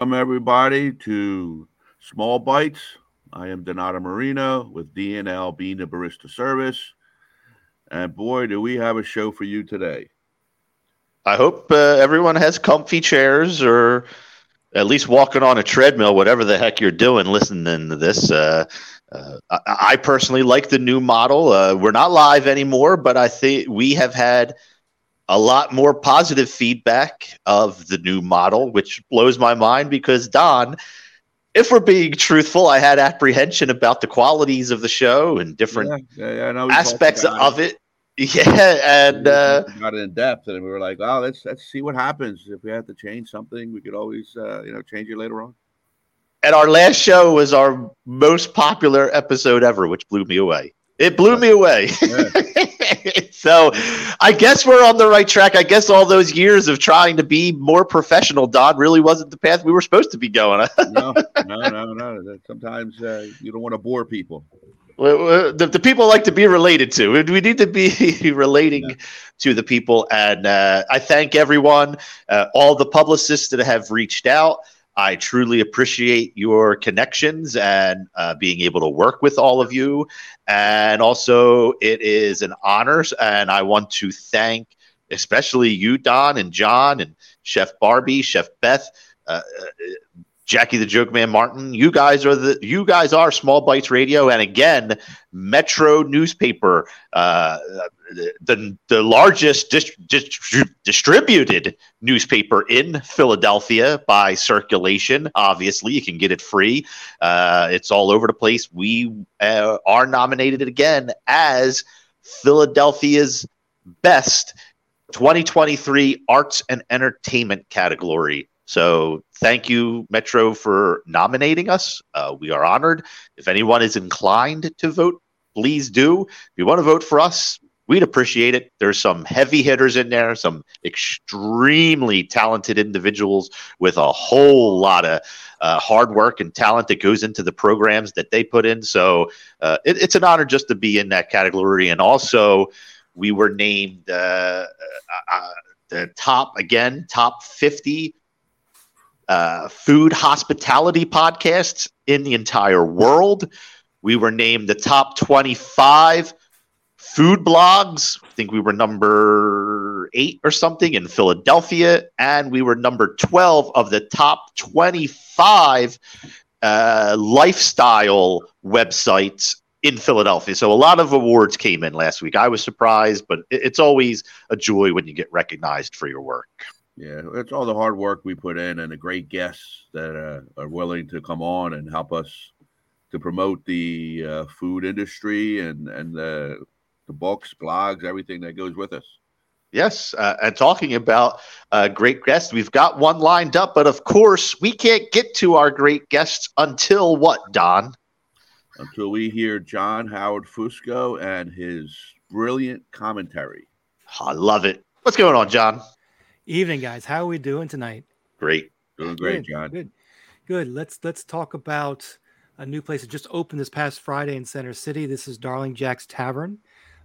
Welcome, everybody, to Small Bites. I am Donato Marino with DNL Being the Barista Service. And boy, do we have a show for you today. I hope uh, everyone has comfy chairs or at least walking on a treadmill, whatever the heck you're doing, listening to this. Uh, uh, I, I, personally like the new model. Uh, we're not live anymore, but I think we have had a lot more positive feedback of the new model, which blows my mind because Don, if we're being truthful, I had apprehension about the qualities of the show and different yeah, yeah, aspects of it. Yeah, and uh, got in depth, and we were like, "Wow, let's let's see what happens if we have to change something. We could always, uh, you know, change it later on." And our last show was our most popular episode ever, which blew me away. It blew me away. Yeah. so I guess we're on the right track. I guess all those years of trying to be more professional, Don, really wasn't the path we were supposed to be going. no, no, no, no. Sometimes uh, you don't want to bore people. The, the, people like to be related to. We need to be relating yeah. to the people. And uh, I thank everyone, uh, all the publicists that have reached out. I truly appreciate your connections and uh, being able to work with all of you. And also, it is an honor. And I want to thank especially you, Don, and John, and Chef Barbie, Chef Beth. Uh, uh Jackie the Joke Man Martin, you guys are the you guys are Small Bites Radio, and again, Metro newspaper, uh, the the largest dis- dis- distributed newspaper in Philadelphia by circulation. Obviously, you can get it free. Uh, it's all over the place. We uh, are nominated again as Philadelphia's best 2023 arts and entertainment category so thank you, Metro, for nominating us. Uh, we are honored. If anyone is inclined to vote, please do. If you want to vote for us, we'd appreciate it. There's some heavy hitters in there, some extremely talented individuals with a whole lot of uh, hard work and talent that goes into the programs that they put in. So uh, it, it's an honor just to be in that category. And also, we were named uh, uh, uh the top, again, top 50 uh, food hospitality podcasts in the entire world. We were named the top 25 food blogs. I think we were number eight or something in Philadelphia, and we were number 12 of the top 25 uh, lifestyle websites in Philadelphia. So a lot of awards came in last week. I was surprised, but it's always a joy when you get recognized for your work. Yeah, it's all the hard work we put in and the great guests that uh, are willing to come on and help us to promote the uh, food industry and and the the books, blogs, everything that goes with us. Yes, uh, and talking about uh, great guests, we've got one lined up, but of course, we can't get to our great guests until what, Don? Until we hear John Howard Fusco and his brilliant commentary. I love it. What's going on, John? Evening, guys. How are we doing tonight? Great. Doing great, good, John. Good. Good. Let's let's talk about a new place that just opened this past Friday in Center City. This is Darling Jack's Tavern.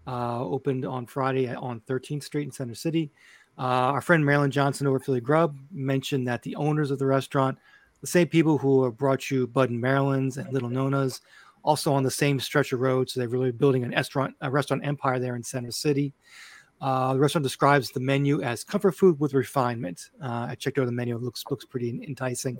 Uh, opened on Friday on 13th Street in Center City. Uh, our friend Marilyn Johnson over Philly Grub mentioned that the owners of the restaurant, the same people who have brought you Bud and Marilyn's and Little Nonna's, also on the same stretch of road. So they're really building an restaurant, a restaurant empire there in Center City. Uh, the restaurant describes the menu as comfort food with refinement. Uh, I checked out the menu; it looks looks pretty enticing.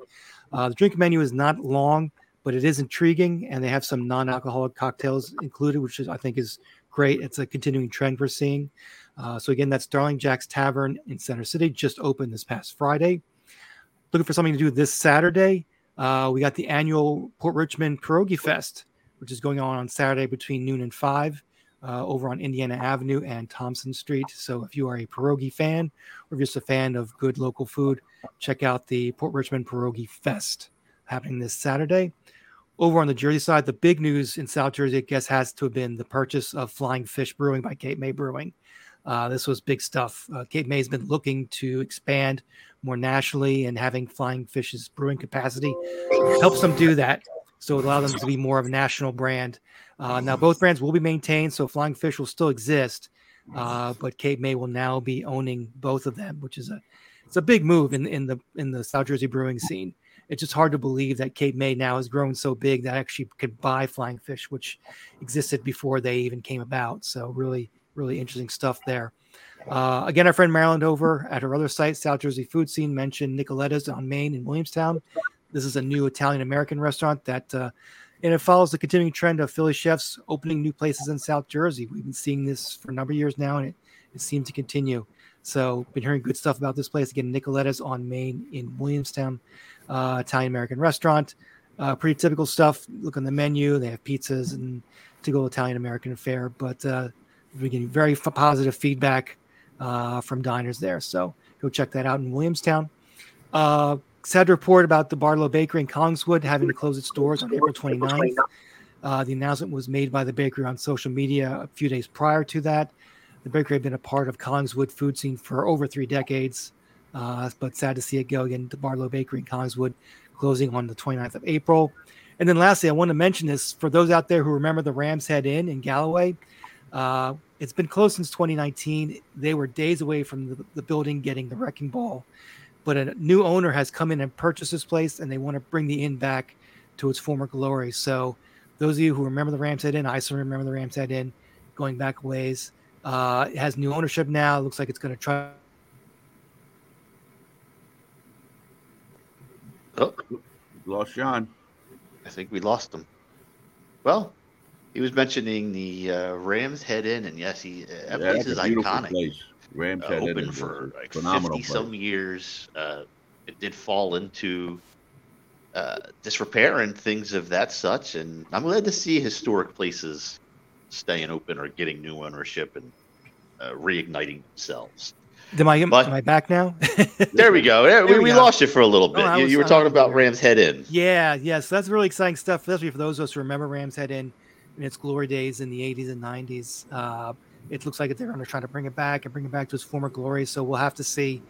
Uh, the drink menu is not long, but it is intriguing, and they have some non-alcoholic cocktails included, which is I think is great. It's a continuing trend we're seeing. Uh, so again, that's Darling Jack's Tavern in Center City, just opened this past Friday. Looking for something to do this Saturday. Uh, we got the annual Port Richmond Pierogi Fest, which is going on on Saturday between noon and five uh, over on Indiana Avenue and Thompson Street. So if you are a pierogi fan or just a fan of good local food, check out the Port Richmond Pierogi Fest happening this Saturday. Over on the Jersey side, the big news in South Jersey, I guess, has to have been the purchase of Flying Fish Brewing by Cape May Brewing. Uh, this was big stuff. Uh, Cape May has been looking to expand more nationally, and having Flying Fish's brewing capacity helps them do that. So it allows them to be more of a national brand uh, now, both brands will be maintained, so Flying Fish will still exist, uh, but Cape May will now be owning both of them, which is a it's a big move in in the in the South Jersey brewing scene. it's just hard to believe that Cape May now has grown so big that I actually could buy flying fish, which existed before they even came about. So really, really interesting stuff there. Uh, again, our friend Marilyn over at her other site, South Jersey Food Scene, mentioned Nicoletta's on Main in Williamstown. This is a new Italian American restaurant that, uh, and it follows the continuing trend of Philly chefs opening new places in South Jersey. We've been seeing this for a number of years now, and it, it seems to continue. So, been hearing good stuff about this place. Again, Nicoletta's on Main in Williamstown, uh, Italian American restaurant. Uh, pretty typical stuff. Look on the menu; they have pizzas and to go Italian American fare. But uh, we're getting very f- positive feedback uh, from diners there. So go check that out in Williamstown. Sad report about the Barlow Bakery in Collingswood having to close its doors on April 29th. Uh, the announcement was made by the bakery on social media a few days prior to that. The bakery had been a part of Collingswood food scene for over three decades, uh, but sad to see it go again. The Barlow Bakery in Collingswood closing on the 29th of April. And then lastly, I want to mention this for those out there who remember the Rams Head Inn in Galloway. Uh, it's been closed since 2019. They were days away from the, the, building getting the wrecking ball, but a new owner has come in and purchased this place, and they want to bring the inn back to its former glory. So, those of you who remember the Rams Head Inn, I still remember the Rams Head Inn, going back ways. Uh, it has new ownership now. It looks like it's going to try. Oh, lost John. I think we lost him. Well, he was mentioning the uh, Rams Head Inn, and yes, he uh, that yeah, place is iconic. Place. Rams uh, Head open for like fifty some years. Uh, it did fall into uh, disrepair and things of that such, and I'm glad to see historic places staying open or getting new ownership and uh, reigniting themselves. Am I, but, am I back now? there we go. Yeah, we, we, go. lost you for a little bit. Oh, you, was, you, were talking about Rams Head Inn. Yeah, yes, yeah, so that's really exciting stuff, especially for those of us who remember Rams Head Inn in its glory days in the 80s and 90s. Uh, it looks like they're going to try to bring it back and bring it back to its former glory. So we'll have to see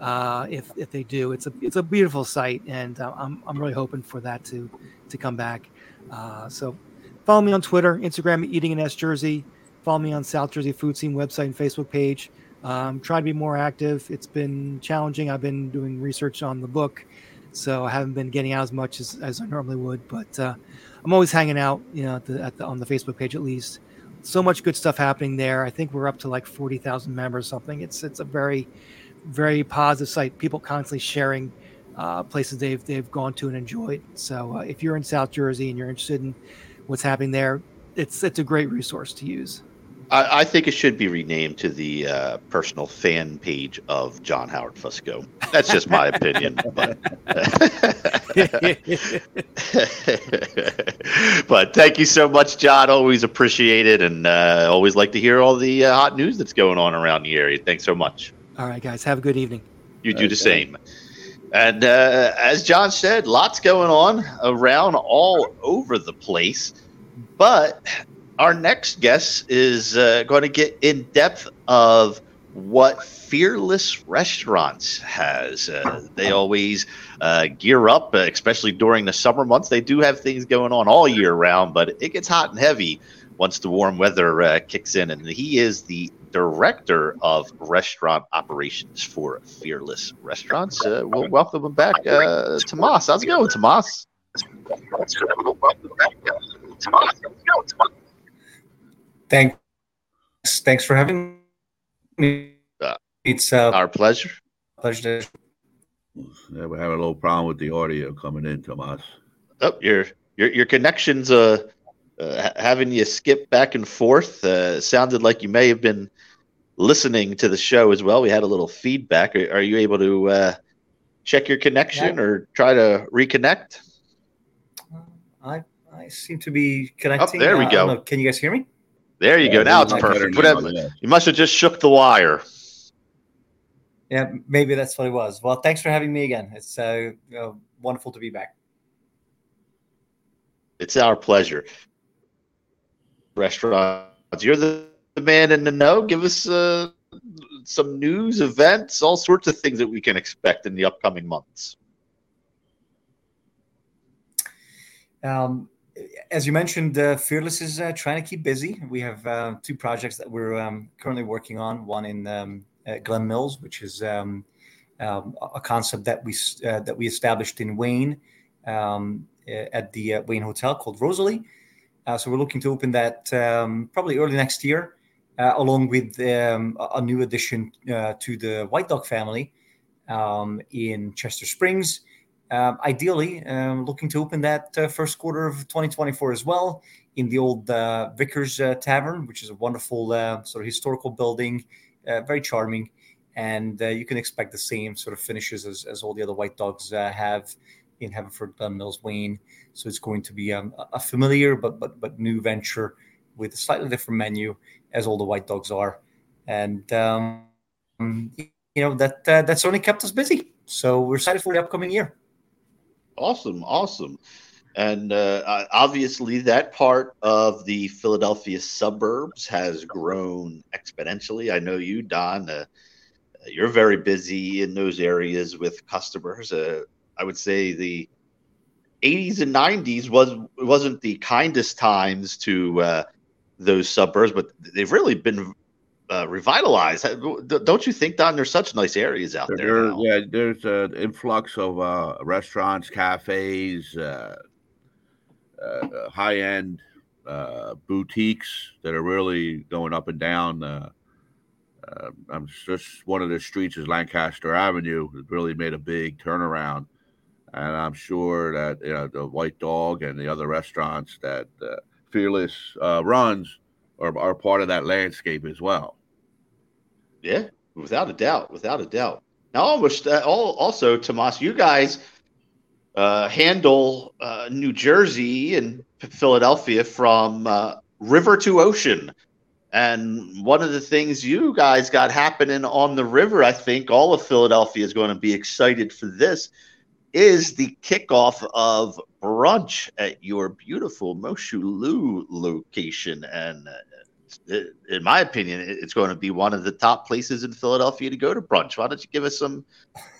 uh, if if they do. It's a it's a beautiful site, and uh, I'm I'm really hoping for that to to come back. Uh, so follow me on Twitter, Instagram, Eating in S Jersey. Follow me on South Jersey Food Scene website and Facebook page. Um, try to be more active. It's been challenging. I've been doing research on the book, so I haven't been getting out as much as, as I normally would. But uh, I'm always hanging out, you know, at the, at the, on the Facebook page at least. So much good stuff happening there. I think we're up to like forty thousand members, something. It's it's a very, very positive site. People constantly sharing uh, places they've they've gone to and enjoyed. So uh, if you're in South Jersey and you're interested in what's happening there, it's it's a great resource to use. I, I, think it should be renamed to the uh, personal fan page of John Howard Fusco. That's just my opinion. But, but thank you so much, John. Always appreciate it, and uh, always like to hear all the uh, hot news that's going on around the area. Thanks so much. All right, guys. Have a good evening. You do the same. And uh, as John said, lots going on around all over the place. But our next guest is uh, going to get in depth of what Fearless Restaurants has. Uh, they always uh, gear up, uh, especially during the summer months. They do have things going on all year round, but it gets hot and heavy once the warm weather uh, kicks in. And he is the director of restaurant operations for Fearless Restaurants. Uh, we'll welcome him back, uh, Tomas. How's it going, Tomas? Thanks. Thanks for having me. Uh, it's uh, our pleasure. Pleasure. Yeah, we're having a little problem with the audio coming in, Tomas. Oh, your your your connections uh, uh having you skip back and forth uh, sounded like you may have been listening to the show as well. We had a little feedback. Are, are you able to uh, check your connection yeah. or try to reconnect? I I seem to be connecting. Oh, there we uh, go. Can you guys hear me? There you yeah, go. Now it's perfect. Whatever. You must have just shook the wire. Yeah, maybe that's what it was. Well, thanks for having me again. It's uh, uh, wonderful to be back. It's our pleasure. Restaurants, you're the, the man in the know. Give us uh, some news, events, all sorts of things that we can expect in the upcoming months. Um, as you mentioned, uh, Fearless is uh, trying to keep busy. We have uh, two projects that we're um, currently working on. One in um, Glen Mills, which is um, um, a concept that we uh, that we established in Wayne um, at the uh, Wayne Hotel called Rosalie. Uh, so we're looking to open that um, probably early next year, uh, along with a new addition uh, to the White Dog family in Chester Springs. Um, ideally, looking to open that first quarter of 2024 as well in the old Vickers Tavern, which is a wonderful sort of historical building, very charming and uh, you can expect the same sort of finishes as, as all the other white dogs uh, have in Haverford, Glen Mills, Wayne. So it's going to be um, a familiar but but but new venture with a slightly different menu as all the white dogs are, and um, you know that uh, that's only kept us busy. So we're excited for the upcoming year. Awesome, awesome. And uh, obviously, that part of the Philadelphia suburbs has grown exponentially. I know you, Don. Uh, you're very busy in those areas with customers. Uh, I would say the 80s and 90s was wasn't the kindest times to uh, those suburbs, but they've really been uh, revitalized. Don't you think, Don? There's such nice areas out there. there yeah, there's an influx of uh, restaurants, cafes, uh, uh, high end boutiques that are really going up and down uh, I'm just one of the streets is Lancaster Avenue. It really made a big turnaround, and I'm sure that you know the White Dog and the other restaurants that uh, Fearless uh, runs are, are part of that landscape as well. Yeah, without a doubt, without a doubt. Now, almost uh, also, Tomas, you guys uh, handle uh, New Jersey and Philadelphia from uh, river to ocean. And one of the things you guys got happening on the river, I think all of Philadelphia is going to be excited for this, is the kickoff of brunch at your beautiful Moshulu location. And in my opinion, it's going to be one of the top places in Philadelphia to go to brunch. Why don't you give us some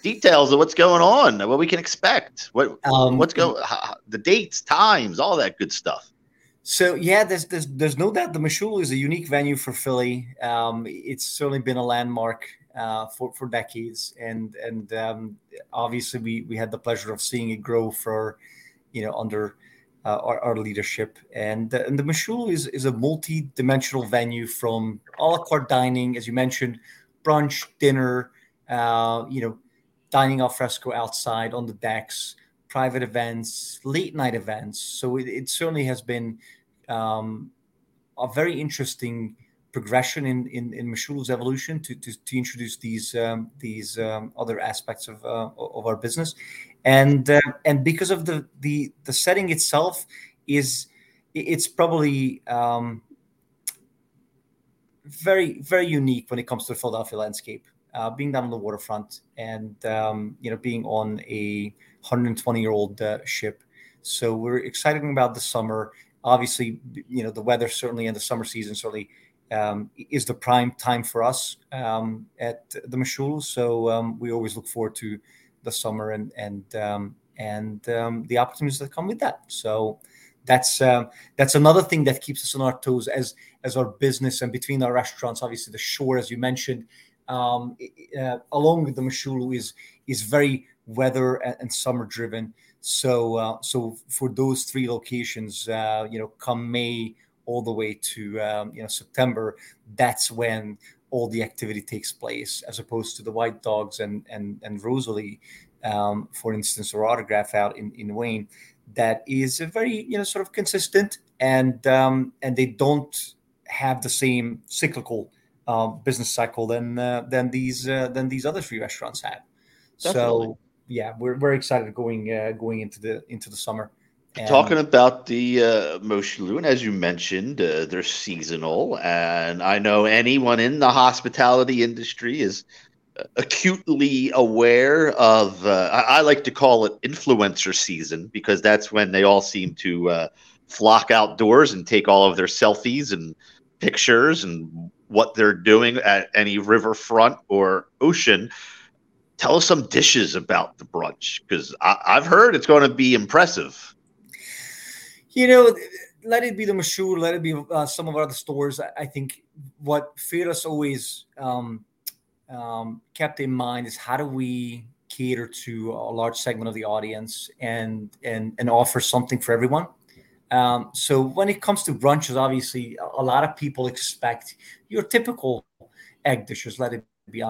details of what's going on, what we can expect, what um, what's going, the dates, times, all that good stuff. So yeah, there's, there's there's no doubt the Moshulu is a unique venue for Philly. Um, it's certainly been a landmark uh, for for decades, and and um, obviously we we had the pleasure of seeing it grow for, you know, under uh, our, our, leadership. And uh, and the Moshulu is is a multi-dimensional venue from a la carte dining, as you mentioned, brunch, dinner, uh, you know, dining al fresco outside on the decks private events, late night events. So it, it certainly has been um, a very interesting progression in in, in evolution to, to, to introduce these um, these um, other aspects of uh, of our business, and uh, and because of the the the setting itself is it's probably um, very very unique when it comes to the Philadelphia landscape. Uh, being down on the waterfront and um, you know being on a 120 year old uh, ship, so we're excited about the summer obviously, you know, the weather certainly in the summer season certainly um, is the prime time for us um, at the Moshulu. So um, we always look forward to the summer and and um, and um, the opportunities that come with that. So that's um, that's another thing that keeps us on our toes as as our business and between our restaurants. Obviously, the shore, as you mentioned, uh, along with the Moshulu, is is very weather and, and summer driven. So, uh, so for those three locations, uh, you know, come May all the way to um, you know September, that's when all the activity takes place, as opposed to the White Dogs and and and Rosalie, um, for instance, or Autograph out in in Wayne, that is a very you know sort of consistent and um, and they don't have the same cyclical uh, business cycle than uh, than these uh, than these other three restaurants have. Definitely. So yeah, we're very excited going uh, going into the into the summer. And Talking about the uh, Moshulu, as you mentioned, uh, they're seasonal, and I know anyone in the hospitality industry is uh, acutely aware of. Uh, I, I, like to call it influencer season because that's when they all seem to uh, flock outdoors and take all of their selfies and pictures and what they're doing at any riverfront or ocean tell us some dishes about the brunch because I've heard it's going to be impressive. You know, let it be the Moshulu, let it be uh, some of our other stores. I think what Fearless always um, um, kept in mind is how do we cater to a large segment of the audience and and and offer something for everyone. Um, so when it comes to brunches, obviously a lot of people expect your typical egg dishes, let it be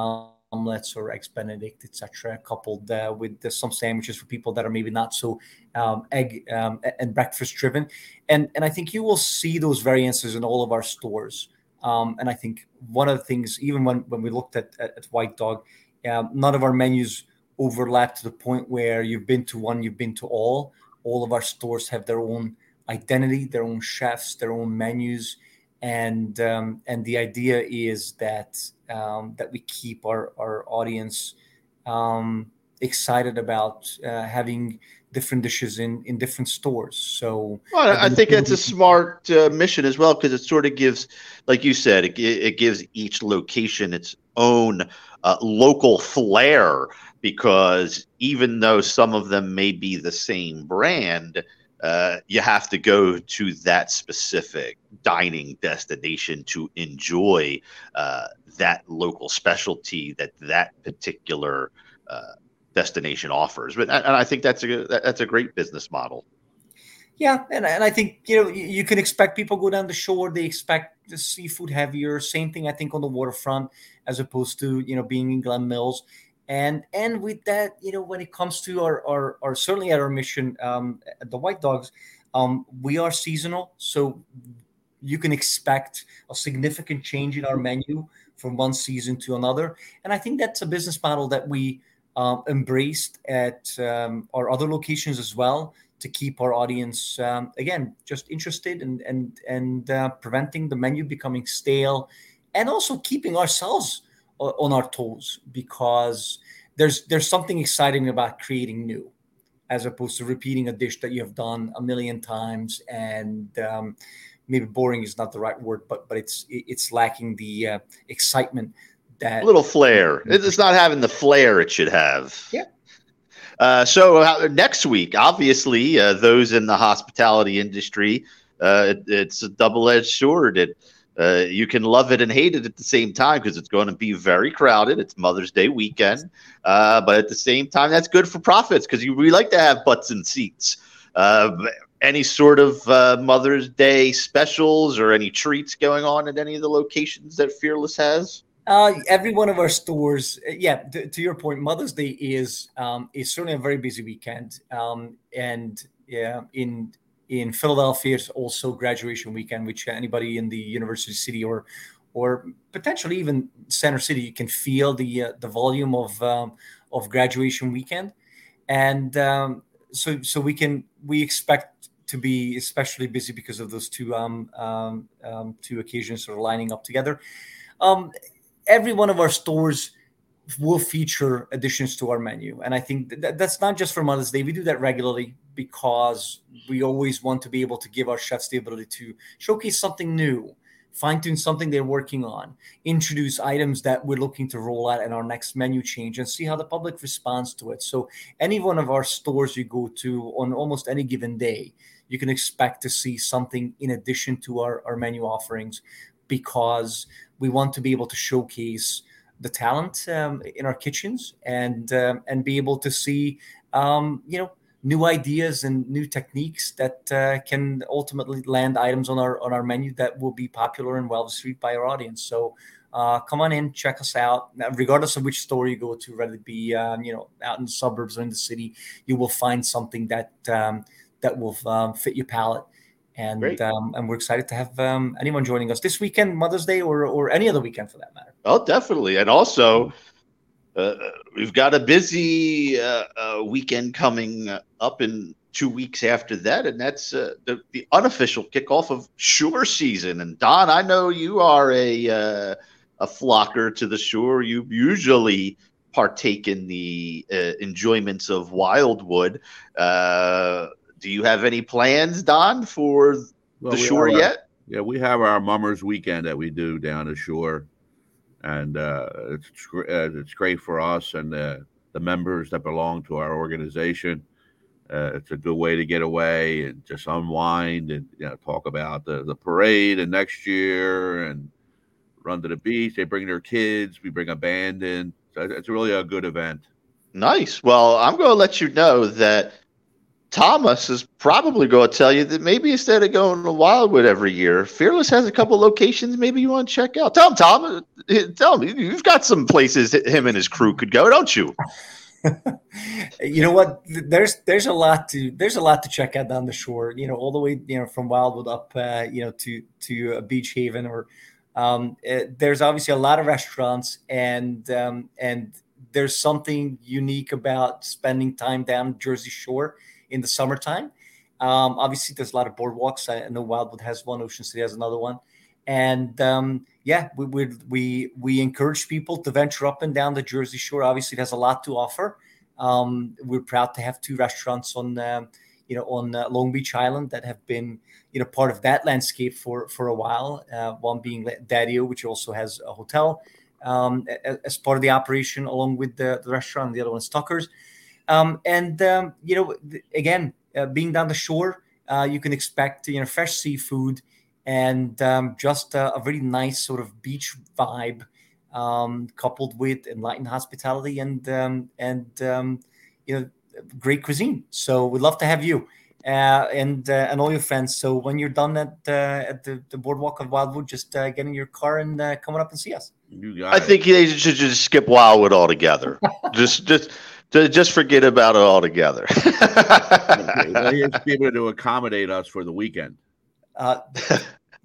omelets or eggs benedict etc coupled uh, with the, some sandwiches for people that are maybe not so um, egg um, and breakfast driven. And and i think you will see those variances in all of our stores. Um, and i think one of the things even when when we looked at at, at white dog um, none of our menus overlap to the point where you've been to one you've been to all. All of our stores have their own identity their own chefs their own menus and um, and the idea is that um, that we keep our our audience um, excited about uh, having different dishes in in different stores. So well, I, I think it's a smart uh, mission as well because it sort of gives, like you said, it, it gives each location its own uh, local flair. Because even though some of them may be the same brand, uh, you have to go to that specific dining destination to enjoy uh, that local specialty that that particular uh, destination offers. But and I think that's a that's a great business model. Yeah, and, and I think you know you can expect people go down the shore. They expect the seafood heavier. Same thing I think on the waterfront, as opposed to you know being in Glen Mills and and with that you know when it comes to our our, our certainly at our mission um, at the white dogs um, we are seasonal. So you can expect a significant change in our menu from one season to another. And i think that's a business model that we um, embraced at um, our other locations as well to keep our audience um, again just interested and and and uh, preventing the menu becoming stale and also keeping ourselves on our toes because there's there's something exciting about creating new as opposed to repeating a dish that you have done a million times and um, maybe boring is not the right word but but it's it's lacking the uh, excitement that a little flair. it's not having the flair it should have. Yeah. Uh, so uh, next week obviously uh, those in the hospitality industry uh, it, it's a double-edged sword. It uh, you can love it and hate it at the same time because it's going to be very crowded. It's Mother's Day weekend, uh, but at the same time, that's good for profits because we like to have butts and seats. Uh, any sort of uh, Mother's Day specials or any treats going on at any of the locations that Fearless has? Uh, every one of our stores, uh, yeah. To, to your point, Mother's Day is um, is certainly a very busy weekend, um, and yeah, in in Philadelphia, it's also graduation weekend, which anybody in the University City or or potentially even Center City, you can feel the uh, the volume of um, of graduation weekend, and um, so so we can we expect to be especially busy because of those two um, um, um two occasions sort of lining up together. Um, every one of our stores will feature additions to our menu, and I think that that's not just for Mother's Day. We do that regularly because we always want to be able to give our chefs the ability to showcase something new, fine tune something they're working on, introduce items that we're looking to roll out in our next menu change, and see how the public responds to it. So, any one of our stores you go to on almost any given day, you can expect to see something in addition to our, our menu offerings because we want to be able to showcase the talent um, in our kitchens and um, and be able to see um, you know new ideas and new techniques that uh, can ultimately land items on our on our menu that will be popular and well received by our audience. So uh, come on in, check us out. Now, regardless of which store you go to, whether it be um, you know out in the suburbs or in the city, you will find something that um, that will um, fit your palate. And um, and we're excited to have um, anyone joining us this weekend, Mother's Day, or or any other weekend for that matter. Oh, definitely, and also uh, we've got a busy uh, uh, weekend coming up in two weeks after that, and that's uh, the, the, unofficial kickoff of Shore season. And Don, I know you are a uh, a flocker to the shore. You usually partake in the uh, enjoyments of Wildwood. Do you have any plans, Don, for well, the shore yet? yeah, we have our mummers weekend that we do down the shore and uh, it's uh, it's great for us and the the members that belong to our organization. Uh, it's a good way to get away and just unwind and you know talk about the, the parade and next year and run to the beach. They bring their kids. We bring a band in. So it's really a good event. Nice. Well, I'm going to let you know that Thomas is probably going to tell you that maybe instead of going to Wildwood every year, Fearless has a couple locations maybe you want to check out. Tell him, Tom. Tell him you've got some places him and his crew could go, don't you? you know what? There's there's a lot to there's a lot to check out down the shore. You know, all the way you know from Wildwood up, uh, you know, to to a Beach Haven or um, uh, there's obviously a lot of restaurants and um, and there's something unique about spending time down Jersey Shore in the summertime. Um, obviously, there's a lot of boardwalks. I know Wildwood has one, Ocean City has another one, and um, yeah, we, we we we encourage people to venture up and down the Jersey Shore. Obviously, it has a lot to offer. Um, we're proud to have two restaurants on uh, you know on uh, Long Beach Island that have been you know part of that landscape for for a while. Uh, one being Daddio, which also has a hotel um, as part of the operation, along with the, the restaurant. The other one is Tucker's. Um, and um, you know, again, uh, being down the shore, uh, you can expect you know fresh seafood and um, just a, a, very nice sort of beach vibe, um, coupled with enlightened hospitality and um, and um, you know great cuisine. So we'd love to have you. Uh, and uh, and all your friends. So when you're done at uh, at the, the boardwalk of Wildwood, just uh, get in your car and uh, coming up and see us. I it. think they should just skip Wildwood altogether. just just just forget about it altogether. okay, well, he be able to accommodate us for the weekend. Uh,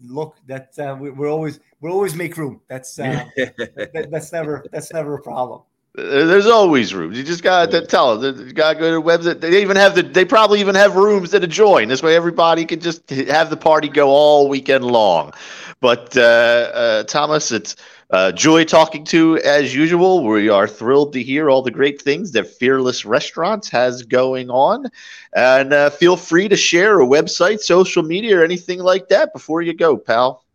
look, that uh, we, are always we always make room. That's uh, that, that's never that's never a problem. There's always rooms. You just got to tell them. You got to go to the website. They even have the. They probably even have rooms that join. This way, everybody can just have the party go all weekend long. But uh, uh, Thomas, it's uh, joy talking to as usual. We are thrilled to hear all the great things that Fearless Restaurants has going on. And uh, feel free to share a website, social media, or anything like that before you go, pal.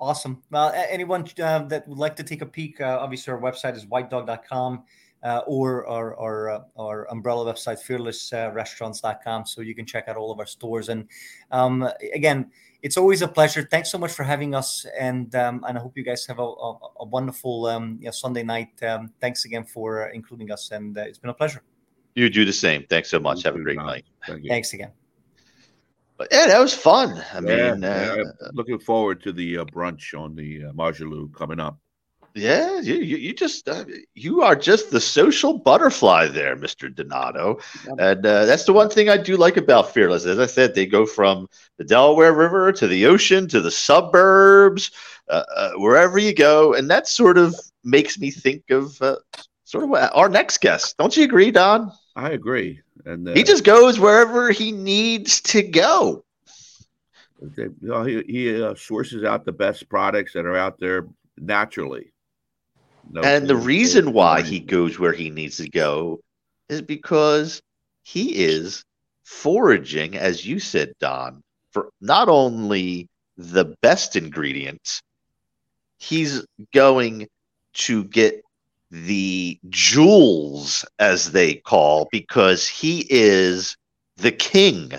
Awesome. Well, anyone uh, that would like to take a peek, uh, obviously our website is whitedog.com uh, or our, our, uh, our, umbrella website, fearlessrestaurants.com. So you can check out all of our stores. And um, again, it's always a pleasure. Thanks so much for having us, and um, and I hope you guys have a, a, a wonderful um, you know, Sunday night. Um, thanks again for uh, including us, and uh, it's been a pleasure. You do the same. Thanks so much. Have a great night. Thank Thanks again. But yeah, that was fun. I yeah, mean, uh, looking forward to the uh, brunch on the uh, Moshulu coming up. Yeah, you you, you just uh, you are just the social butterfly there, Mister Donato, and uh, that's the one thing I do like about Fearless. As I said, they go from the Delaware River to the ocean to the suburbs, uh, uh wherever you go, and that sort of makes me think of uh, sort of our next guest. Don't you agree, Don? I agree, and he just goes wherever he needs to go. They, you know, he, he sources out the best products that are out there naturally no and the reason why he goes where he needs to go is because he is foraging, as you said, Don, for not only the best ingredients, he's going to get the jewels, as they call, because he is the king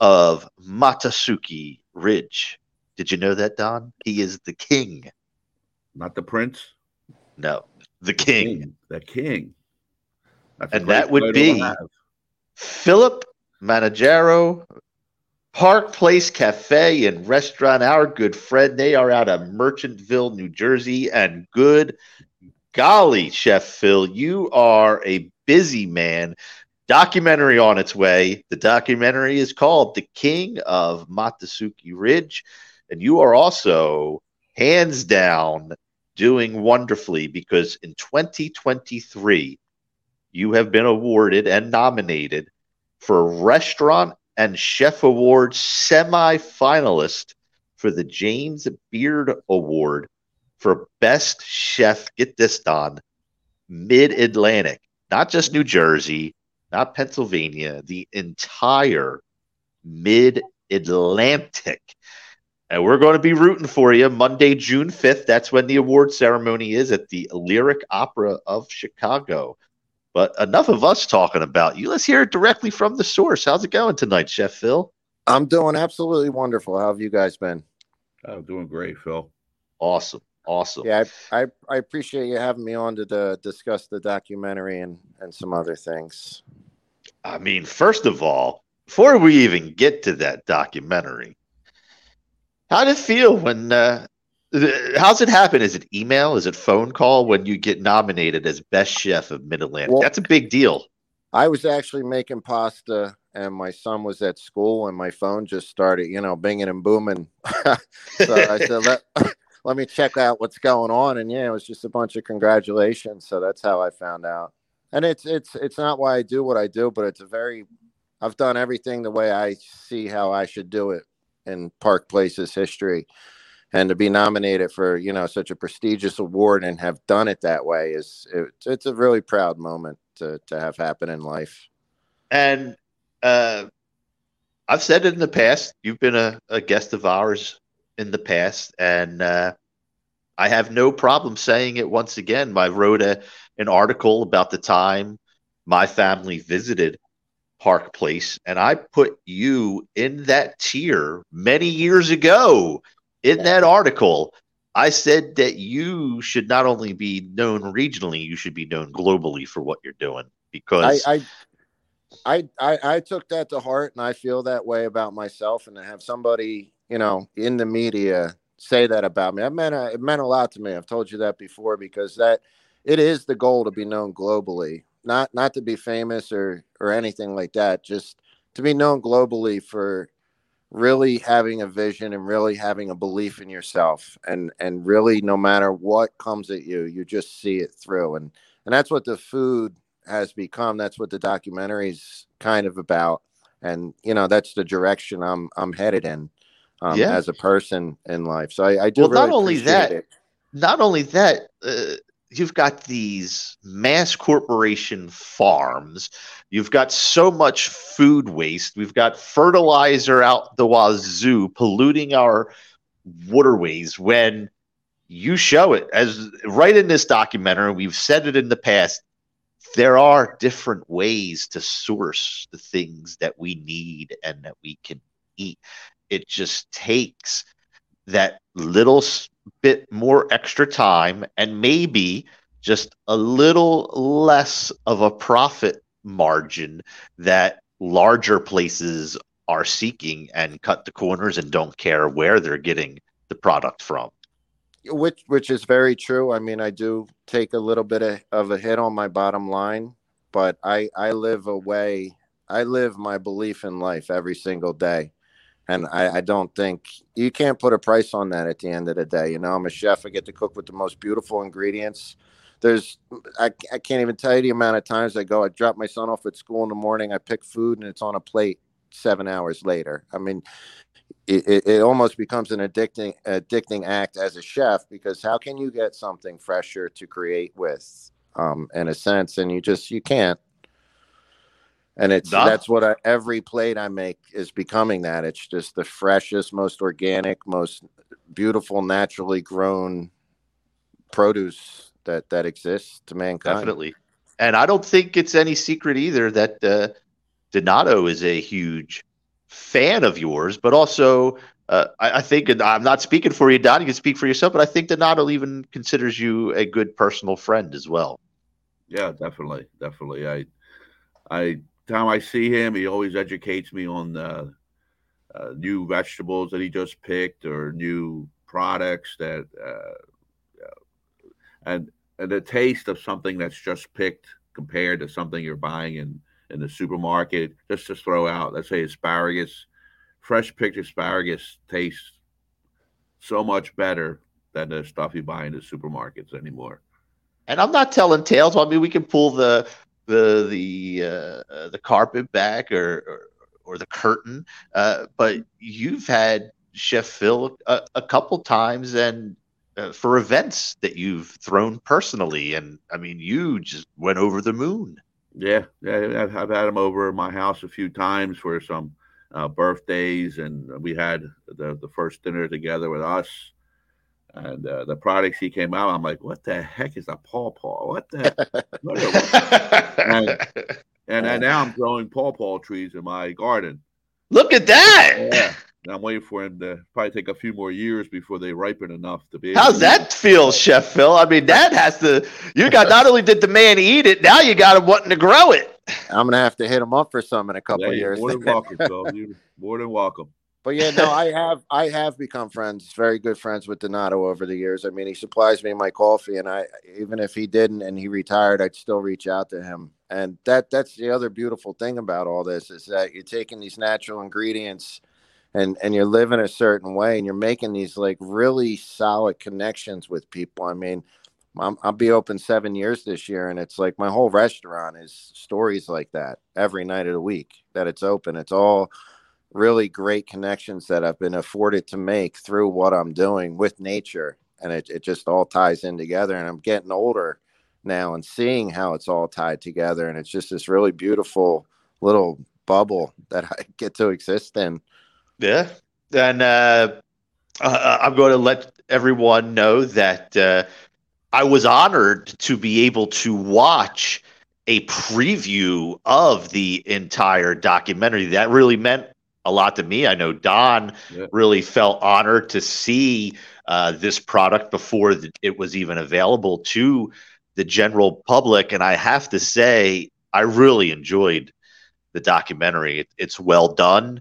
of Matasuki Ridge. Did you know that, Don? He is the king. Not the prince? No, the king. The king. and that would be Philip Manganaro, Park Place Cafe and Restaurant. Our good friend. They are out of Merchantville, New Jersey. And good golly, Chef Phil, you are a busy man. Documentary on its way. The documentary is called The King of Matasuki Ridge. And you are also hands down doing wonderfully because in 2023, you have been awarded and nominated for Restaurant and Chef Award semi finalist for the James Beard Award for Best Chef. Get this, Don, Mid Atlantic, not just New Jersey, not Pennsylvania, the entire Mid Atlantic. And we're going to be rooting for you Monday, June 5th. That's when the award ceremony is at the Lyric Opera of Chicago. But enough of us talking about you. Let's hear it directly from the source. How's it going tonight, Chef Phil? I'm doing absolutely wonderful. How have you guys been? I'm doing great, Phil. Awesome. Awesome. Yeah, I, I, I appreciate you having me on to the, discuss the documentary and and some other things. I mean, first of all, before we even get to that documentary, how did it feel when? Uh, how's it happen? Is it email? Is it phone call when you get nominated as best chef of Mid Atlantic? Well, That's a big deal. I was actually making pasta, and my son was at school, and my phone just started, you know, binging and booming. so I said, "Let let me check out what's going on." And yeah, it was just a bunch of congratulations. So that's how I found out. And it's it's it's not why I do what I do, but it's a very I've done everything the way I see how I should do it in Park Place's history. And to be nominated for you know such a prestigious award and have done it that way is it, it's a really proud moment to to have happen in life. And uh, I've said it in the past. You've been a, a guest of ours in the past, and uh, I have no problem saying it once again. I wrote a an article about the time my family visited Park Place, and I put you in that tier many years ago. In that article, I said that you should not only be known regionally, you should be known globally for what you're doing. Because I, I, I, I took that to heart, and I feel that way about myself. And to have somebody, you know, in the media say that about me, it meant it meant a lot to me. I've told you that before because that it is the goal to be known globally not not to be famous or or anything like that just to be known globally for really having a vision and really having a belief in yourself. And and really no matter what comes at you you just see it through. And and that's what the food has become. That's what the documentary's kind of about. And you know that's the direction i'm i'm headed in um, yeah. as a person in life. So i, I do well really not only that it. not only that uh, you've got these mass corporation farms. You've got so much food waste. We've got fertilizer out the wazoo polluting our waterways when you show it as right in this documentary. We've said it in the past. There are different ways to source the things that we need and that we can eat. It just takes that little bit more extra time and maybe just a little less of a profit margin that larger places are seeking and cut the corners and don't care where they're getting the product from. Which which is very true. I mean i do take a little bit of, of a hit on my bottom line but i i live a way i live my belief in life every single day and I, I, don't think you can't put a price on that at the end of the day. You know, I'm a chef. I get to cook with the most beautiful ingredients. There's, I, I can't even tell you the amount of times I go. I drop my son off at school in the morning. I pick food and it's on a plate seven hours later. I mean, it, it, almost becomes an addicting addicting act as a chef because how can you get something fresher to create with, um, in a sense, and you just you can't and it's that's what I, every plate I make is becoming that. It's just the freshest, most organic, most beautiful, naturally grown produce that that exists to mankind. Definitely, and I don't think it's any secret either that uh, Donato is a huge fan of yours, but also. Uh, I, I, think, and I'm not speaking for you, Don. You can speak for yourself, but I think Donato even considers you a good personal friend as well. Yeah, definitely, definitely. I, I time I see him, he always educates me on the uh, new vegetables that he just picked or new products that uh, and and the taste of something that's just picked compared to something you're buying in in the supermarket just to throw out let's say asparagus fresh picked asparagus tastes so much better than the stuff you buy in the supermarkets anymore. And i'm not telling tales. I mean we can pull the the the uh, the carpet back or, or, or the curtain, uh, but you've had Chef Phil a, a couple times and uh, for events that you've thrown personally, and I mean you just went over the moon. Yeah, yeah, I've, I've had him over my house a few times for some uh, birthdays, and we had the the first dinner together with us and uh, the products he came out, I'm like, what the heck is a pawpaw? What the? what and, and, and, now I'm growing pawpaw trees in my garden. Look at that! Yeah, And I'm waiting for him to probably take a few more years before they ripen enough to be. How's that feel, Chef Phil? I mean, that has to. You got not only did the man eat it, now you got him wanting to grow it. I'm gonna have to hit him up for some in a couple Yeah, of years. more than welcome, Phil. You're more than welcome. But yeah, no, I have I have become friends, very good friends with Donato over the years. I mean, he supplies me my coffee, and I even if he didn't and he retired, I'd still reach out to him. And that that's the other beautiful thing about all this is that you're taking these natural ingredients and and you're living a certain way, and you're making these like really solid connections with people. I mean. I'm, I'll be open seven years this year, and it's like my whole restaurant is stories like that every night of the week that it's open. It's all really great connections that I've been afforded to make through what I'm doing with nature. And it, it just all ties in together. And I'm getting older now and seeing how it's all tied together. And it's just this really beautiful little bubble that I get to exist in. Yeah, and uh, I'm going to let everyone know that uh, I was honored to be able to watch a preview of the entire documentary. That really meant a lot to me. I know Don Yeah. really felt honored to see uh, this product before it was even available to the general public. And I have to say, I really enjoyed the documentary. It, it's well done,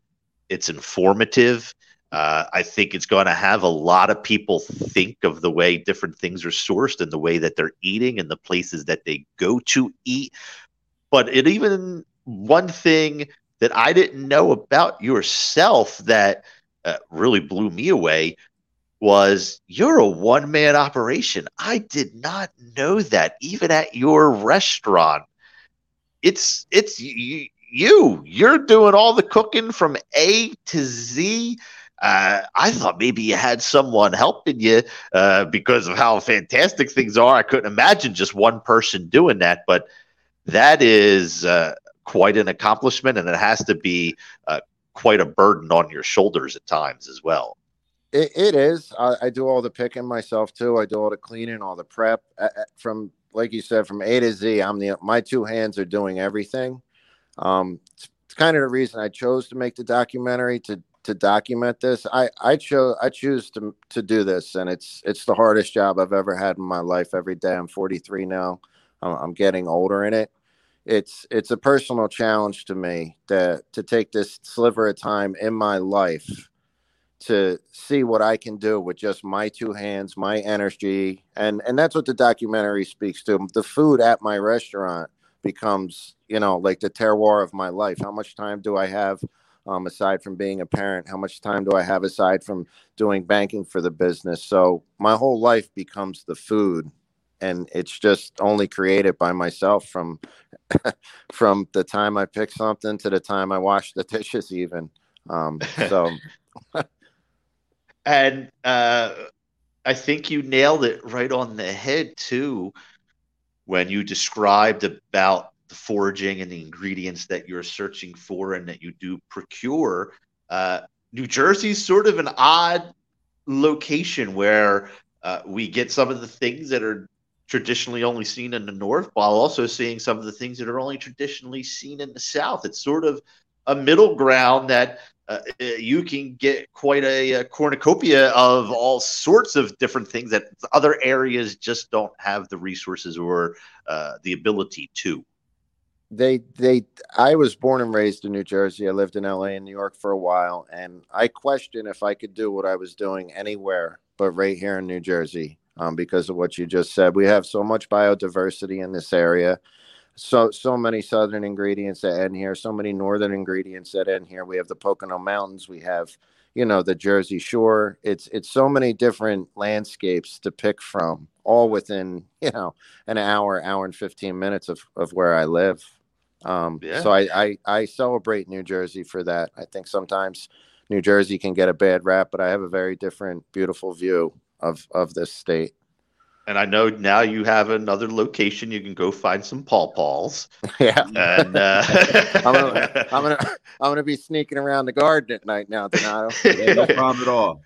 it's informative. Uh, I think it's going to have a lot of people think of the way different things are sourced and the way that they're eating and the places that they go to eat. But it even one thing that I didn't know about yourself that uh, really blew me away was you're a one man operation. I did not know that even at your restaurant. It's it's you, you you're doing all the cooking from A to Z. Uh, I thought maybe you had someone helping you uh, because of how fantastic things are. I couldn't imagine just one person doing that, but that is uh, quite an accomplishment, and it has to be uh, quite a burden on your shoulders at times as well. It, it is. I, I do all the picking myself too. I do all the cleaning, all the prep from, like you said, from A to Z. I'm the my two hands are doing everything. Um, it's, it's kind of the reason I chose to make the documentary to to document this. I I chose I choose to to do this, and it's it's the hardest job I've ever had in my life. Every day, I'm 43 now. I'm, I'm getting older in it. It's it's a personal challenge to me to to take this sliver of time in my life to see what I can do with just my two hands, my energy, and and that's what the documentary speaks to. The food at my restaurant becomes, you know, like the terroir of my life. How much time do I have um, aside from being a parent? How much time do I have aside from doing banking for the business? So my whole life becomes the food, and it's just only created by myself from from the time I pick something to the time I wash the dishes, even. Um, so. And uh, I think you nailed it right on the head too when you described about the foraging and the ingredients that you're searching for and that you do procure. Uh, New Jersey's sort of an odd location where uh, we get some of the things that are traditionally only seen in the north while also seeing some of the things that are only traditionally seen in the south. It's sort of a middle ground that uh, you can get quite a, a, cornucopia of all sorts of different things that other areas just don't have the resources or uh, the ability to. They, they, I was born and raised in New Jersey. I lived in LA and New York for a while, and I question if I could do what I was doing anywhere but right here in New Jersey um, because of what you just said. We have so much biodiversity in this area. So so many southern ingredients that end here so many northern ingredients that end here. We have the pocono mountains we have you know the jersey shore. It's it's so many different landscapes to pick from all within you know an hour hour and 15 minutes of, of where i live. Um Yeah. so I, I i celebrate new jersey for that. I think sometimes new jersey can get a bad rap but i have a very different beautiful view of of this state And I know now you have another location. You can go find some pawpaws. yeah And uh, I'm gonna, I'm gonna, I'm gonna be sneaking around the garden at night now, Donato. No problem at all.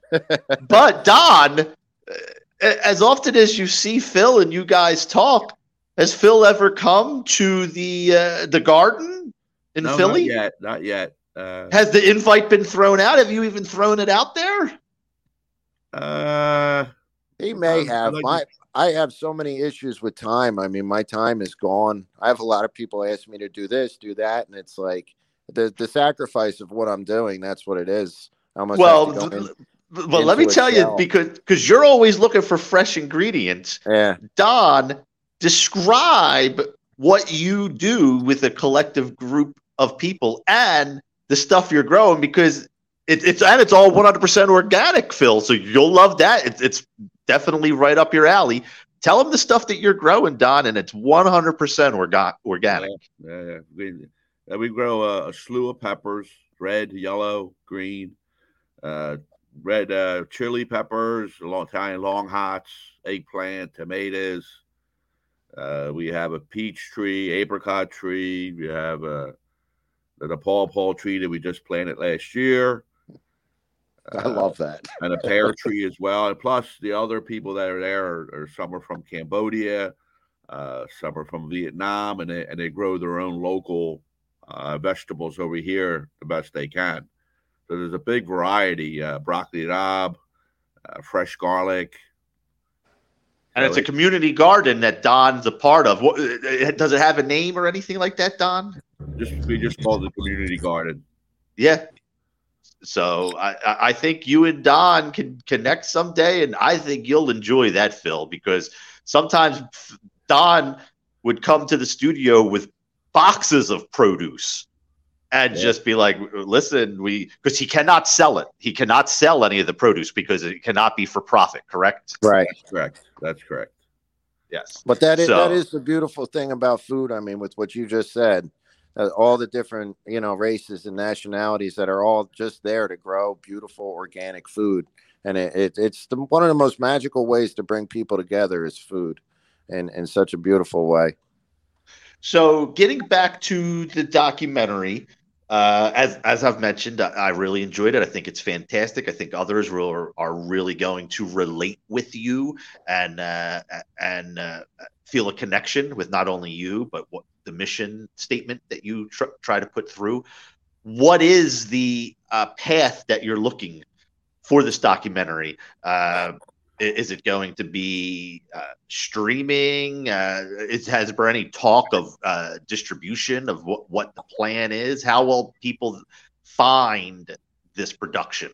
but Don, as often as you see Phil and you guys talk, has Phil ever come to the uh, the garden in no, Philly? Not yet. Not yet. Uh, Has the invite been thrown out? Have you even thrown it out there? Uh, He may Um, have like my. to- I have so many issues with time. I mean, my time is gone. I have a lot of people ask me to do this, do that, and it's like the the sacrifice of what I'm doing. That's what it is. Well, in- but let me tell you because because you're always looking for fresh ingredients. yeah, Don, describe what you do with a collective group of people and the stuff you're growing because it, it's and it's all 100% organic, Phil. So you'll love that. It's, it's definitely right up your alley. Tell them the stuff that you're growing, Don, and it's 100% orga- organic. Yeah, yeah. We, uh, we grow a, a slew of peppers: red, yellow, green, uh, red uh, chili peppers, long Italian long hots, eggplant, tomatoes. Uh, we have a peach tree, apricot tree. We have a the Paw Paw tree that we just planted last year. I Uh, love that. and a pear tree as well. And plus, the other people that are there are, are some are from Cambodia, uh, some are from Vietnam, and they and they grow their own local uh, vegetables over here the best they can. So there's a big variety: uh, broccoli rabe, uh, fresh garlic. And it's a community garden that Don's a part of. What, uh, does it have a name or anything like that, Don? Just we just call it the community garden. Yeah. So I, I- I think you and Don can connect someday, and I think you'll enjoy that, Phil, because sometimes Don would come to the studio with boxes of produce and Yeah. just be like, "Listen, we," because he cannot sell it. He cannot sell any of the produce because it cannot be for profit. Correct? Right. Correct. That's correct. Yes. But that is that So- is the beautiful thing about food. I mean, with what you just said, uh, all the different you know races and nationalities that are all just there to grow beautiful organic food, and it, it it's the, one of the most magical ways to bring people together is food, in in such a beautiful way. So, getting back to the documentary, uh, as as I've mentioned, I, I really enjoyed it. I think it's fantastic. I think others will, are really going to relate with you and uh, and uh, feel a connection with not only you but what the mission statement that you tr- try to put through. What is the uh, path that you're looking for this documentary? Uh, Is it going to be uh, streaming? Uh, is, has there any talk of uh, distribution of what, what the plan is? How will people find this production?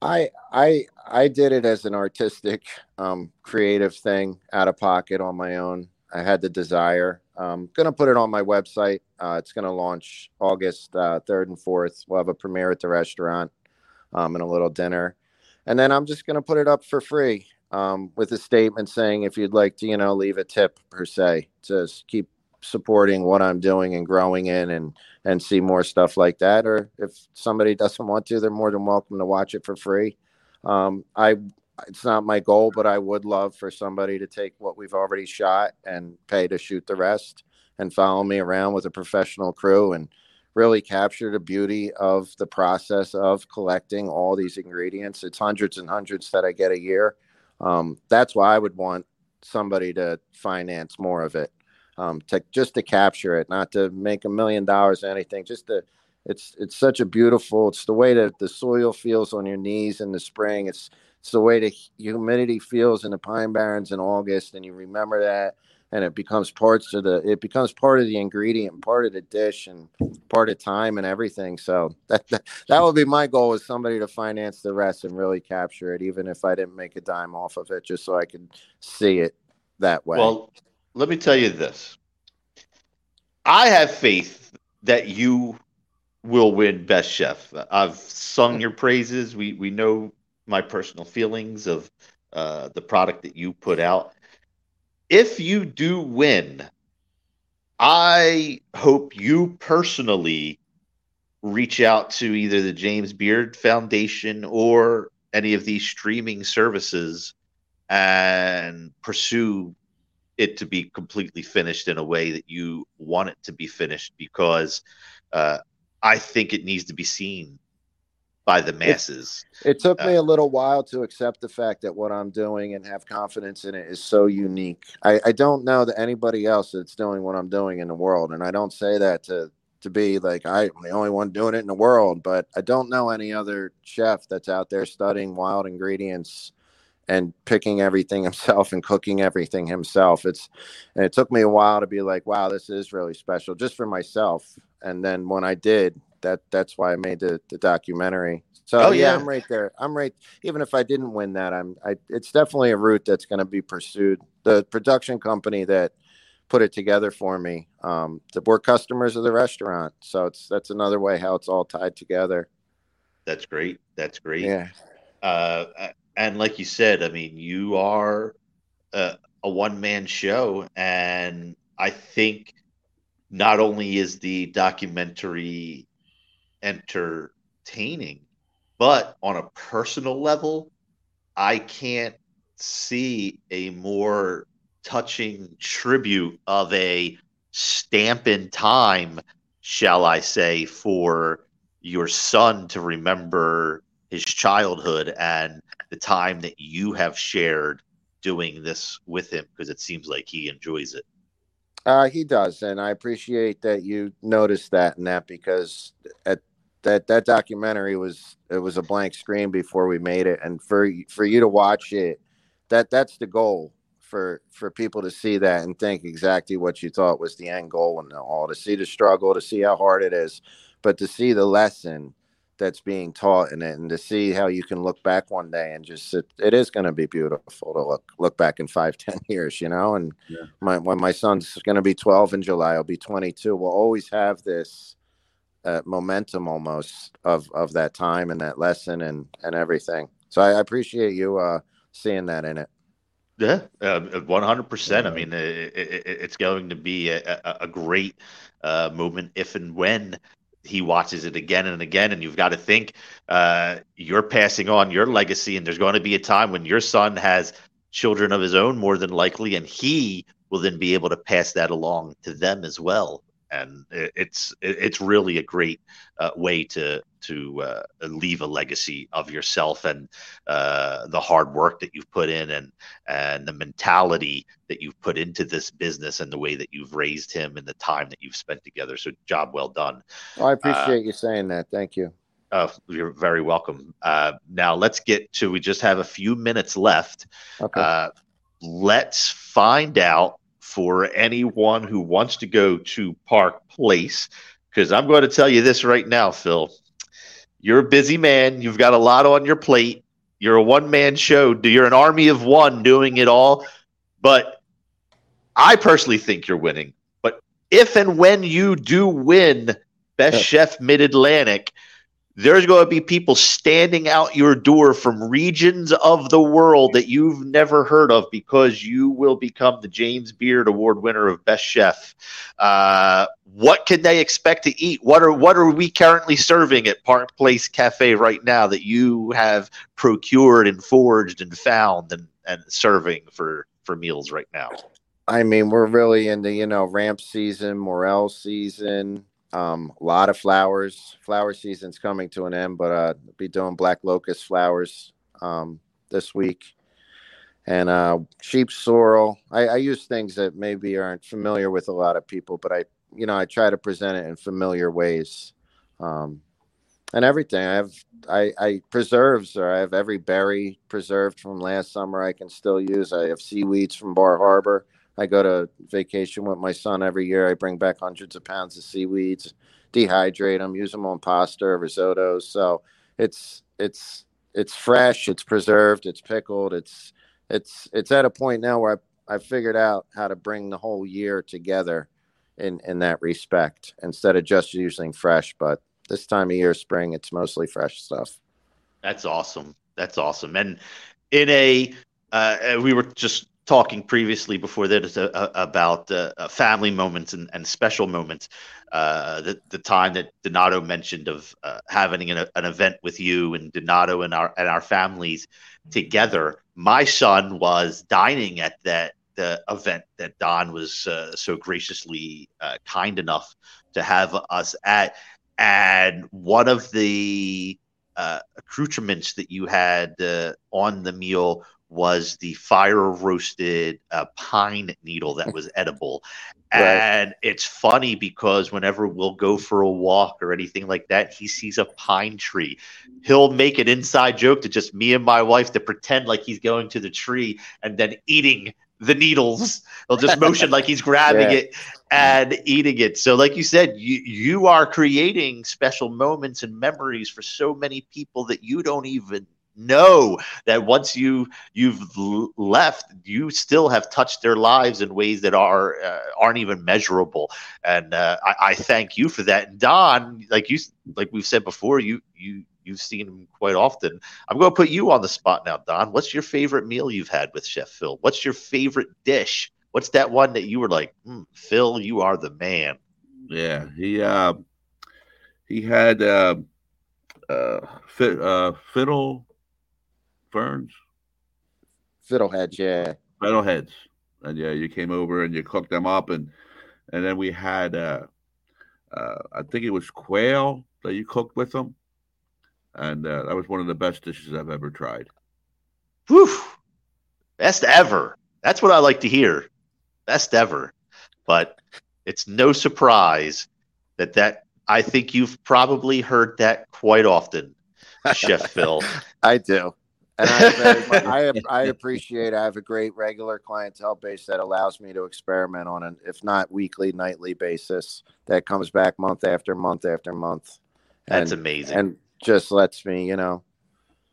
I I I did it as an artistic, um, creative thing, out of pocket on my own. I had the desire. I'm gonna put it on my website. Uh, it's gonna launch August uh, third and fourth. We'll have a premiere at the restaurant, um, and a little dinner, and then I'm just gonna put it up for free, um, with a statement saying if you'd like to, you know, leave a tip per se to keep supporting what I'm doing and growing in and and see more stuff like that. Or if somebody doesn't want to, they're more than welcome to watch it for free. Um, I it's not my goal, but I would love for somebody to take what we've already shot and pay to shoot the rest and follow me around with a professional crew and really capture the beauty of the process of collecting all these ingredients. It's hundreds and hundreds that I get a year. Um, that's why I would want somebody to finance more of it um, to just to capture it, not to make a million dollars or anything. Just to, it's it's such a beautiful. It's the way that the soil feels on your knees in the spring. It's it's the way the humidity feels in the pine barrens in August, and you remember that, and it becomes parts of the. It becomes part of the ingredient, part of the dish, and part of time and everything. So that that, that would be my goal: is somebody to finance the rest and really capture it, even if I didn't make a dime off of it, just so I could see it that way. Well, let me tell you this. I have faith that you will win Best Chef. I've sung your praises. We we know my personal feelings of uh, the product that you put out. If you do win, I hope you personally reach out to either the James Beard Foundation or any of these streaming services and pursue it to be completely finished in a way that you want it to be finished because uh, I think it needs to be seen by the masses. It took me Uh, a little while to accept the fact that what I'm doing and have confidence in it is so unique. I, I don't know that anybody else that's doing what I'm doing in the world, and I don't say that to to be like I'm the only one doing it in the world, but I don't know any other chef that's out there studying wild ingredients and picking everything himself and cooking everything himself. It's and it took me a while to be like, wow, this is really special just for myself. And then when I did, that that's why I made the, the documentary. So oh, yeah, yeah, I'm right there. I'm right. Even if I didn't win that, I'm. I. It's definitely a route that's going to be pursued. The production company that put it together for me, um, the, we're customers of the restaurant, so it's that's another way how it's all tied together. That's great. That's great. Yeah. Uh, and like you said, I mean, you are a, a one man show, and I think not only is the documentary entertaining, but on a personal level, I can't see a more touching tribute of a stamp in time, shall I say, for your son to remember his childhood and the time that you have shared doing this with him because it seems like he enjoys it. Uh, he does, and I appreciate that you noticed that and that because at that that documentary was it was a blank screen before we made it, and for for you to watch it, that that's the goal for for people to see that and think exactly what you thought was the end goal and all to see the struggle, to see how hard it is, but to see the lesson that's being taught in it and to see how you can look back one day and just it, it is going to be beautiful to look look back in five ten years you know and yeah. my, when my son's going to be 12 in july i'll be 22 we'll always have this uh, momentum almost of of that time and that lesson and and everything. So i, I appreciate you uh seeing that in it. Yeah, uh, one hundred percent. I mean, it, it, it's going to be a, a great uh, movement if and when he watches it again and again. And you've got to think uh, you're passing on your legacy and there's going to be a time when your son has children of his own more than likely and he will then be able to pass that along to them as well and it's it's really a great uh, way to to uh, leave a legacy of yourself and uh, the hard work that you've put in and and the mentality that you've put into this business and the way that you've raised him and the time that you've spent together. So job well done. Well, I appreciate uh, you saying that. Thank you. Uh, you're very welcome. Uh, now let's get to. We just have a few minutes left. Okay. let's find out for anyone who wants to go to Park Place, because I'm going to tell you this right now, Phil. You're a busy man. You've got a lot on your plate. You're a one man show. You're an army of one doing it all. But I personally think you're winning. But if and when you do win Best Chef Mid Atlantic, there's going to be people standing out your door from regions of the world that you've never heard of because you will become the James Beard Award winner of Best Chef. Uh, what can they expect to eat? What are what are we currently serving at Park Place Cafe right now that you have procured and foraged and found and, and serving for for meals right now? I mean, we're really into you know ramp season, morel season um, a lot of flowers. Flower season's coming to an end, but uh, be doing black locust flowers um, this week, and uh, sheep sorrel. I, I use things that maybe aren't familiar with a lot of people, but I, you know, I try to present it in familiar ways, um, and everything. I have I, I preserves, or I have every berry preserved from last summer. I can still use. I have seaweeds from Bar Harbor. I go to vacation with my son every year. I bring back hundreds of pounds of seaweeds, dehydrate them, use them on pasta risottos. So it's it's it's fresh, it's preserved, it's pickled. It's it's it's at a point now where I I figured out how to bring the whole year together in in that respect instead of just using fresh. But this time of year, spring, it's mostly fresh stuff. That's awesome. That's awesome. And in a uh, we were just talking previously before that uh, about uh, uh, family moments and, and special moments. Uh, the, the time that Donato mentioned of uh, having an, an, event with you and Donato and our and our families together. My son was dining at that the event that Don was uh, so graciously kind enough to have us at, and one of the accoutrements that you had on the meal was the fire roasted uh, pine needle that was edible. Right. And it's funny because whenever we'll go for a walk or anything like that, he sees a pine tree. He'll make an inside joke to just me and my wife to pretend like he's going to the tree and then eating the needles. He'll just motion like he's grabbing Yeah. it and eating it. So, like you said, you you are creating special moments and memories for so many people that you don't even know that once you you've left you still have touched their lives in ways that are uh, aren't even measurable. And uh, I, I thank you for that. And don like you like we've said before you you you've seen him quite often. I'm going to put you on the spot now don. What's your favorite meal you've had with chef phil? What's your favorite dish? What's that one that you were like mm, phil you are the man. Yeah, he uh, he had uh, uh, fi- uh, fiddle ferns, Fiddleheads, yeah. fiddleheads, and yeah, you came over and you cooked them up, and and then we had uh, uh, I think it was quail that you cooked with them, and uh, that was one of the best dishes I've ever tried. Whew. Best ever. That's what I like to hear. Best ever. But it's no surprise that that I think you've probably heard that quite often, Chef Phil. I do. And I, much, I, I appreciate I have a great regular clientele base that allows me to experiment on an, if not weekly, nightly basis that comes back month after month after month. That's amazing. and just lets me, you know,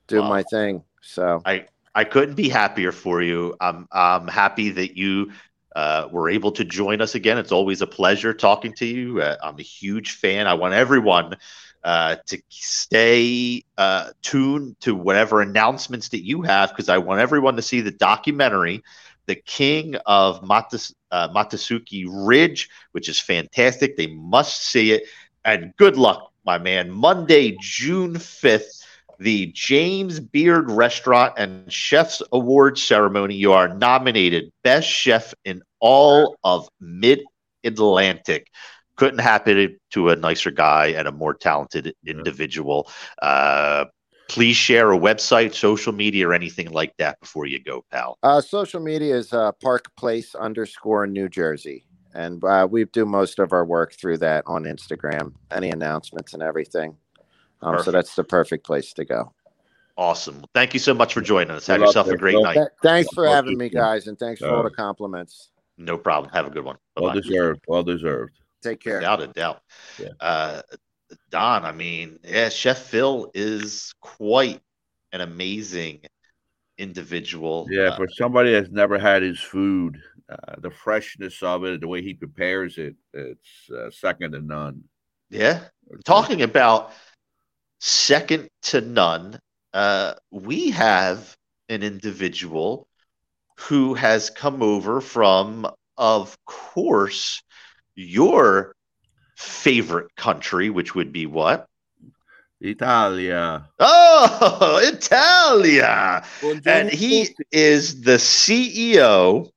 do Wow. my thing. So I I couldn't be happier for you. I'm I'm happy that you uh, were able to join us again. It's always a pleasure talking to you. Uh, I'm a huge fan. I want everyone uh, to stay uh, tuned to whatever announcements that you have because I want everyone to see the documentary, The King of Matas, uh, Matasuki Ridge, which is fantastic. They must see it. And good luck, my man. Monday, June 5th the James Beard Restaurant and Chefs Award Ceremony. You are nominated Best Chef in all of Mid Atlantic. Couldn't happen to a nicer guy and a more talented individual. Uh, please share a website, social media, or anything like that before you go, pal. uh, social media is uh, Park Place underscore New Jersey. And uh, we do most of our work through that on Instagram, any announcements and everything. Um, so that's the perfect place to go. Awesome. Thank you so much for joining us. Have Good luck yourself a great Phil. night. Th- thanks for Well, having me, guys, and thanks for all Uh, the compliments. No problem. Have a good one. Well Bye-bye. deserved. Well deserved. Take care. Without a doubt. Yeah. Uh, Don, I mean, yeah, Chef Phil is quite an amazing individual. Yeah, Uh, for somebody that's never had his food, uh, the freshness of it, the way he prepares it, it's uh, second to none. yeah. Talking about second to none, uh, we have an individual who has come over from, of course, your favorite country, which would be what? Italia. Oh, Italia. and he is the CEO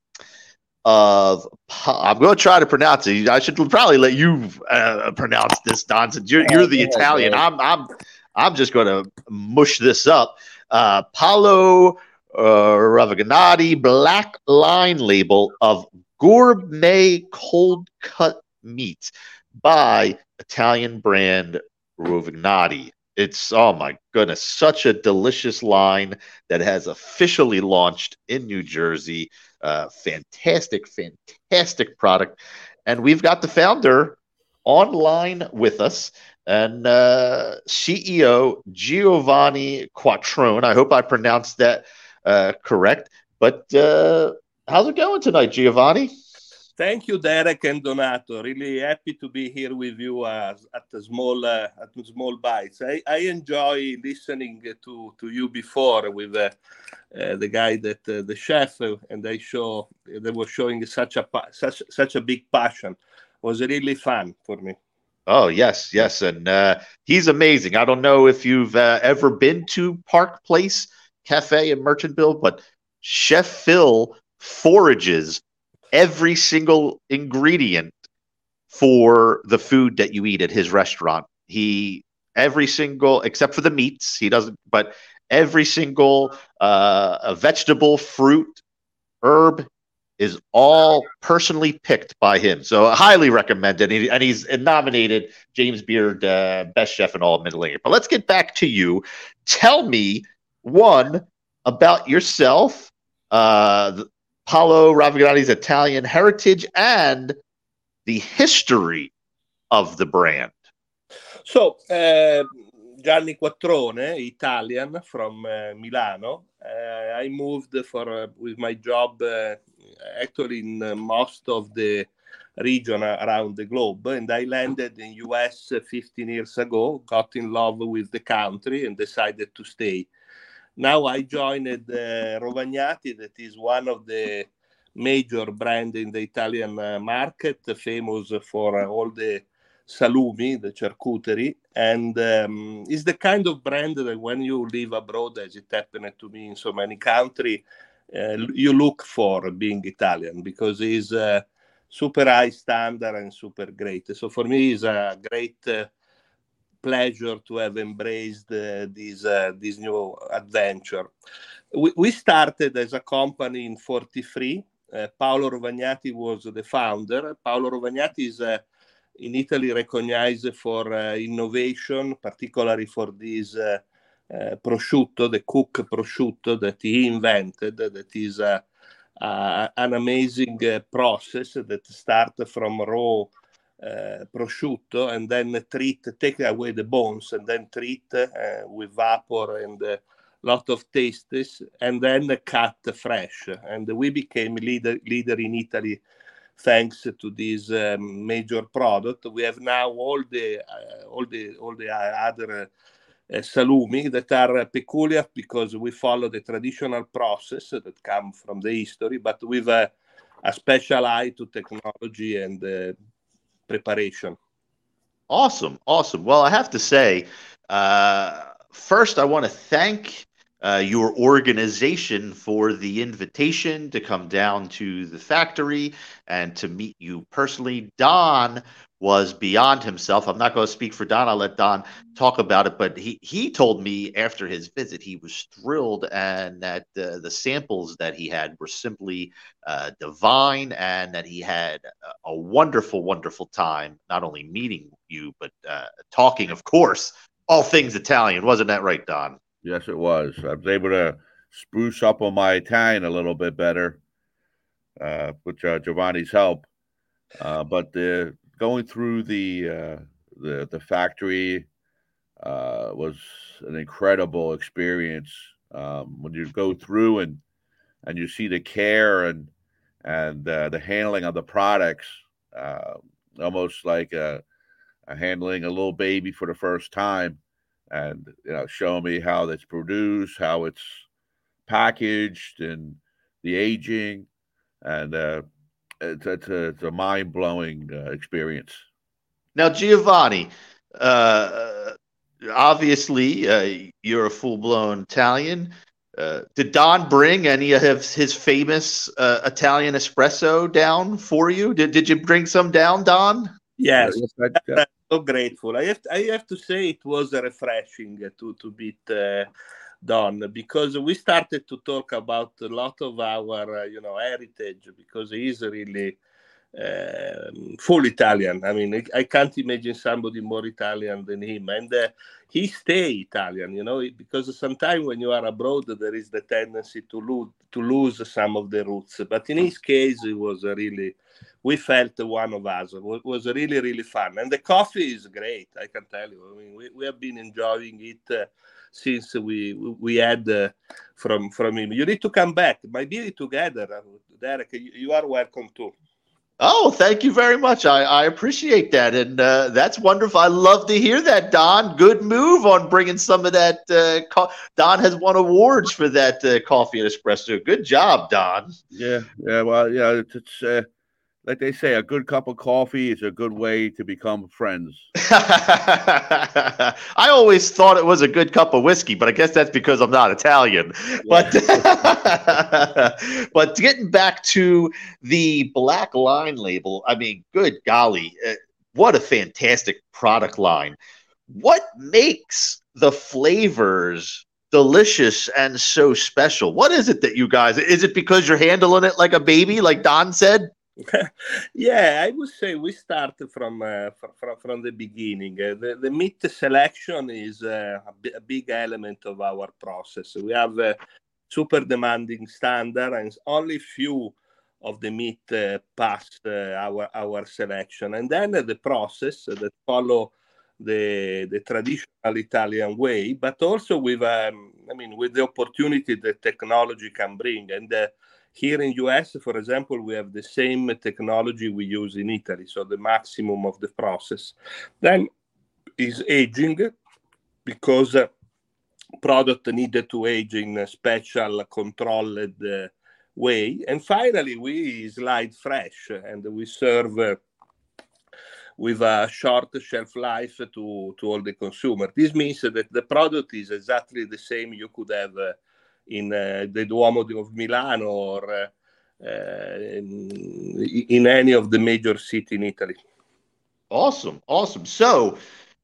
of. I'm going to try to pronounce it. I should probably let you uh, pronounce this nonsense. You're, you're the Italian. I'm I'm I'm just going to mush this up. Uh, Paolo uh, Rovagnati Black Line label of gourmet cold cut meat by Italian brand Rovagnati. It's oh my goodness, such a delicious line that has officially launched in New Jersey. Uh, fantastic, fantastic product, and we've got the founder online with us and uh, CEO Giovanni Quattrone. I hope I pronounced that uh, correct. But uh, how's it going tonight, Giovanni? Thank you, Derek and Donato. Really happy to be here with you uh, at the small uh, at small bites. I, I enjoy listening to, to you before with uh, uh, the guy that uh, the chef uh, and they show they were showing such a such such a big passion. It was really fun for me. Oh yes, yes, and uh, he's amazing. I don't know if you've uh, ever been to Park Place Cafe in Merchantville, but Chef Phil forages every single ingredient for the food that you eat at his restaurant. He every single except for the meats, he doesn't, but Every single uh, vegetable, fruit, herb is all personally picked by him. So highly recommended. And, he, and he's nominated James Beard uh, best chef in all of Mid Atlantic. But let's get back to you. Tell me one about yourself, uh, Paolo Rovagnati's Italian heritage, and the history of the brand. So, uh, Gianni Quattrone, Italian from uh, Milano. Uh, I moved for with my job actually in most of the region around the globe, and I landed in US 15 years ago. Got in love with the country and decided to stay. Now I joined uh, Rovagnati, that is one of the major brand in the Italian market, famous for all the salumi, the charcuterie, and um, it's the kind of brand that when you live abroad, as it happened to me in so many countries, uh, you look for being Italian because it's uh, super high standard and super great. So for me, it's a great uh, pleasure to have embraced uh, this uh, this new adventure. We, we started as a company in 43. Uh, Paolo Rovagnati was the founder. Paolo Rovagnati is a in Italy recognized for uh, innovation, particularly for this uh, uh, prosciutto, the cook prosciutto that he invented, that is an amazing process that starts from raw uh, prosciutto and then treat, take away the bones and then treat uh, with vapor and a lot of tastes and then cut fresh. And we became leader, leader in Italy thanks to this um, major product. We have now all the uh, all the all the other uh, salumi that are peculiar because we follow the traditional process that come from the history, but with a, special eye to technology and uh, preparation. Awesome, awesome. Well, I have to say, uh, first, I want to thank uh, your organization for the invitation to come down to the factory and to meet you personally. Don was beyond himself. I'm not going to speak for Don. I'll let Don talk about it. But he, he told me after his visit he was thrilled and that the, the samples that he had were simply uh, divine and that he had a, a, wonderful, wonderful time not only meeting you, but uh, talking, of course, all things Italian. Wasn't that right, Don? Yes, it was. I was able to spruce up on my Italian a little bit better uh, with uh, Giovanni's help. Uh, but the, going through the uh, the, the factory uh, was an incredible experience. Um, when you go through and and you see the care and and uh, the handling of the products, uh, almost like a, a handling a little baby for the first time and you know show me how it's produced, how it's packaged, and the aging, and uh, it's, it's a, it's a mind blowing uh, experience. Now, Giovanni, uh, obviously uh, you're a full blown Italian. Uh, did Don bring any of his famous uh, Italian espresso down for you? Did Did you bring some down, Don? Yes, I'm so grateful. I have to, I have to say it was refreshing to to meet uh, Don because we started to talk about a lot of our uh, you know heritage because he is really uh, full Italian. I mean, I can't imagine somebody more Italian than him, and uh, he stay Italian. You know, because sometimes when you are abroad, there is the tendency to lose to lose some of the roots. But in his case, it was really we felt one of us. It was really, really fun. And the coffee is great, I can tell you. I mean, we, we have been enjoying it uh, since we we had uh, from from him. You need to come back. Maybe together, uh, Derek. You, you, are welcome too. Oh, thank you very much. I, I appreciate that, and uh, that's wonderful. I love to hear that, Don. Good move on bringing some of that. Uh, co- Don has won awards for that uh, coffee and espresso. Good job, Don. Yeah, yeah. Well, yeah, it's, it's uh, like they say, a good cup of coffee is a good way to become friends. I always thought it was a good cup of whiskey, but I guess that's because I'm not Italian. Yeah. But but getting back to the black line label, I mean, good golly, uh, what a fantastic product line! What makes the flavors delicious and so special? What is it that you guys? Is it because you're handling it like a baby, like Don said? yeah, I would say we start from uh, from from the beginning. Uh, the, the meat selection is uh, a, b- a big element of our process. We have a super demanding standard, and only few of the meat uh, pass uh, our our selection, and then the process that follow the the traditional Italian way, but also with um, I mean with the opportunity that technology can bring and here in US, for example, we have the same technology we use in Italy, so the maximum of the process. Then is aging because uh, product needed to age in a special controlled uh, way. And finally, we slide fresh and we serve uh, with a short shelf life to, to all the consumer. This means that the product is exactly the same you could have uh, in uh, the Duomo of Milan or in, in any of the major city in Italy. Awesome, awesome. So,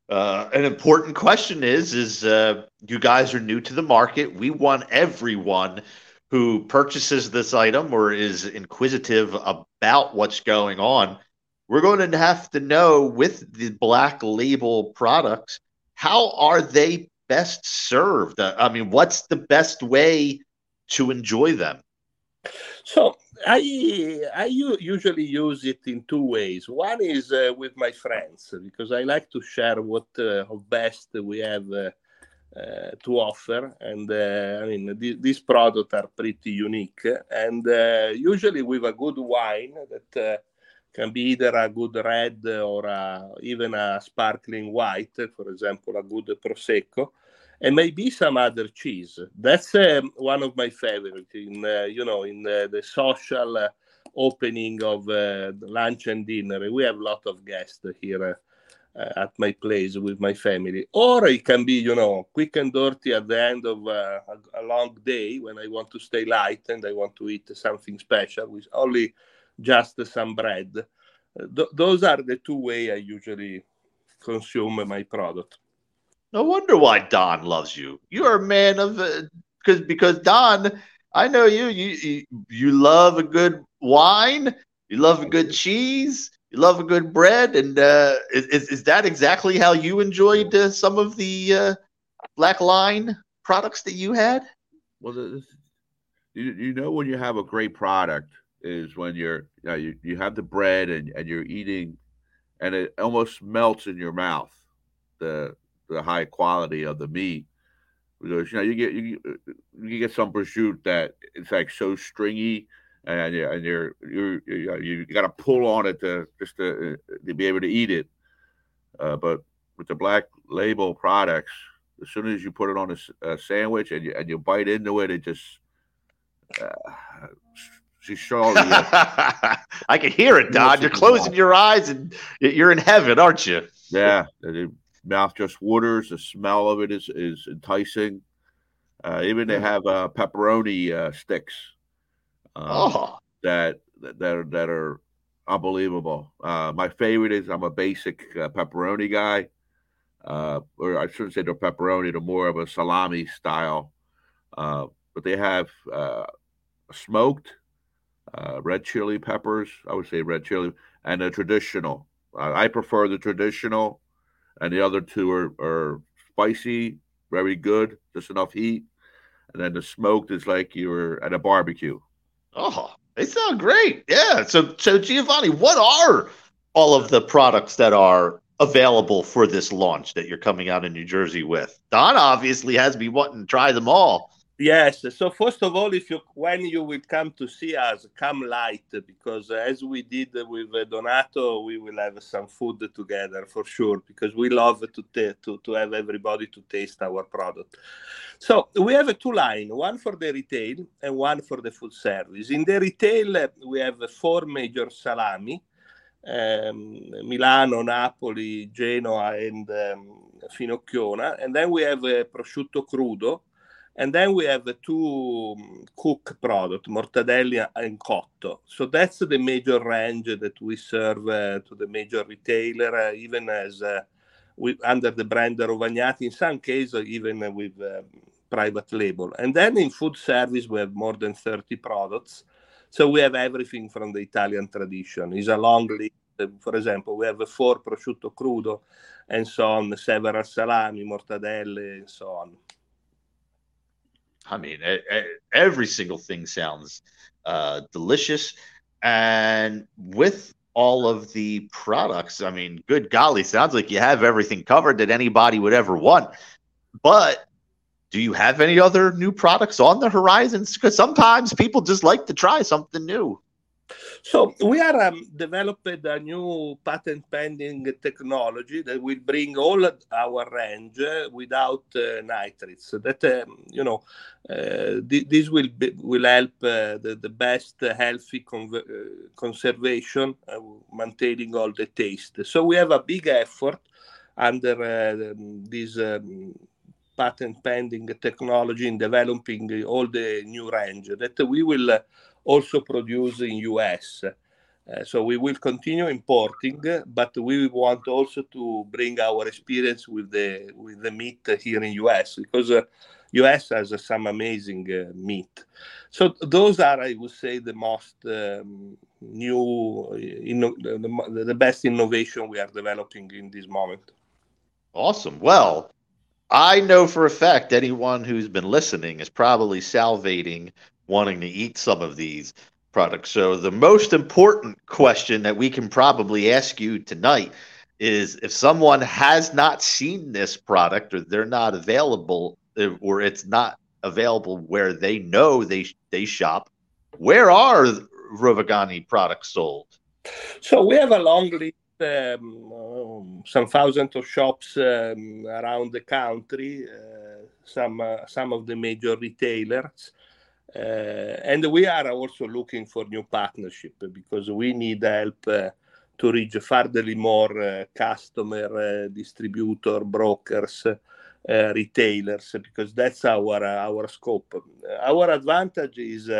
uh, an important question is: is uh, you guys are new to the market? We want everyone who purchases this item or is inquisitive about what's going on. We're going to have to know with the black label products how are they best served? Uh, I mean, what's the best way to enjoy them? So I I usually use it in two ways. One is uh, with my friends because I like to share what uh, best we have uh, uh to offer, and uh, I mean th- these products are pretty unique. And usually with a good wine that can be either a good red or a, even a sparkling white, for example, a good prosecco and maybe some other cheese. That's um, one of my favorite in uh, you know in uh, the social uh, opening of uh, lunch and dinner. We have a lot of guests here uh, at my place with my family, or it can be you know quick and dirty at the end of uh, a, long day when I want to stay light and I want to eat something special with only just some bread. Th- those are the two way I usually consume my product. No wonder why Don loves you. You are a man of because uh, because Don, I know you, you you love a good wine, you love a good cheese, you love a good bread, and uh, is is that exactly how you enjoyed uh, some of the uh, Black Line products that you had? Well, this, you you know when you have a great product is when you're you, know, you, you have the bread and, and you're eating, and it almost melts in your mouth. The the high quality of the meat because you know you get you, you get some prosciutto that it's like so stringy and you and you're you're you, you got to pull on it to just to, to be able to eat it. Uh, but with the black label products, as soon as you put it on a, a sandwich and you and you bite into it, it just uh, she's showing. I can hear it, Don. You're closing your eyes and you're in heaven, aren't you? Yeah, mouth just waters. The smell of it is is enticing. Uh, even they have uh, pepperoni uh, sticks uh, oh. that that are, that are unbelievable. Uh, my favorite is I'm a basic uh, pepperoni guy, or I shouldn't say they're pepperoni, they're more of a salami style. but they have smoked red chili peppers. I would say red chili and a traditional. I prefer the traditional and the other two are, are spicy, very good, just enough heat. And then the smoked is like you were at a barbecue. Oh, they sound great. Yeah. So, so Giovanni, what are all of the products that are available for this launch that you're coming out in New Jersey with? Don obviously has me wanting to try them all. Yes. So first of all, if you when you will come to see us, come light because as we did with uh, Donato, we will have some food together for sure because we love to t- to to have everybody to taste our product. So we have two line, one for the retail and one for the food service. In the retail, uh, we have four major salami. Um, Milano, Napoli, Genoa, and um, Finocchiona, and then we have a prosciutto crudo, and then we have the two um, cook product, mortadella and cotto. So that's the major range that we serve uh, to the major retailer, uh, even as uh, we, under the brand Rovagnati. In some cases, even with private label. And then in food service, we have more than 30 products. So we have everything from the Italian tradition. It's a long list. For example, we have four prosciutto crudo and so on, several salami, mortadelle, and so on. I mean, every single thing sounds uh, delicious. And with all of the products, I mean, good golly, sounds like you have everything covered that anybody would ever want. But do you have any other new products on the horizons? Because sometimes people just like to try something new. So we are um, developing a new patent pending technology that will bring all our range without uh, nitrates. That um, you know, uh, th- this will be, will help uh, the, the best healthy con- uh, conservation, uh, maintaining all the taste. So we have a big effort under uh, this. Um, patent pending technology in developing all the new range that we will also produce in US. Uh, so we will continue importing, but we want also to bring our experience with the with the meat here in US because US has uh, some amazing uh, meat. So those are, I would say, the most um, new, the best innovation we are developing in this moment. Awesome. Well, I know for a fact anyone who's been listening is probably salivating wanting to eat some of these products. So the most important question that we can probably ask you tonight is if someone has not seen this product or they're not available uh, or it's not available where they know they they shop, where are Rovagnati products sold? So we have a long list um, um, some thousands of shops um, around the country, uh, some uh, some of the major retailers. Uh, and we are also looking for new partnership because we need help uh, to reach furtherly more uh, customer, distributor, brokers, retailers, because that's our our scope. Our advantage is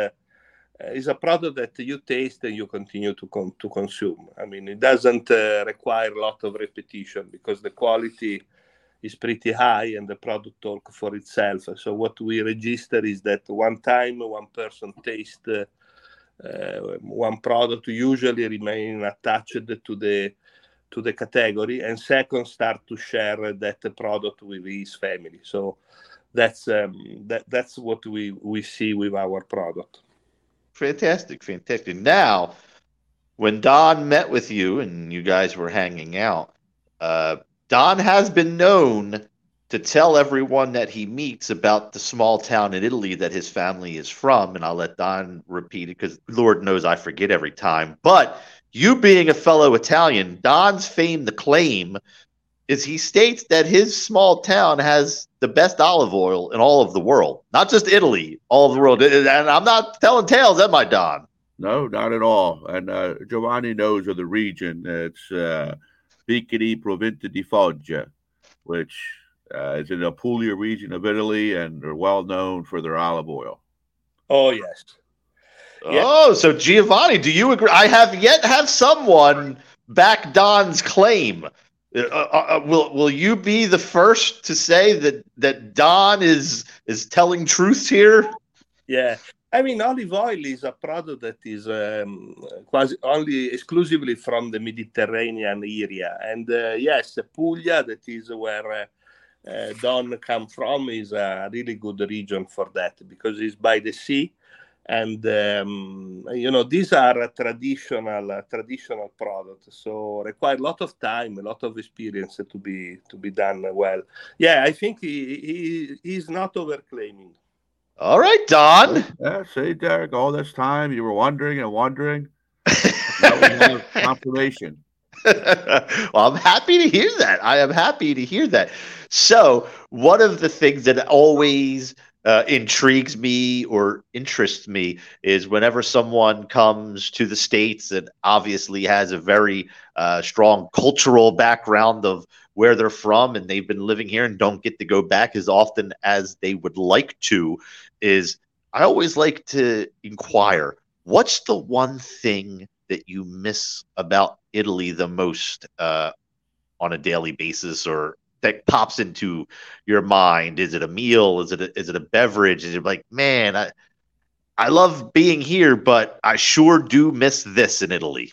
is a product that you taste and you continue to con- to consume. I mean, it doesn't uh, require a lot of repetition because the quality is pretty high and the product talk for itself. So what we register is that one time one person taste uh, uh, one product usually remain attached to the to the category and second start to share that product with his family. So that's um, that that's what we we see with our product. Fantastic, fantastic. Now, when Don met with you and you guys were hanging out, uh, Don has been known to tell everyone that he meets about the small town in Italy that his family is from. And I'll let Don repeat it because Lord knows I forget every time. But you being a fellow Italian, Don's fame, the claim is he states that his small town has the best olive oil in all of the world, not just Italy, all of the world. And I'm not telling tales, am I, Don? No, not at all. And uh, Giovanni knows of the region. It's uh, Vicari Provincia di Foggia, which uh, is in the Apulia region of Italy and are well known for their olive oil. Oh, yes. Oh, so Giovanni, do you agree? I have yet have someone back Don's claim. Uh, uh, uh, will will you be the first to say that that Don is is telling truth here? Yeah, I mean, olive oil is a product that is um, quasi only exclusively from the Mediterranean area. And uh, yes, Puglia, that is where uh, uh, Don come from, is a really good region for that because it's by the sea. And um, you know these are traditional traditional products, so require a lot of time, a lot of experience to be to be done well. Yeah, I think he, he he's not overclaiming. All right, Don. Yeah, see, Derek, all this time you were wondering and wondering. confirmation. well, I'm happy to hear that. I am happy to hear that. So, one of the things that always uh, intrigues me or interests me is whenever someone comes to the states and obviously has a very uh, strong cultural background of where they're from and they've been living here and don't get to go back as often as they would like to is I always like to inquire what's the one thing that you miss about Italy the most uh, on a daily basis or that pops into your mind? Is it a meal? Is it a, is it a beverage? Is it like, man, I I love being here, but I sure do miss this in Italy.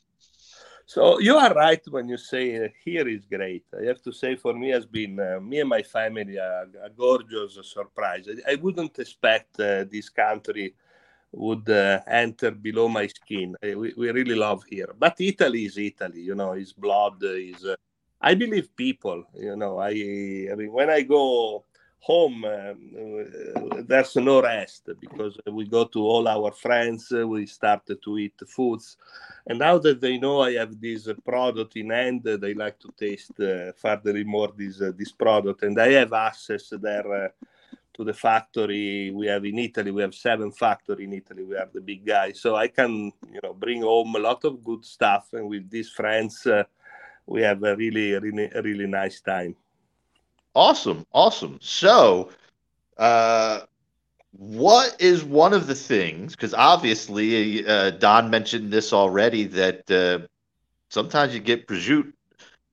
So you are right when you say uh, here is great. I have to say, for me, has been uh, me and my family a, gorgeous surprise. I, I wouldn't expect uh, this country would uh, enter below my skin. Uh, we, we really love here, but Italy is Italy. You know, is blood. Is uh, I believe people. You know, I, I mean, when I go home there's no rest because we go to all our friends we start to eat foods. And now that they know i have this product in hand they like to taste uh, furthermore this uh, this product. And i have access there uh, to the factory we have in italy. We have seven factory in italy. We are the big guy. So i can you know bring home a lot of good stuff. And with these friends uh, we have a really really really nice time Awesome, awesome. So, uh, what is one of the things? Because obviously, uh, Don mentioned this already that uh, sometimes you get prosciutto,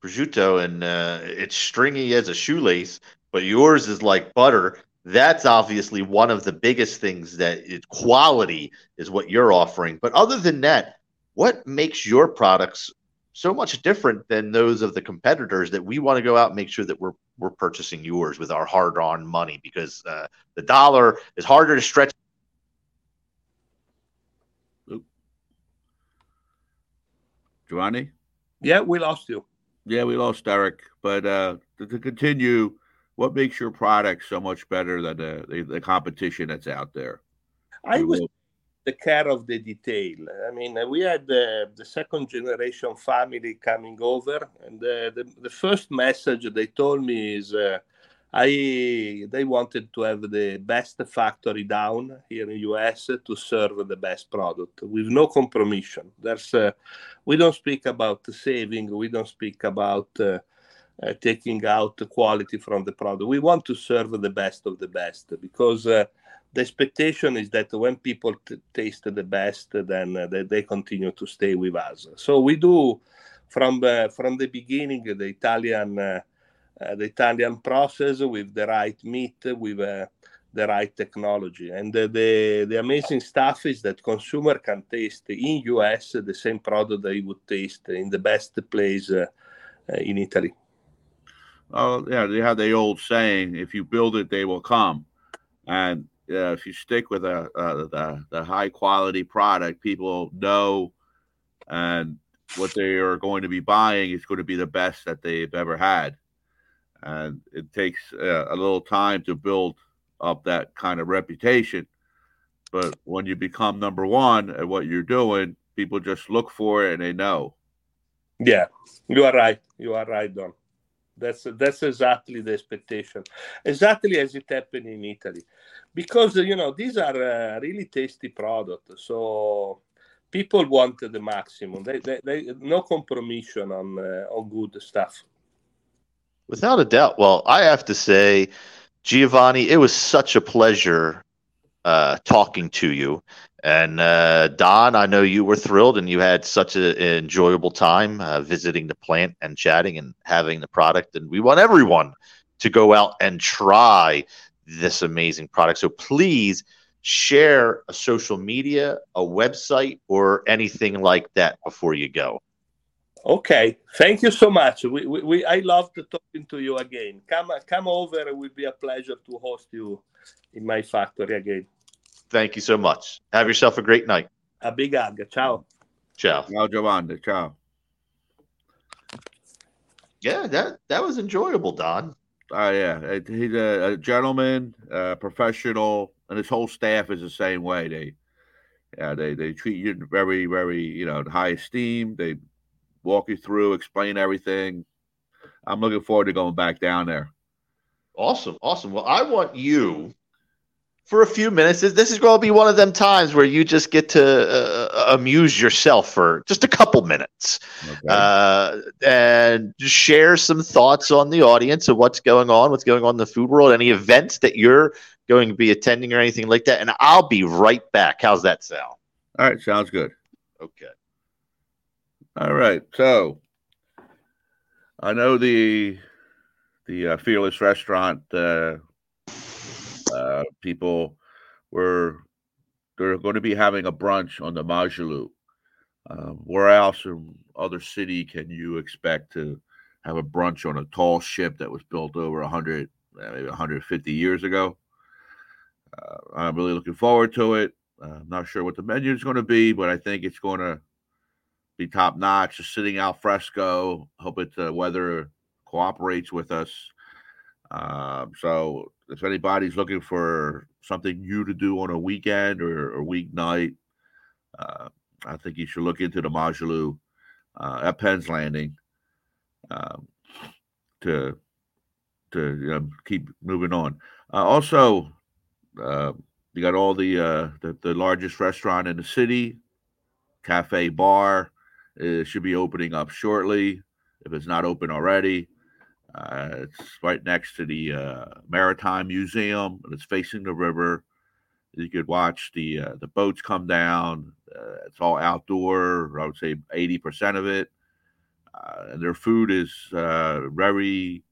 prosciutto, and uh, it's stringy as a shoelace, but yours is like butter. That's obviously one of the biggest things that it, quality is what you're offering. But other than that, what makes your products so much different than those of the competitors that we want to go out and make sure that we're we're purchasing yours with our hard-earned money because uh, the dollar is harder to stretch. Giovanni? Yeah, we lost you. Yeah, we lost Derek. But uh, to, to continue, what makes your product so much better than the, the, the competition that's out there? I was the care of the detail. I mean, we had the second generation family coming over, and the, the, the first message they told me is uh, I they wanted to have the best factory down here in the US to serve the best product with no compromission. There's uh, we don't speak about saving, we don't speak about uh, uh, taking out the quality from the product. We want to serve the best of the best because uh, the expectation is that when people t- taste the best, then uh, they, they, continue to stay with us. So we do from uh, from the beginning the Italian uh, uh the Italian process with the right meat with uh, the right technology. And the, the, amazing stuff is that consumer can taste in US the same product they would taste in the best place uh, in Italy. Oh yeah, they have the old saying: "If you build it, they will come." And uh, if you stick with a, the, the high quality product, people know and what they are going to be buying is going to be the best that they've ever had. And it takes uh, a little time to build up that kind of reputation. But when you become number one at what you're doing, people just look for it and they know. Yeah, you are right. You are right, Don. That's that's exactly the expectation, exactly as it happened in Italy, because you know these are uh, really tasty products. So people want the maximum. They, they, they no compromise on uh, on good stuff. Without a doubt. Well, I have to say, Giovanni, it was such a pleasure uh, talking to you. And uh, Don, I know you were thrilled and you had such an enjoyable time uh, visiting the plant and chatting and having the product. And we want everyone to go out and try this amazing product. So please share a social media, a website, or anything like that before you go. Okay, thank you so much. We, we, we I loved talking to you again. Come come over. It will be a pleasure to host you in my factory again. Thank you so much. Have yourself a great night. A big hug. Ciao. Ciao. Ciao, Giovanni. Ciao. Yeah, that that was enjoyable, Don. Oh yeah, uh, he's a, uh, a gentleman, a professional, and his whole staff is the same way. They, yeah, they they treat you very, very, you know, high esteem. They walk you through, explain everything. I'm looking forward to going back down there. Awesome, awesome. Well, I want you for a few minutes. This is going to be one of them times where you just get to uh, amuse yourself for just a couple minutes okay. uh, and share some thoughts on the audience of what's going on, what's going on in the food world, any events that you're going to be attending or anything like that. And I'll be right back. How's that sound? All right. Sounds good. Okay. All right. So I know the the uh, Fearless Restaurant uh, uh, people were they're going to be having a brunch on the Moshulu. Uh, where else in other city can you expect to have a brunch on a tall ship that was built over 100, maybe 150 years ago? Uh, I'm really looking forward to it. Uh, I'm not sure what the menu is going to be, but I think it's going to be top notch. Just sitting al fresco. Hope it the weather cooperates with us. Um, so if anybody's looking for something new to do on a weekend or a weeknight, uh, I think you should look into the Moshulu uh, at Penn's Landing um, to to you know, keep moving on. Uh, also, uh, you got all the, uh, the, the largest restaurant in the city, cafe bar. It should be opening up shortly if it's not open already. Uh, it's right next to the uh, Maritime Museum, and it's facing the river. You could watch the uh, the boats come down. Uh, it's all outdoor. I would say eighty percent of it, uh, and their food is uh, very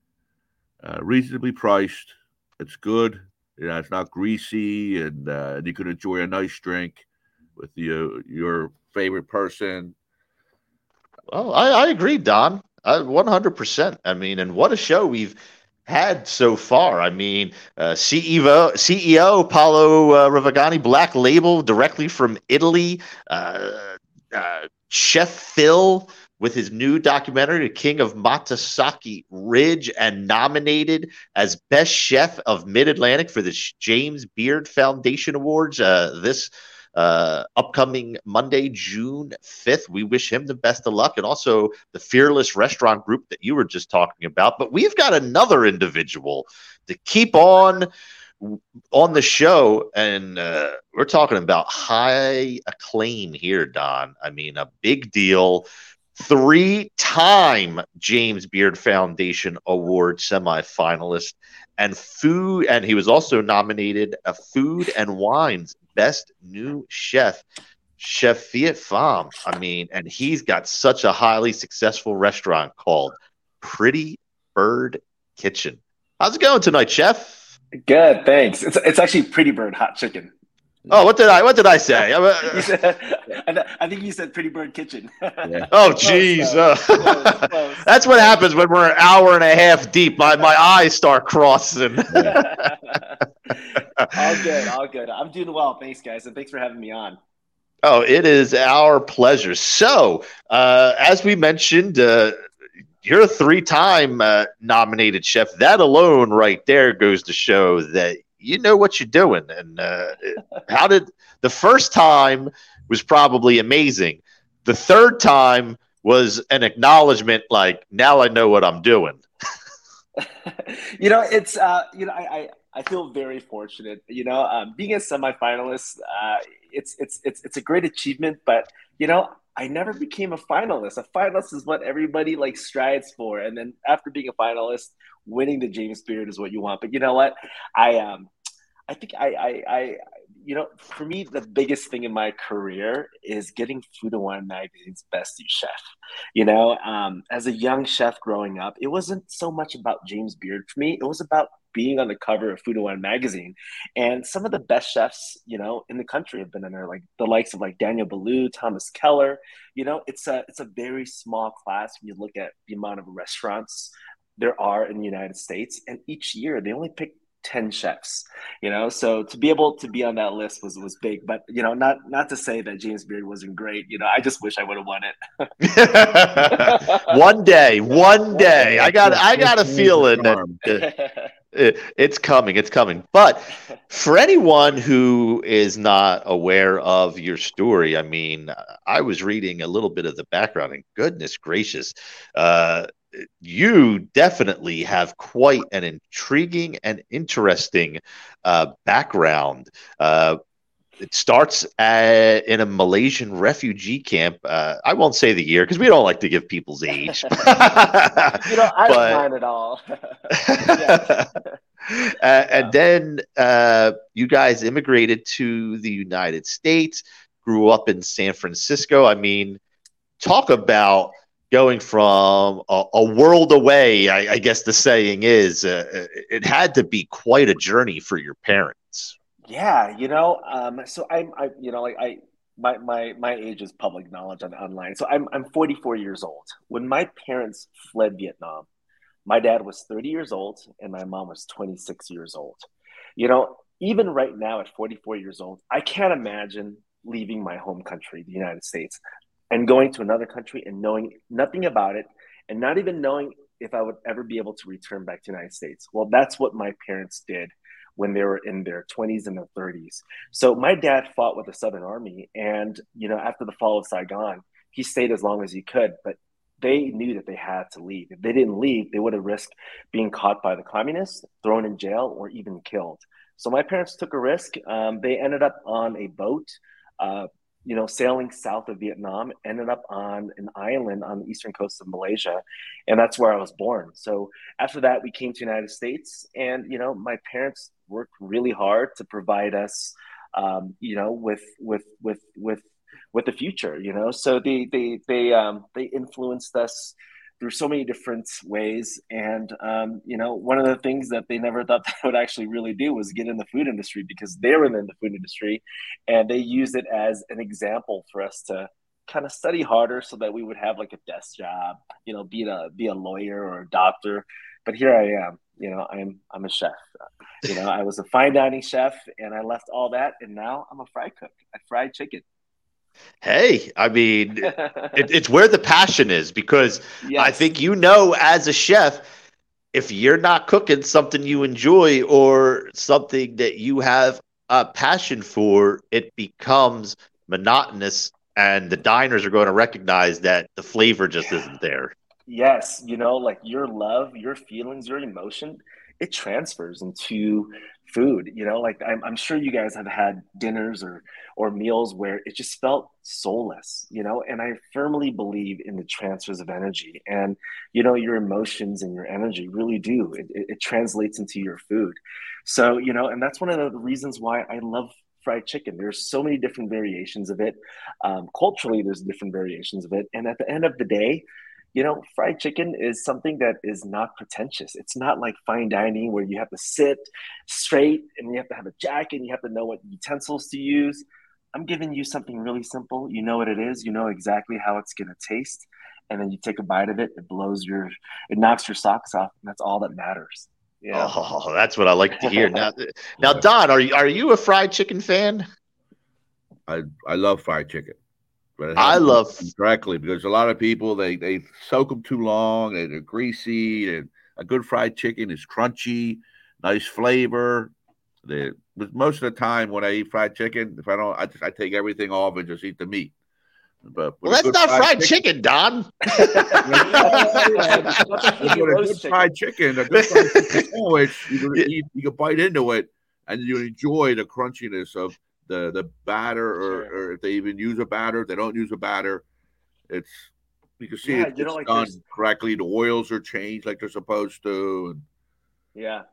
reasonably priced. It's good. You know, it's not greasy, and, and you can enjoy a nice drink with your your favorite person. Well, I, I agree, Don. One hundred percent. I mean, and what a show we've had so far. I mean, uh, CEO CEO Paolo uh, Rovagnati, Black Label, directly from Italy. Uh, uh, Chef Phil with his new documentary, The King of Matasaki Ridge, and nominated as Best Chef of Mid Atlantic for the James Beard Foundation Awards. Uh, this uh, upcoming Monday, June 5th. We wish him the best of luck and also the Fearless Restaurant Group that you were just talking about. But we've got another individual to keep on on the show and uh, we're talking about high acclaim here don i mean a big deal three time james beard foundation award semifinalist and food and he was also nominated a food and wines best new chef, Chef Viet Pham. I mean, and he's got such a highly successful restaurant called Pretty Bird Kitchen. How's it going tonight, Chef? Good, thanks. It's it's actually Pretty Bird Hot Chicken. Oh, what did I what did I say? said, I think you said Pretty Bird Kitchen. yeah. Oh, jeez. Uh, that's what happens when we're an hour and a half deep. My my eyes start crossing. all good, all good. I'm doing well. Thanks, guys, and thanks for having me on. Oh, it is our pleasure. So, uh, as we mentioned, uh, you're a three-time uh, nominated chef. That alone, right there, goes to show that you know what you're doing. And uh, how did the first time was probably amazing. The third time was an acknowledgement, like now I know what I'm doing. you know, it's uh, you know, I, I feel very fortunate. You know, um, being a semifinalist, uh, it's it's it's it's a great achievement. But you know, I never became a finalist. A finalist is what everybody like strives for, and then after being a finalist, winning the James Beard is what you want. But you know what? I um, I think I I, I you know, for me, the biggest thing in my career is getting Food and Wine Magazine's Best New Chef. You know, um, as a young chef growing up, it wasn't so much about James Beard for me. It was about being on the cover of Food and Wine magazine. And some of the best chefs, you know, in the country have been in there, like the likes of like Daniel Boulud, Thomas Keller. You know, it's a it's a very small class when you look at the amount of restaurants there are in the United States. And each year they only pick 10 chefs you know? So to be able to be on that list was was big. But you know not not to say that james beard wasn't great. You know i just wish i would have won it. One day one day. i got i got a feeling that it's coming it's coming but for anyone who is not aware of your story i mean i was reading a little bit of the background and goodness gracious uh, you definitely have quite an intriguing and interesting uh, background. Uh, it starts at, in a Malaysian refugee camp. Uh, I won't say the year because we don't like to give people's age. you know, I but, don't mind at all. Uh, and then uh, you guys immigrated to the United States, grew up in San Francisco. I mean, talk about going from a, a world away, I, I, guess the saying is, uh, it had to be quite a journey for your parents. Yeah, you know, um, so I'm, I, you know, like I, my my my age is public knowledge on online. So I'm I'm 44 years old. When my parents fled Vietnam, my dad was 30 years old and my mom was 26 years old. You know, even right now at 44 years old, I can't imagine leaving my home country, the United States, and going to another country and knowing nothing about it and not even knowing if I would ever be able to return back to the United States. Well, that's what my parents did when they were in their 20s and their 30s. So my dad fought with the Southern Army and, you know, after the fall of Saigon, he stayed as long as he could, but they knew that they had to leave. If they didn't leave, they would have risked being caught by the communists, thrown in jail, or even killed. So my parents took a risk. Um, they ended up on a boat, uh, you know, sailing south of Vietnam, ended up on an island on the eastern coast of Malaysia, and that's where I was born. So after that, we came to the United States, and you know, my parents worked really hard to provide us, um, you know, with with with with with the future. You know, so they they they um, they influenced us through so many different ways. And um, you know, one of the things that they never thought they would actually really do was get in the food industry because they were in the food industry, and they used it as an example for us to kind of study harder so that we would have like a desk job, you know, be a be a lawyer or a doctor. But here I am, you know, I'm I'm a chef. You know, I was a fine dining chef, and I left all that, and now I'm a fry cook. I fry chicken. Hey, I mean, it, it's where the passion is because yes. I think you know as a chef, if you're not cooking something you enjoy or something that you have a passion for, it becomes monotonous, and the diners are going to recognize that the flavor just yeah. isn't there. Yes, you know, like your love, your feelings, your emotion, it transfers into food you know like I'm, I'm sure you guys have had dinners or or meals where it just felt soulless you know and i firmly believe in the transfers of energy. And you know your emotions and your energy really do. It, it, it translates into your food. So you know and that's one of the reasons why i love fried chicken. There's so many different variations of it. Um, culturally there's different variations of it. And at the end of the day you know, fried chicken is something that is not pretentious. It's not like fine dining where you have to sit straight and you have to have a jacket and you have to know what utensils to use. I'm giving you something really simple. You know what it is, you know exactly how it's going to taste. And then you take a bite of it, it blows your, it knocks your socks off. And that's all that matters. Yeah. Oh, that's what I like to hear. now, now, Don, are you, are you a fried chicken fan? I, I love fried chicken. But I love correctly because a lot of people they they soak them too long and they're greasy and a good fried chicken is crunchy, nice flavor. The most of the time when I eat fried chicken, if I don't, I just I take everything off and just eat the meat. But well, that's not fried, fried chicken, chicken, Don. a good fried chicken, a good fried chicken sandwich, you can, eat, you can bite into it and you enjoy the crunchiness of the the batter or, sure. or if they even use a batter, if they don't use a batter, it's you can see yeah, it, it's like done correctly. The oils are changed like they're supposed to. And... Yeah,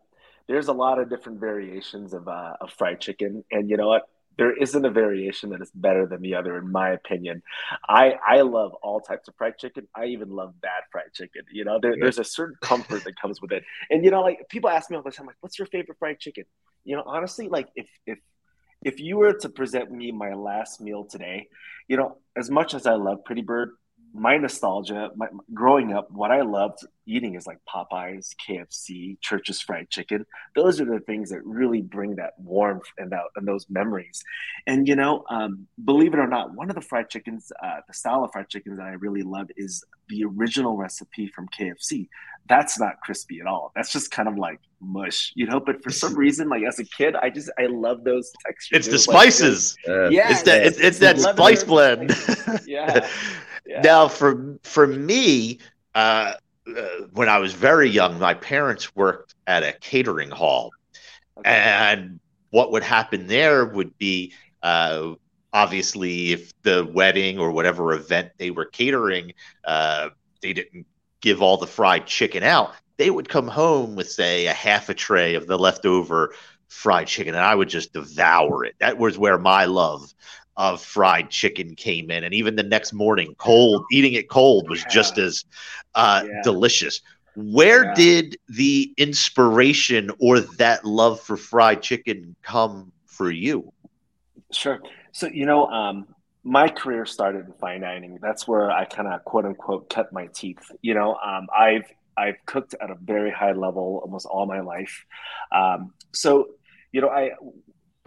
there's a lot of different variations of uh, of fried chicken, and you know what? There isn't a variation that is better than the other, in my opinion. I I love all types of fried chicken. I even love bad fried chicken. You know, there, yeah. there's a certain comfort that comes with it. And you know, like people ask me all the time, like, "What's your favorite fried chicken?" You know, honestly, like if if if you were to present me my last meal today, you know, as much as I love Pretty Bird, my nostalgia, my, growing up, what I loved eating is like Popeyes, KFC, Church's Fried Chicken. Those are the things that really bring that warmth and that and those memories. And you know, um, believe it or not, one of the fried chickens, uh, the style of fried chickens that I really love is the original recipe from KFC. That's not crispy at all. That's just kind of like mush, you know. But for some reason, like as a kid, I just I love those textures. It's the spices. Like, yeah, it's that it's, it's that spice blend. yeah. yeah. Now, for for me, uh, uh, when I was very young, my parents worked at a catering hall, okay. and what would happen there would be. Uh, obviously, if the wedding or whatever event they were catering, uh, they didn't give all the fried chicken out they would come home with say a half a tray of the leftover fried chicken and I would just devour it. That was where my love of fried chicken came in, and even the next morning, cold eating it cold was just as uh, Yeah. delicious. Where Yeah. did the inspiration or that love for fried chicken come for you? Sure. So, you know, um, my career started in fine dining. That's where I kind of quote unquote cut my teeth. You know, um, I've I've cooked at a very high level almost all my life. Um, so, you know, I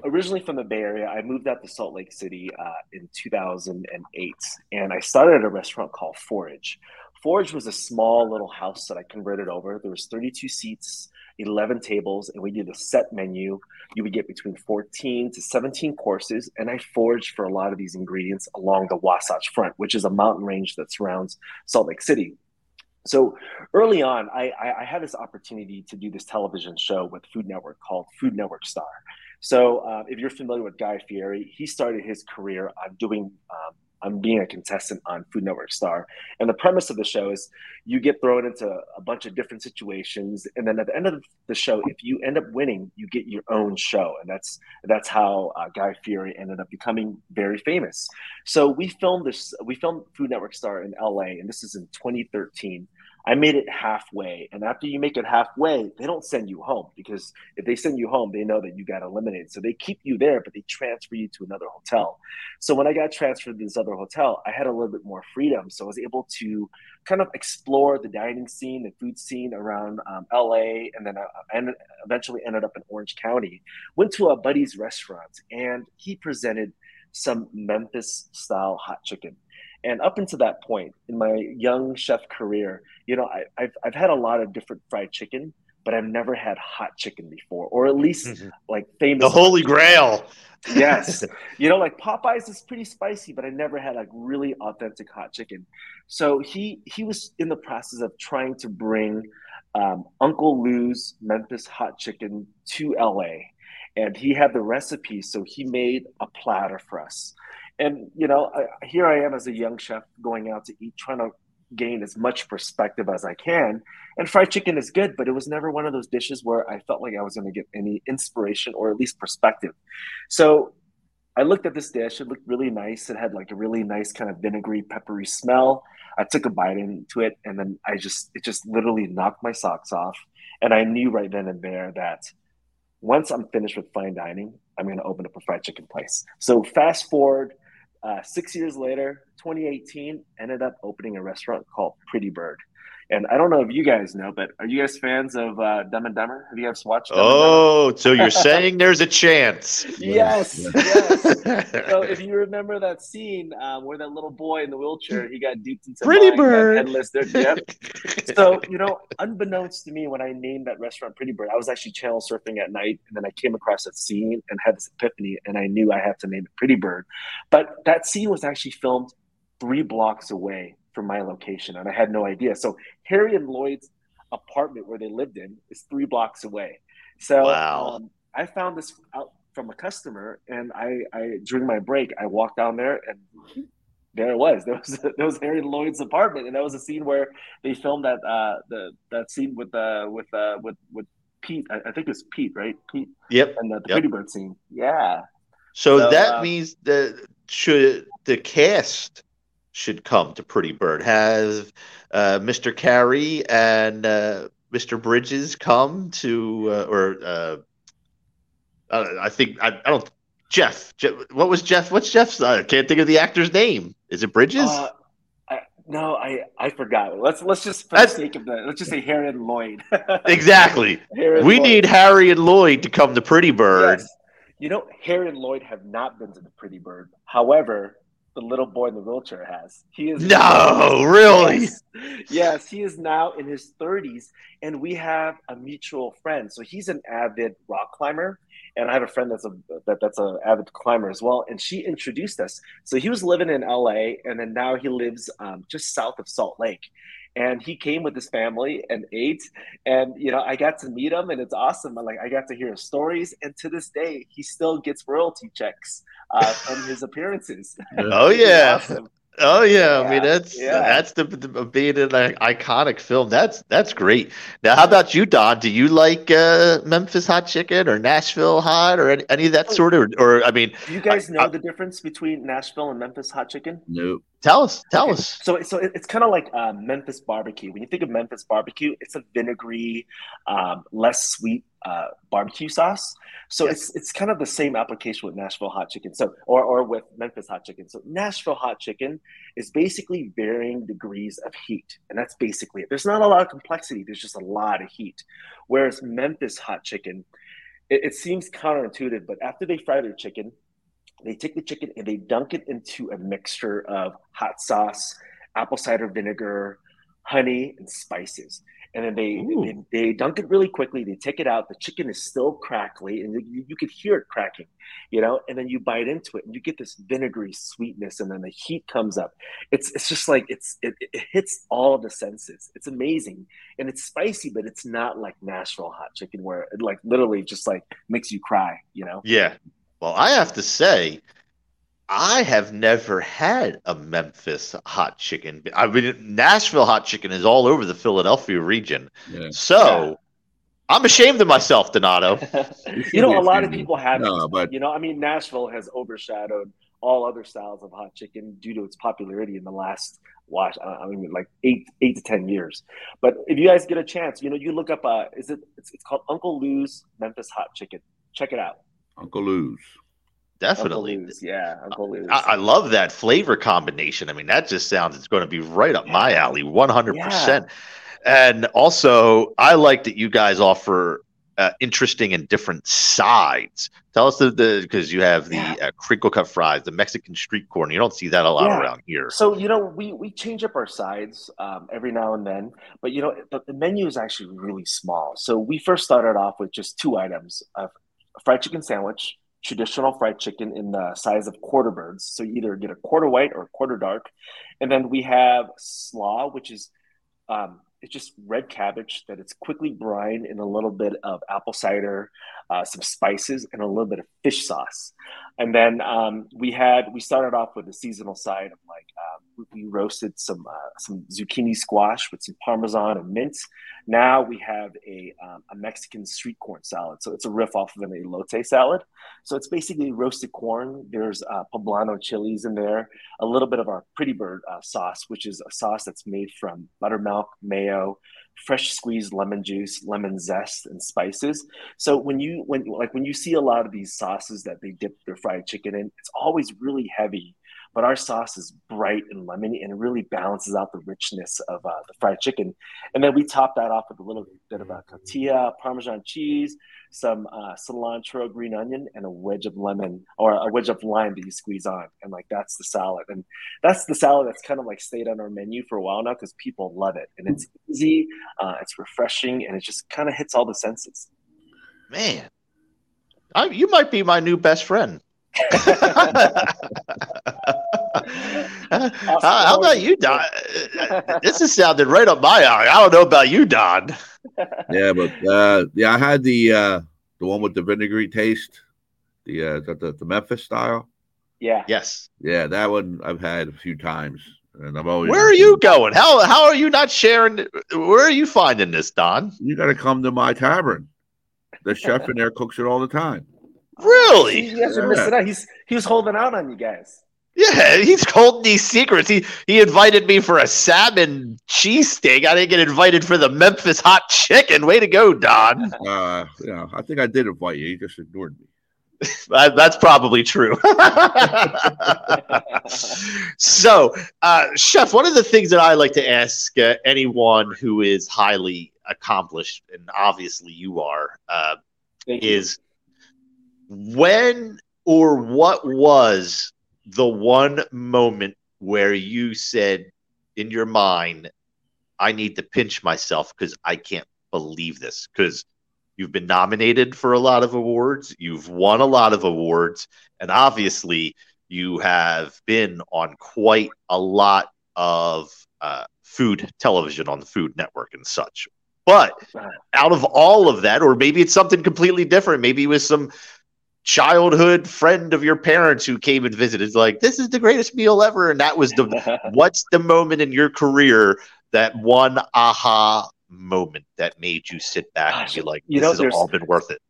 originally from the Bay Area. I moved out to Salt Lake City uh, in 2008, and I started a restaurant called Forage. Forage was a small little house that I converted over. There was 32 seats, 11 tables, and we did a set menu you would get between 14 to 17 courses and i foraged for a lot of these ingredients along the wasatch front which is a mountain range that surrounds salt lake city so early on I, I, I had this opportunity to do this television show with food network called food network star so uh, if you're familiar with guy fieri he started his career on doing um, on being a contestant on Food Network Star. And the premise of the show is you get thrown into a bunch of different situations, and then at the end of the show, if you end up winning, you get your own show, and that's that's how uh, Guy Fieri ended up becoming very famous. So we filmed this. We filmed Food Network Star in L.A., and this is in 2013. I made it halfway, and after you make it halfway, they don't send you home because if they send you home, they know that you got eliminated. So they keep you there, but they transfer you to another hotel. So when I got transferred to this other hotel, I had a little bit more freedom. So I was able to kind of explore the dining scene, the food scene around um, LA, and then I ended, eventually ended up in Orange County. Went to a buddy's restaurant, and he presented some Memphis style hot chicken. And up until that point in my young chef career, you know, I, have I've had a lot of different fried chicken, but I've never had hot chicken before, or at least Mhm. like famous. The Holy chicken. Grail. yes you know like popeyes is pretty spicy but i never had like really authentic hot chicken so he he was in the process of trying to bring um, uncle lou's memphis hot chicken to la and he had the recipe so he made a platter for us and you know I, here i am as a young chef going out to eat trying to gain as much perspective as i can and fried chicken is good but it was never one of those dishes where i felt like i was going to get any inspiration or at least perspective so I looked at this dish. It looked really nice. It had like a really nice kind of vinegary, peppery smell. I took a bite into it, and then I just it just literally knocked my socks off. And I knew right then and there that once I'm finished with fine dining, I'm going to open up a fried chicken place. So fast forward uh, six years later, 2018, ended up opening a restaurant called Pretty Bird. And I don't know if you guys know, but are you guys fans of uh, Dumb and Dumber? Have you guys watched? Dumb and Dumber? Oh, so you're saying there's a chance? Yes, yes. So if you remember that scene um, where that little boy in the wheelchair, he got duped into Pretty buying Bird. headless dude. Yep. So you know, unbeknownst to me, when I named that restaurant Pretty Bird, I was actually channel surfing at night, and then I came across that scene and had this epiphany, and I knew I had to name it Pretty Bird. But that scene was actually filmed three blocks away from my location, and I had no idea. So Harry and Lloyd's apartment where they lived in is three blocks away. So Wow. um, I found this out from a customer, and I, I during my break, I walked down there, and there it was. There was there was Harry and Lloyd's apartment, and that was a scene where they filmed that uh, the that scene with uh, with uh, with with Pete. I, I think it was Pete, right? Pete Yep. and the, the Yep. Pretty Bird scene. Yeah, So, So, that uh, means that should the cast should come to Pretty Bird. Have uh, Mr. Carrey and uh, Mr. Bridges come to, uh, or uh, I think I, I don't. Jeff, Jeff, what was Jeff? What's Jeff's? I can't think of the actor's name. Is it Bridges? Uh, no, I I forgot. Let's let's just for the sake of the let's just say Harry and Lloyd. exactly. Harry We Lloyd. need Harry and Lloyd to come to Pretty Bird. Yes. You know, Harry and Lloyd have not been to the Pretty Bird. However, the little boy in the wheelchair has. He is No, really? Yes. Yes, he is now in his 30s, and we have a mutual friend. So he's an avid rock climber, and I have a friend that's a that, that's an avid climber as well. And she introduced us. So he was living in LA, and then now he lives um, just south of Salt Lake. And he came with his family and ate, and you know I got to meet him, and it's awesome. I, like I got to hear his stories, and to this day, he still gets royalty checks uh, from his appearances. Oh yeah. awesome. Oh yeah, I mean that's yeah. that's the, the being an i- iconic film. That's that's great. Now, how about you, Don? Do you like uh, Memphis hot chicken or Nashville hot or any, any of that sort of? Or I mean, Do you guys know I- the difference between Nashville and Memphis hot chicken? Nope. Tell us, tell Okay. us. So, so it's kind of like um, Memphis barbecue. When you think of Memphis barbecue, it's a vinegary, um, less sweet uh, barbecue sauce. So Yes. it's it's kind of the same application with Nashville hot chicken. So or or with Memphis hot chicken. So Nashville hot chicken is basically varying degrees of heat, and that's basically it. There's not a lot of complexity. There's just a lot of heat. Whereas Memphis hot chicken, it, it seems counterintuitive, but after they fry their chicken, they take the chicken and they dunk it into a mixture of hot sauce, apple cider vinegar, honey, and spices. And then they, they they dunk it really quickly. They take it out. The chicken is still crackly, and you, you could hear it cracking, you know. And then you bite into it, and you get this vinegary sweetness, and then the heat comes up. It's it's just like it's it, it hits all the senses. It's amazing, and it's spicy, but it's not like Nashville hot chicken where it like literally just like makes you cry, you know. Yeah. Well, I have to say, I have never had a Memphis hot chicken. I mean, Nashville hot chicken is all over the Philadelphia region. Yeah. So I'm ashamed of myself, Donato. you know, a lot of people have No, but you know, I mean, Nashville has overshadowed all other styles of hot chicken due to its popularity in the last watch. I mean, like eight, eight to ten years. But if you guys get a chance, you know, you look up. Uh, is it? It's, it's called Uncle Lou's Memphis Hot Chicken. Check it out. Uncle Lou's. Definitely. Uncle Lou's, yeah, Uncle Lou's. I, I love that flavor combination. I mean, that just sounds it's going to be right up my alley, 100%. And also, I like that you guys offer uh, interesting and different sides. Tell us the because you have the Yeah. uh, crinkle cut fries, the Mexican street corn. You don't see that a lot Yeah. around here. So you know, we we change up our sides um, every now and then, but you know, the, the menu is actually really small. So we first started off with just two items: of a fried chicken sandwich, traditional fried chicken in the size of quarter birds. So you either get a quarter white or quarter dark, and then we have slaw, which is um, it's just red cabbage that it's quickly brined in a little bit of apple cider, uh, some spices, and a little bit of fish sauce. And then um, we had we started off with a seasonal side of like um, we roasted some uh, some zucchini squash with some parmesan and mint. Now we have a um, a Mexican sweet corn salad, so it's a riff off of an elote salad. So it's basically roasted corn. There's uh, poblano chilies in there, a little bit of our Pretty Bird uh, sauce, which is a sauce that's made from buttermilk, mayo, fresh squeezed lemon juice, lemon zest, and spices. So when you when like when you see a lot of these sauces that they dip their fried chicken in, it's always really heavy. But our sauce is bright and lemony, and it really balances out the richness of uh, the fried chicken. And then we top that off with a little bit of a tortilla, Parmesan cheese, some uh, cilantro, green onion, and a wedge of lemon or a wedge of lime that you squeeze on. And like that's the salad. And that's the salad that's kind of like stayed on our menu for a while now because people love it. And it's easy, uh, it's refreshing, and it just kind of hits all the senses. Man, I, you might be my new best friend. how, how about you, Don? this is sounding right up my alley. I don't know about you, Don. Yeah, but uh, yeah, I had the uh, the one with the vinegary taste, the uh, the, the, the Memphis style. Yeah. Yes. Yeah, that one I've had a few times, and I've always. Where are you going? How how are you not sharing? Where are you finding this, Don? You got to come to my tavern. The chef in there cooks it all the time. Really? You guys are Yeah. missing out. He's he was holding out on you guys. Yeah, he's holding these secrets. He he invited me for a salmon cheesesteak. I didn't get invited for the Memphis hot chicken. Way to go, Don. Uh, you know, I think I did invite you. You just ignored me. That- that's probably true. so, uh, Chef, one of the things that I like to ask uh, anyone who is highly accomplished, and obviously you are, uh, Thank you. is when or what was the one moment where you said in your mind, I need to pinch myself because I can't believe this? Because you've been nominated for a lot of awards, you've won a lot of awards, and obviously you have been on quite a lot of uh, food television on the Food Network and such. But out of all of that, or maybe it's something completely different. Maybe with some childhood friend of your parents who came and visited like this is the greatest meal ever. And that was the what's the moment in your career that one aha moment that made you sit back Gosh, and be like this you know, has all been worth it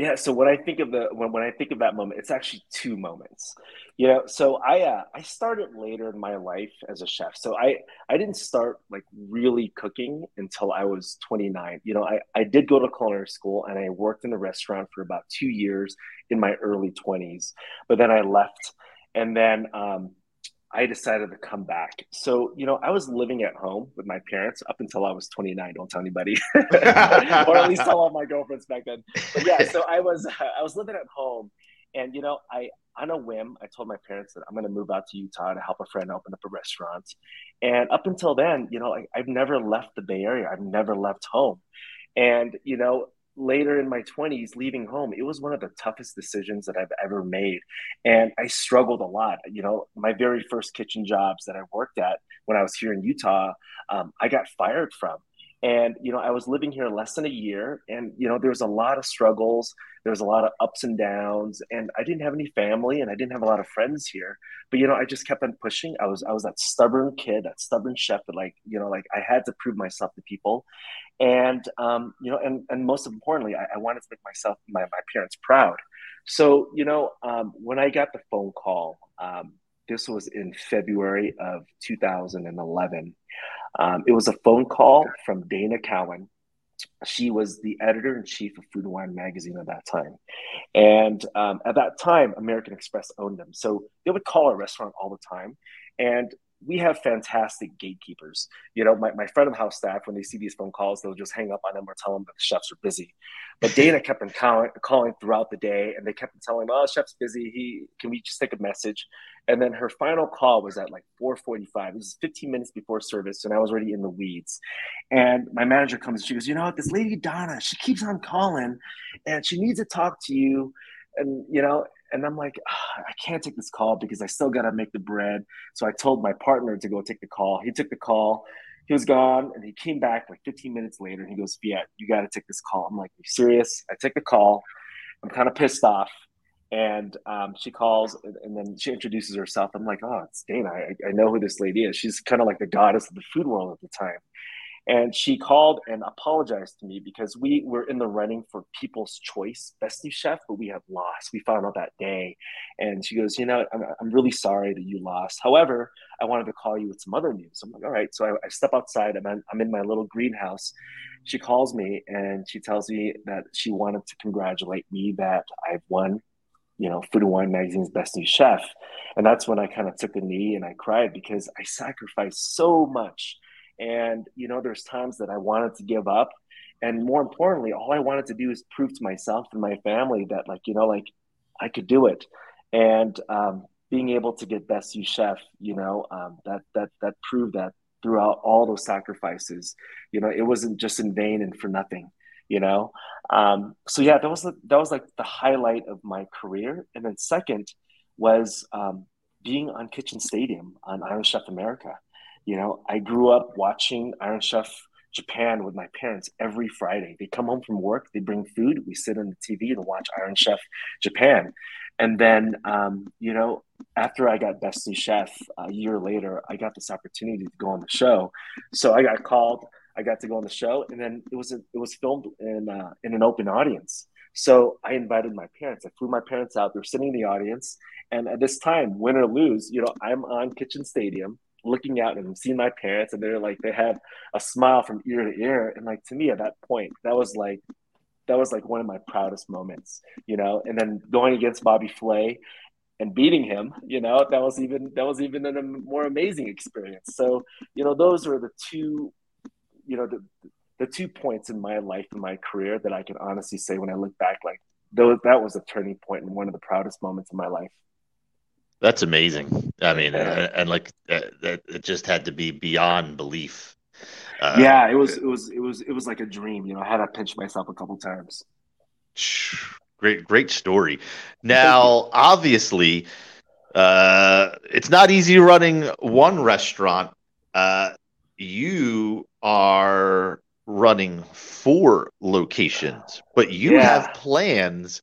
yeah so when i think of the when, when i think of that moment it's actually two moments. You know so i uh, i started later in my life as a chef. So i i didn't start like really cooking until i was 29 you know i i did go to culinary school and i worked in a restaurant for about two years in my early 20s but then i left. And then um I decided to come back. So, you know, I was living at home with my parents up until I was 29. Don't tell anybody, or at least tell all my girlfriends back then. But yeah, so I was I was living at home, and you know, I on a whim, I told my parents that I'm going to move out to Utah to help a friend open up a restaurant. And up until then, you know, I, I've never left the Bay Area. I've never left home. And you know, later in my 20s leaving home it was one of the toughest decisions that i've ever made. And i struggled a lot you know my very first kitchen jobs that i worked at when i was here in utah um, i got fired from and you know i was living here less than a year and you know there was a lot of struggles there was a lot of ups and downs and i didn't have any family and i didn't have a lot of friends here. But you know i just kept on pushing. I was i was that stubborn kid that stubborn chef that like you know like i had to prove myself to people. And um, you know and and most importantly I, I, wanted to make myself my, my parents proud. So you know um, when i got the phone call um, this was in february of 2011 um, it was a phone call from dana cowin. She was the editor in chief of food and wine magazine at that time. And um, at that time american express owned them. So they would call our restaurant all the time. And we have fantastic gatekeepers. You know, my, my front of house staff, when they see these phone calls, they'll just hang up on them or tell them that the chefs are busy. But Dana kept on calling, calling throughout the day, and they kept on telling him, "Oh, chef's busy. He can we just take a message?" And then her final call was at like 4:45. It was 15 minutes before service, and I was already in the weeds. And my manager comes, and she goes, "You know what? This lady Donna, she keeps on calling, and she needs to talk to you." And you know, and I'm like, I can't take this call because I still got to make the bread. So I told my partner to go take the call. He took the call. He was gone and he came back like 15 minutes later. And he goes, Yeah, you got to take this call. I'm like, Are you serious? I take the call. I'm kind of pissed off. And um, she calls and, and, then she introduces herself. I'm like, Oh, it's Dana. I, I know who this lady is. She's kind of like the goddess of the food world at the time. And she called and apologized to me because we were in the running for People's Choice Best New Chef, but we had lost. We found out that day. And she goes, You know, I'm, I'm really sorry that you lost. However, I wanted to call you with some other news. I'm like, All right. So I, I step outside. I'm in, I'm in my little greenhouse. She calls me and she tells me that she wanted to congratulate me that I've won you know, Food and Wine Magazine's Best New Chef. And that's when I kind of took a knee and I cried because I sacrificed so much and, you know, there's times that I wanted to give up. And more importantly, all I wanted to do is prove to myself and my family that, like, you know, like I could do it. And um, being able to get best new chef, you know, um, that that that proved that throughout all those sacrifices, you know, it wasn't just in vain and for nothing, you know. Um, so yeah, that was the, that was like the highlight of my career. And then second was um, being on Kitchen Stadium on Iron Chef America. You know, I grew up watching Iron Chef Japan with my parents every Friday. They come home from work, they bring food, we sit on the TV and watch Iron Chef Japan. And then, um, you know, after I got Best New Chef a year later, I got this opportunity to go on the show. So I got called, I got to go on the show, and then it was a, it was filmed in uh, in an open audience. So I invited my parents. I flew my parents out. They're sitting in the audience, and at this time, win or lose, you know, I'm on Kitchen Stadium looking out and seeing my parents and they're like they had a smile from ear to ear. And like to me at that point that was like that was like one of my proudest moments you know? And then going against bobby flay and beating him you know that was even that was even a more amazing experience. So you know those are the two you know the the two points in my life and my career that i can honestly say when i look back like those that was a turning point and one of the proudest moments in my life that's amazing. I mean, and, and like that, it just had to be beyond belief. Uh, yeah, it was, it was, it was, it was like a dream. You know, I had to pinch myself a couple times. Great, great story. Now, obviously, uh, it's not easy running one restaurant. Uh, you are running four locations, but you yeah. have plans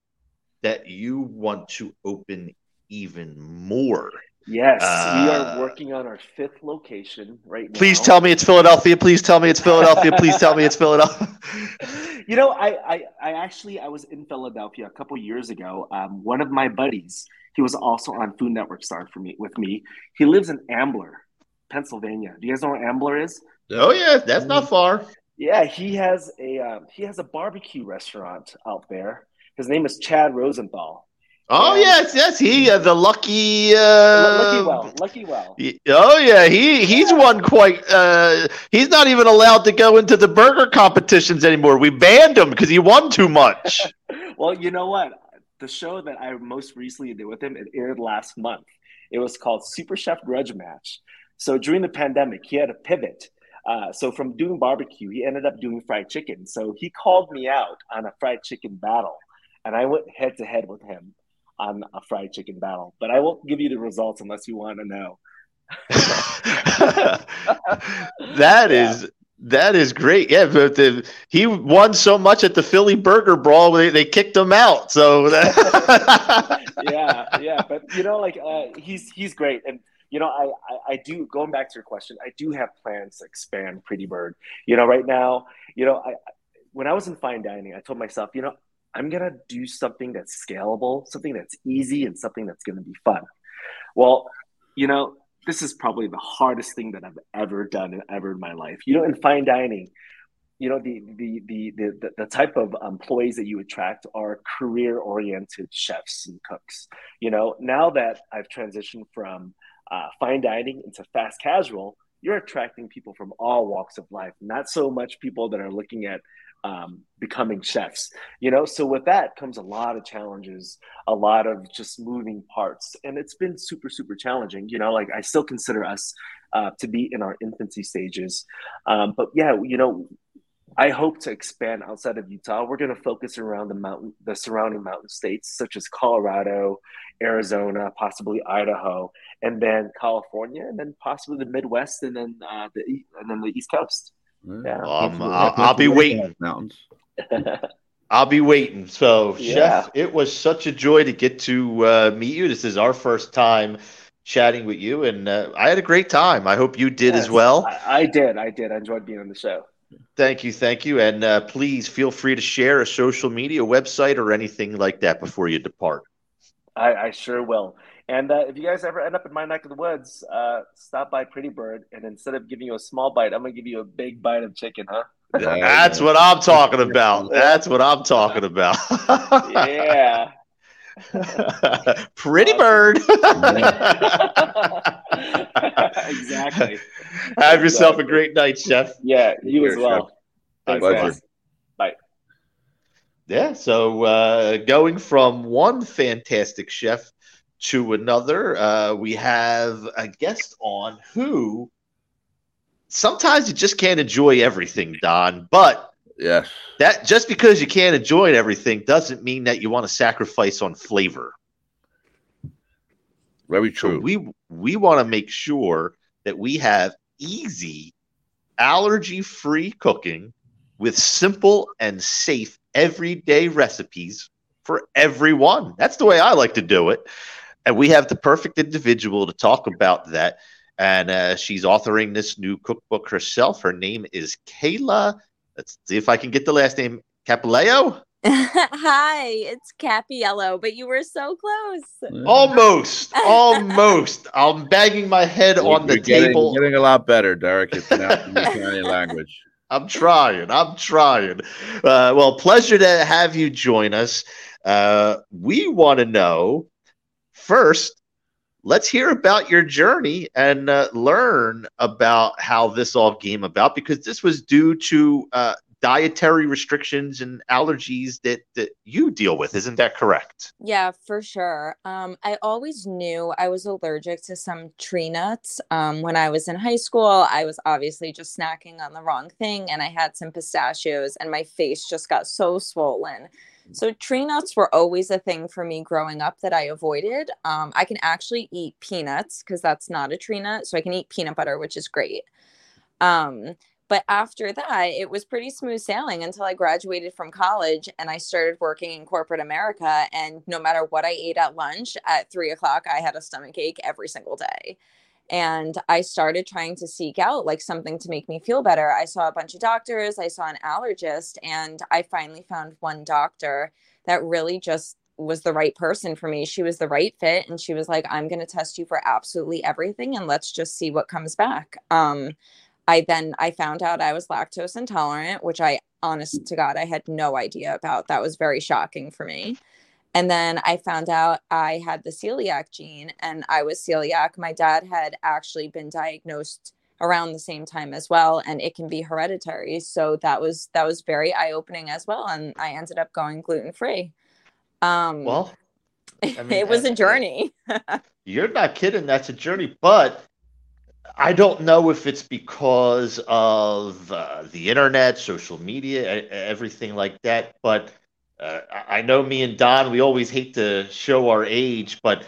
that you want to open even more. Yes, we Uh, are working on our fifth location right now. Please tell me it's Philadelphia. Please tell me it's Philadelphia. Please tell me it's Philadelphia. you know, I, I, I actually I was in Philadelphia a couple years ago. Um, one of my buddies, he was also on Food Network Star for me with me. He lives in Ambler, Pennsylvania. Do you guys know where Ambler is? Oh yeah, that's not far. Yeah, he has a um, he has a barbecue restaurant out there. His name is Chad Rosenthal. Oh Yeah. yes, yes. He uh, the lucky. Uh, Lucky well, lucky well. y- Oh yeah, he he's won quite. Uh, he's not even allowed to go into the burger competitions anymore. We banned him because he won too much. Well, you know what? The show that I most recently did with him, it aired last month. It was called Super Chef Grudge Match. So during the pandemic, he had a pivot. Uh, so from doing barbecue, he ended up doing fried chicken. So he called me out on a fried chicken battle, and I went head to head with him on a fried chicken battle. But I won't give you the results unless you want to know. That is that is great. Yeah, but the, he won so much at the Philly Burger Brawl, they, they kicked him out. So that, yeah, yeah, but you know, like uh, he's he's great, and you know, I, I I do going back to your question, I do have plans to expand Pretty Bird. You know, right now, you know, I- when I was in fine dining, I told myself, you know, I'm gonna do something that's scalable, something that's easy, and something that's gonna be fun. Well, you know, this is probably the hardest thing that I've ever done and ever in my life. You know, in fine dining, you know the the the the, the type of employees that you attract are career oriented chefs and cooks you know now that i've transitioned from uh, fine dining into fast casual you're attracting people from all walks of life not so much people that are looking at um, becoming chefs you know so with that comes a lot of challenges a lot of just moving parts and it's been super super challenging you know like i still consider us uh, to be in our infancy stages um, but yeah you know I hope to expand outside of Utah. We're going to focus around the mountain, the surrounding mountain states, such as Colorado, Arizona, possibly Idaho, and then California, and then possibly the Midwest, and then uh, the and then the East Coast. Yeah. um, I'll, I'll be waiting. Mountains. I'll be waiting. So, Yeah. Chef, it was such a joy to get to uh, meet you. This is our first time chatting with you, and uh, I had a great time. I hope you did as well. I, I did. I did. I enjoyed being on the show. Thank you, thank you, and uh, please feel free to share a social media website or anything like that before you depart. I, I sure will. And uh, if you guys ever end up in my neck of the woods, uh, stop by Pretty Bird, and instead of giving you a small bite, I'm gonna give you a big bite of chicken, huh? That's what I'm talking about. That's what I'm talking about. Yeah. Pretty bird. exactly. Have yourself a great night, Chef. Yeah, you care, as well. Thanks, Pleasure. Bye. Yeah, so uh, going from one fantastic chef to another, uh, we have a guest on who sometimes you just can't enjoy everything, Don. But Yes. that just because you can't enjoy everything doesn't mean that you want to sacrifice on flavor. Very So true. we we want to make sure that we have easy, allergy-free cooking with simple and safe everyday recipes for everyone. That's the way I like to do it. And we have the perfect individual to talk about that. And uh, she's authoring this new cookbook herself. Her name is Kayla. Let's see if I can get the last name. Capileo? Hi, it's Cappiello, but you were so close. Almost, almost. I'm banging my head on the You're getting, table. Getting a lot better, Derek. It's pronouncing the Italian language. I'm trying. I'm trying. Uh, well, pleasure to have you join us. Uh, we want to know first. Let's hear about your journey and uh, learn about how this all came about because this was due to uh, dietary restrictions and allergies that, that you deal with. Isn't that correct? Yeah, for sure. Um, I always knew I was allergic to some tree nuts. Um, when I was in high school, I was obviously just snacking on the wrong thing, and I had some pistachios, and my face just got so swollen. So tree nuts were always a thing for me growing up that I avoided. Um, I can actually eat peanuts because that's not a tree nut, so I can eat peanut butter, which is great. Um, but after that, it was pretty smooth sailing until I graduated from college and I started working in corporate America. And no matter what I ate at lunch at three o'clock, I had a stomach ache every single day. And I started trying to seek out like something to make me feel better. I saw a bunch of doctors, I saw an allergist, and I finally found one doctor that really just was the right person for me. She was the right fit. And she was like, I'm going to test you for absolutely everything and let's just see what comes back. Um, I then I found out I was lactose intolerant, which I honest to God I had no idea about. That was very shocking for me. And then I found out I had the celiac gene and I was celiac. My dad had actually been diagnosed around the same time as well and it can be hereditary. So that was that was very eye-opening as well and I ended up going gluten-free. Um Well, I mean, it was a journey. you're not kidding. That's a journey, but I don't know if it's because of uh, the internet, social media, everything like that. But uh, I know me and Don, we always hate to show our age, but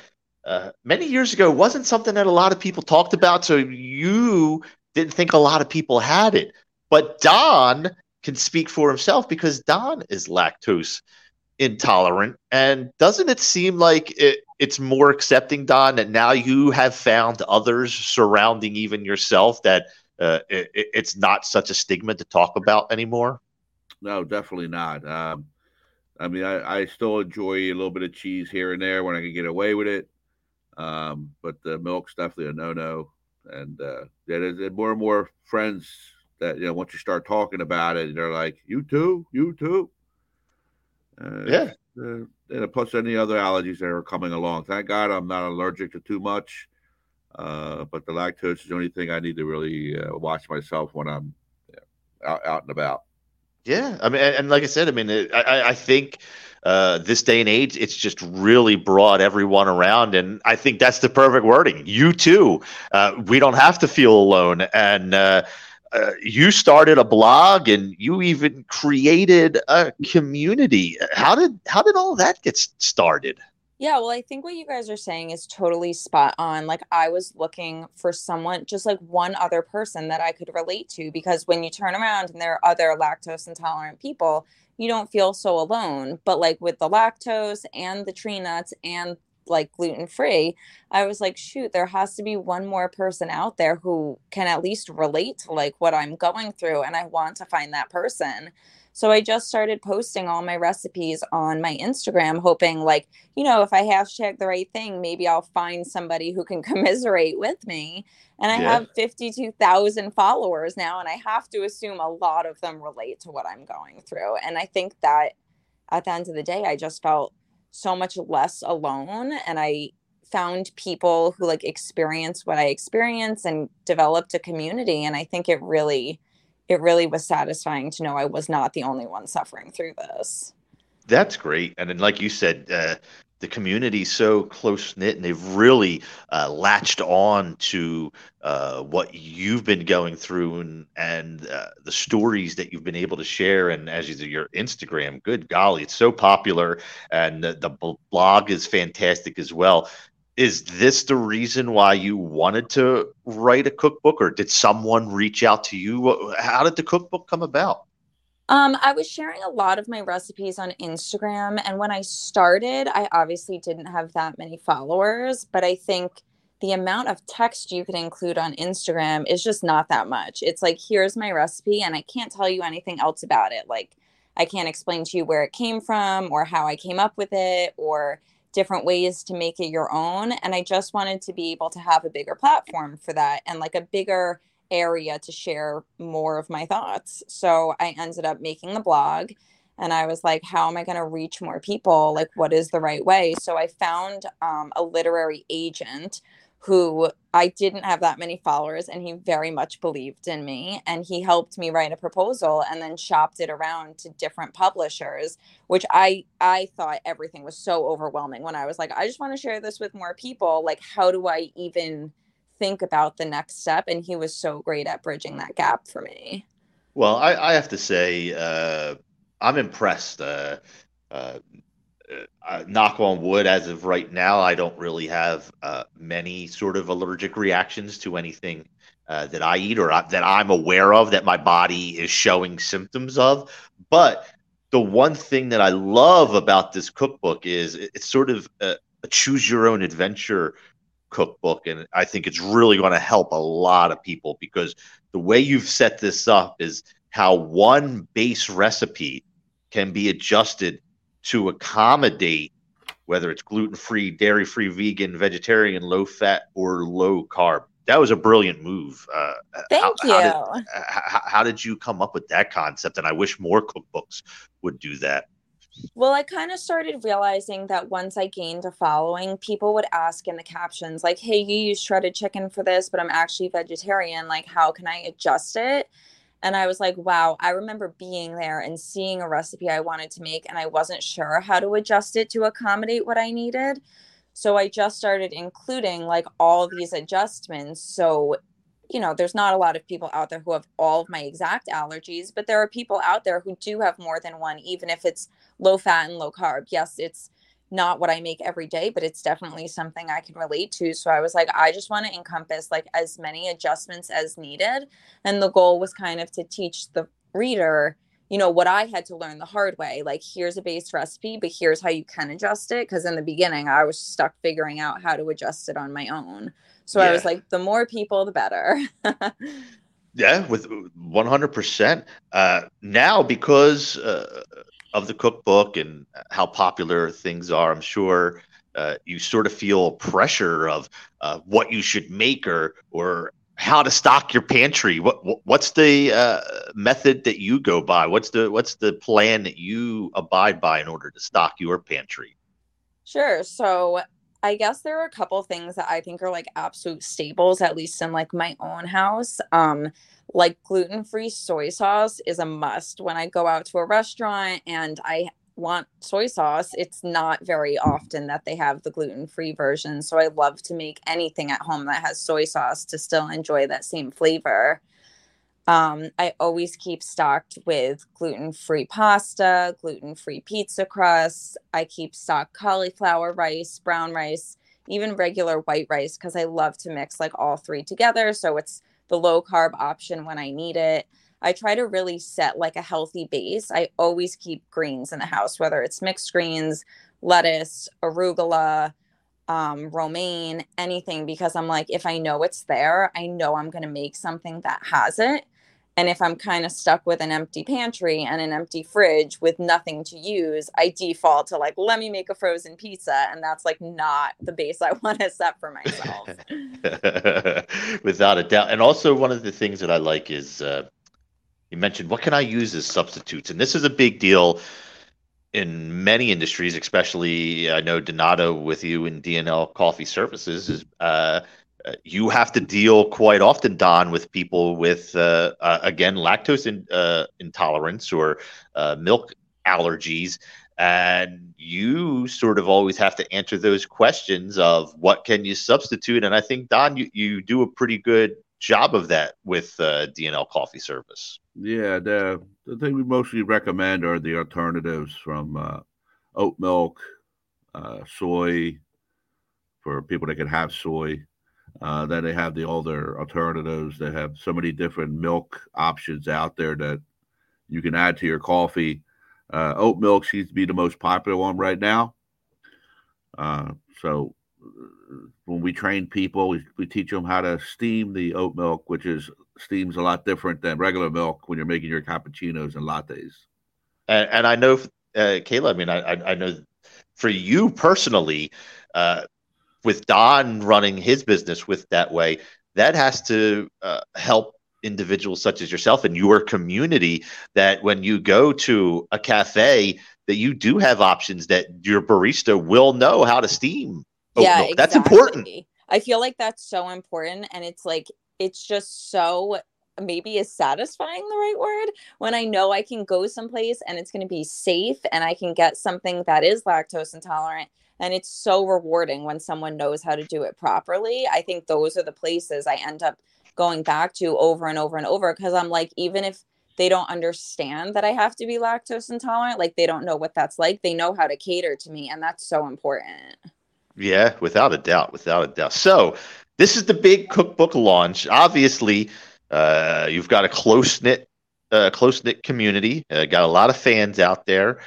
uh, many years ago wasn't something that a lot of people talked about. So you didn't think a lot of people had it. But Don can speak for himself because Don is lactose intolerant. And doesn't it seem like it, it's more accepting, Don, that now you have found others surrounding even yourself that uh, it, it's not such a stigma to talk about anymore? No, definitely not. Um, I mean, I, I, still enjoy a little bit of cheese here and there when I can get away with it. Um, but the milk's definitely a no no. And uh, there's more and more friends that, you know, once you start talking about it, they're like, you too, you too. Uh, yeah. Uh, and plus any other allergies that are coming along. Thank God I'm not allergic to too much. Uh, but the lactose is the only thing I need to really uh, watch myself when I'm out, out, and about. Yeah, I mean, and, like I said, I mean, it, I, I think uh, this day and age, it's just really brought everyone around, and I think that's the perfect wording. You too. Uh, we don't have to feel alone, and uh, uh, you started a blog and you even created a community. How did how did all that get started? Yeah, well, I think what you guys are saying is totally spot on. Like, I was looking for someone, just like one other person that I could relate to, because when you turn around and there are other lactose intolerant people, you don't feel so alone. But like with the lactose and the tree nuts and like gluten free, I was like, shoot, there has to be one more person out there who can at least relate to like what I'm going through. And I want to find that person. So I just started posting all my recipes on my Instagram, hoping like, you know, if I hashtag the right thing, maybe I'll find somebody who can commiserate with me. And I yeah. have 52,000 followers now, and I have to assume a lot of them relate to what I'm going through. And I think that at the end of the day, I just felt so much less alone and i found people who like experience what i experience and developed a community and i think it really it really was satisfying to know i was not the only one suffering through this that's great and then like you said uh, the community's so close knit and they've really uh, latched on to uh, what you've been going through and, and uh, the stories that you've been able to share. And as you do, your Instagram, good golly, it's so popular and the, the blog is fantastic as well. Is this the reason why you wanted to write a cookbook, or did someone reach out to you? How did the cookbook come about? Um, I was sharing a lot of my recipes on Instagram. And when I started, I obviously didn't have that many followers, but I think the amount of text you can include on Instagram is just not that much. It's like, here's my recipe, and I can't tell you anything else about it. Like, I can't explain to you where it came from or how I came up with it or different ways to make it your own. And I just wanted to be able to have a bigger platform for that and like a bigger area to share more of my thoughts. So I ended up making the blog and I was like, how am I going to reach more people? Like, what is the right way? So I found um, a literary agent who I didn't have that many followers and he very much believed in me and he helped me write a proposal and then shopped it around to different publishers which I I thought everything was so overwhelming when I was like I just want to share this with more people. Like how do I even think about the next step? And he was so great at bridging that gap for me. Well i, I have to say uh, i'm impressed uh, uh, uh, knock on wood as of right now i don't really have uh, many sort of allergic reactions to anything uh, that I eat or I, that I'm aware of that my body is showing symptoms of. But the one thing that I love about this cookbook is it's sort of a, a choose your own adventure cookbook. And I think it's really going to help a lot of people because the way you've set this up is how one base recipe can be adjusted to accommodate whether it's gluten free, dairy free, vegan, vegetarian, low fat, or low carb. That was a brilliant move. Uh, Thank how, you. How did, how, how did you come up with that concept? And I wish more cookbooks would do that. Well, I kind of started realizing that once I gained a following, people would ask in the captions, like, hey, you use shredded chicken for this, but I'm actually vegetarian. Like, how can I adjust it? And I was like, wow, I remember being there and seeing a recipe I wanted to make, and I wasn't sure how to adjust it to accommodate what I needed. So I just started including like all these adjustments. So, you know, there's not a lot of people out there who have all of my exact allergies, but there are people out there who do have more than one, even if it's low fat and low carb. Yes, it's not what I make every day, but it's definitely something I can relate to. So I was like, I just want to encompass like as many adjustments as needed. And the goal was kind of to teach the reader, you know, what I had to learn the hard way. Like, here's a base recipe, but here's how you can adjust it. Cause in the beginning, I was stuck figuring out how to adjust it on my own. So Yeah. I was like, the more people, the better. Yeah, with 100%. Uh, now, because uh, of the cookbook and how popular things are, I'm sure uh, you sort of feel pressure of uh, what you should make or or how to stock your pantry. What what- what's the uh, method that you go by? What's the what's the plan that you abide by in order to stock your pantry? Sure. So I guess there are a couple things that I think are like absolute staples, at least in like my own house. Um, like gluten-free soy sauce is a must. When I go out to a restaurant and I want soy sauce, it's not very often that they have the gluten-free version. So I love to make anything at home that has soy sauce to still enjoy that same flavor. Um, I always keep stocked with gluten free pasta, gluten free pizza crust. I keep stocked cauliflower rice, brown rice, even regular white rice because I love to mix like all three together. So it's the low carb option when I need it. I try to really set like a healthy base. I always keep greens in the house, whether it's mixed greens, lettuce, arugula, um, romaine, anything, because I'm like, if I know it's there, I know I'm going to make something that has it. And if I'm kind of stuck with an empty pantry and an empty fridge with nothing to use, I default to like, let me make a frozen pizza. And that's like not the base I want to set for myself. Without a doubt. And also, one of the things that I like is uh, you mentioned what can I use as substitutes? And this is a big deal in many industries, especially I know Donato with you in DNL Coffee Services is uh, you have to deal quite often, Don, with people with uh, uh, again lactose in, uh, intolerance or uh, milk allergies, and you sort of always have to answer those questions of what can you substitute. And I think Don, you, you do a pretty good job of that with uh, DNL Coffee Service. Yeah, the the thing we mostly recommend are the alternatives from uh, oat milk, uh, soy for people that can have soy. Uh, then they have the older alternatives. They have so many different milk options out there that you can add to your coffee. Uh, oat milk seems to be the most popular one right now. Uh, so uh, when we train people, we, we teach them how to steam the oat milk, which is steams a lot different than regular milk when you're making your cappuccinos and lattes. And, and I know, uh, Kayla, I mean, I, I know for you personally, uh, with Don running his business with that way, that has to uh, help individuals such as yourself and your community that when you go to a cafe that you do have options that your barista will know how to steam yeah, milk. That's important. I feel like that's so important. And it's like, it's just so maybe is satisfying the right word when I know I can go someplace and it's going to be safe and I can get something that is lactose intolerant. And it's so rewarding when someone knows how to do it properly. I think those are the places I end up going back to over and over and over because I'm like, even if they don't understand that I have to be lactose intolerant, like they don't know what that's like, they know how to cater to me. And that's so important. Yeah, without a doubt, without a doubt. So, this is the big cookbook launch. Obviously, uh, you've got a close knit, uh, close knit community. Uh, got a lot of fans out there.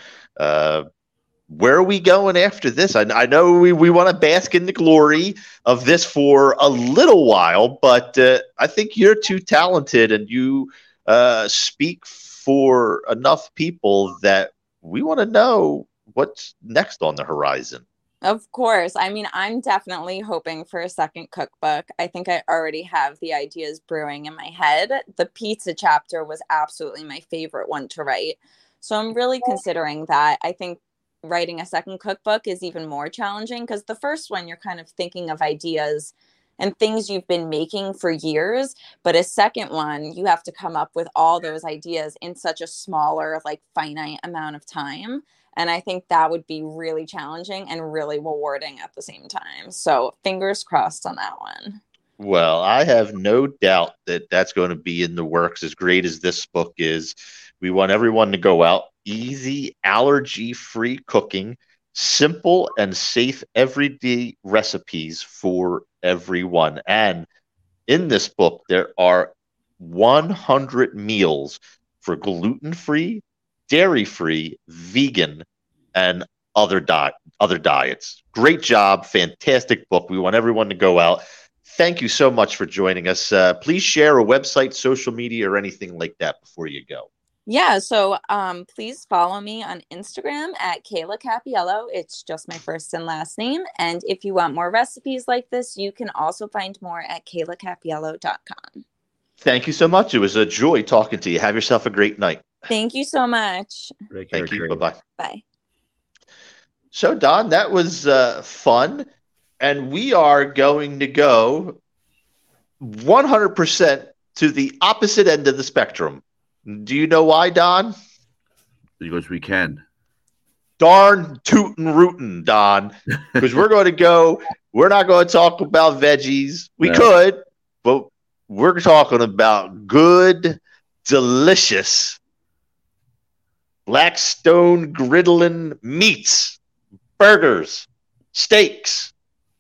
Where are we going after this? I, I know we, we want to bask in the glory of this for a little while, but uh, I think you're too talented and you uh, speak for enough people that we want to know what's next on the horizon. Of course. I mean, I'm definitely hoping for a second cookbook. I think I already have the ideas brewing in my head. The pizza chapter was absolutely my favorite one to write. So I'm really considering that. I think writing a second cookbook is even more challenging because the first one, you're kind of thinking of ideas and things you've been making for years. But a second one, you have to come up with all those ideas in such a smaller, like finite amount of time. And I think that would be really challenging and really rewarding at the same time. So fingers crossed on that one. Well, I have no doubt that that's going to be in the works as great as this book is. We want everyone to go out easy, allergy free cooking, simple and safe everyday recipes for everyone. And in this book, there are 100 meals for gluten free, dairy free, vegan, and other diet other diets. Great job, fantastic book. We want everyone to go out. Thank you so much for joining us. Uh, please share a website, social media, or anything like that before you go. Yeah, so um, please follow me on Instagram at Kayla Cappiello. It's just my first and last name. And if you want more recipes like this, you can also find more at kaylacappiello.com. Thank you so much. It was a joy talking to you. Have yourself a great night. Thank you so much. Thank you. Bye bye. Bye. So, Don, that was uh, fun. And we are going to go 100% to the opposite end of the spectrum do you know why, Don? Because we can. Darn tootin' rootin', Don. Because we're going to go, we're not going to talk about veggies. We no. could, but we're talking about good, delicious Blackstone griddling meats, burgers, steaks,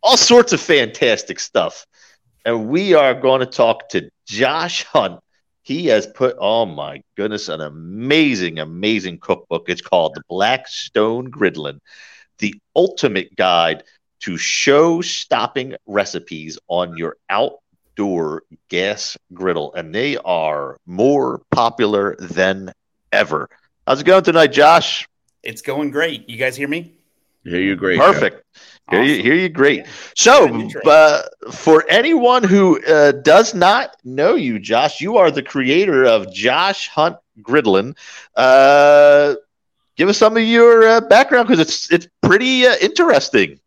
all sorts of fantastic stuff. And we are going to talk to Josh Hunt he has put, oh my goodness, an amazing, amazing cookbook. It's called The Blackstone Griddling, the ultimate guide to show stopping recipes on your outdoor gas griddle. And they are more popular than ever. How's it going tonight, Josh? It's going great. You guys hear me? Hear you great. Perfect. Awesome. Hear you, hear you great. So, uh, for anyone who uh, does not know you, Josh, you are the creator of Josh Hunt Griddlin. Uh, give us some of your uh, background because it's it's pretty uh, interesting.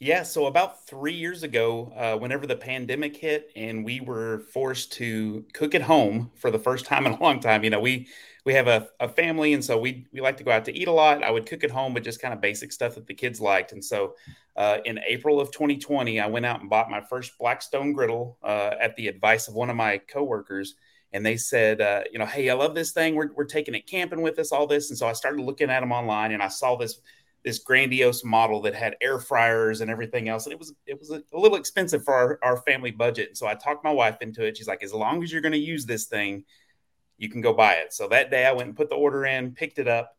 Yeah, so about three years ago, uh, whenever the pandemic hit and we were forced to cook at home for the first time in a long time, you know, we we have a, a family, and so we we like to go out to eat a lot. I would cook at home, but just kind of basic stuff that the kids liked. And so, uh, in April of 2020, I went out and bought my first Blackstone griddle uh, at the advice of one of my coworkers. And they said, uh, you know, hey, I love this thing. We're, we're taking it camping with us, all this. And so I started looking at them online, and I saw this this grandiose model that had air fryers and everything else. And it was it was a, little expensive for our, our family budget. And so I talked my wife into it. She's like, as long as you're going to use this thing, you can go buy it. So that day I went and put the order in, picked it up,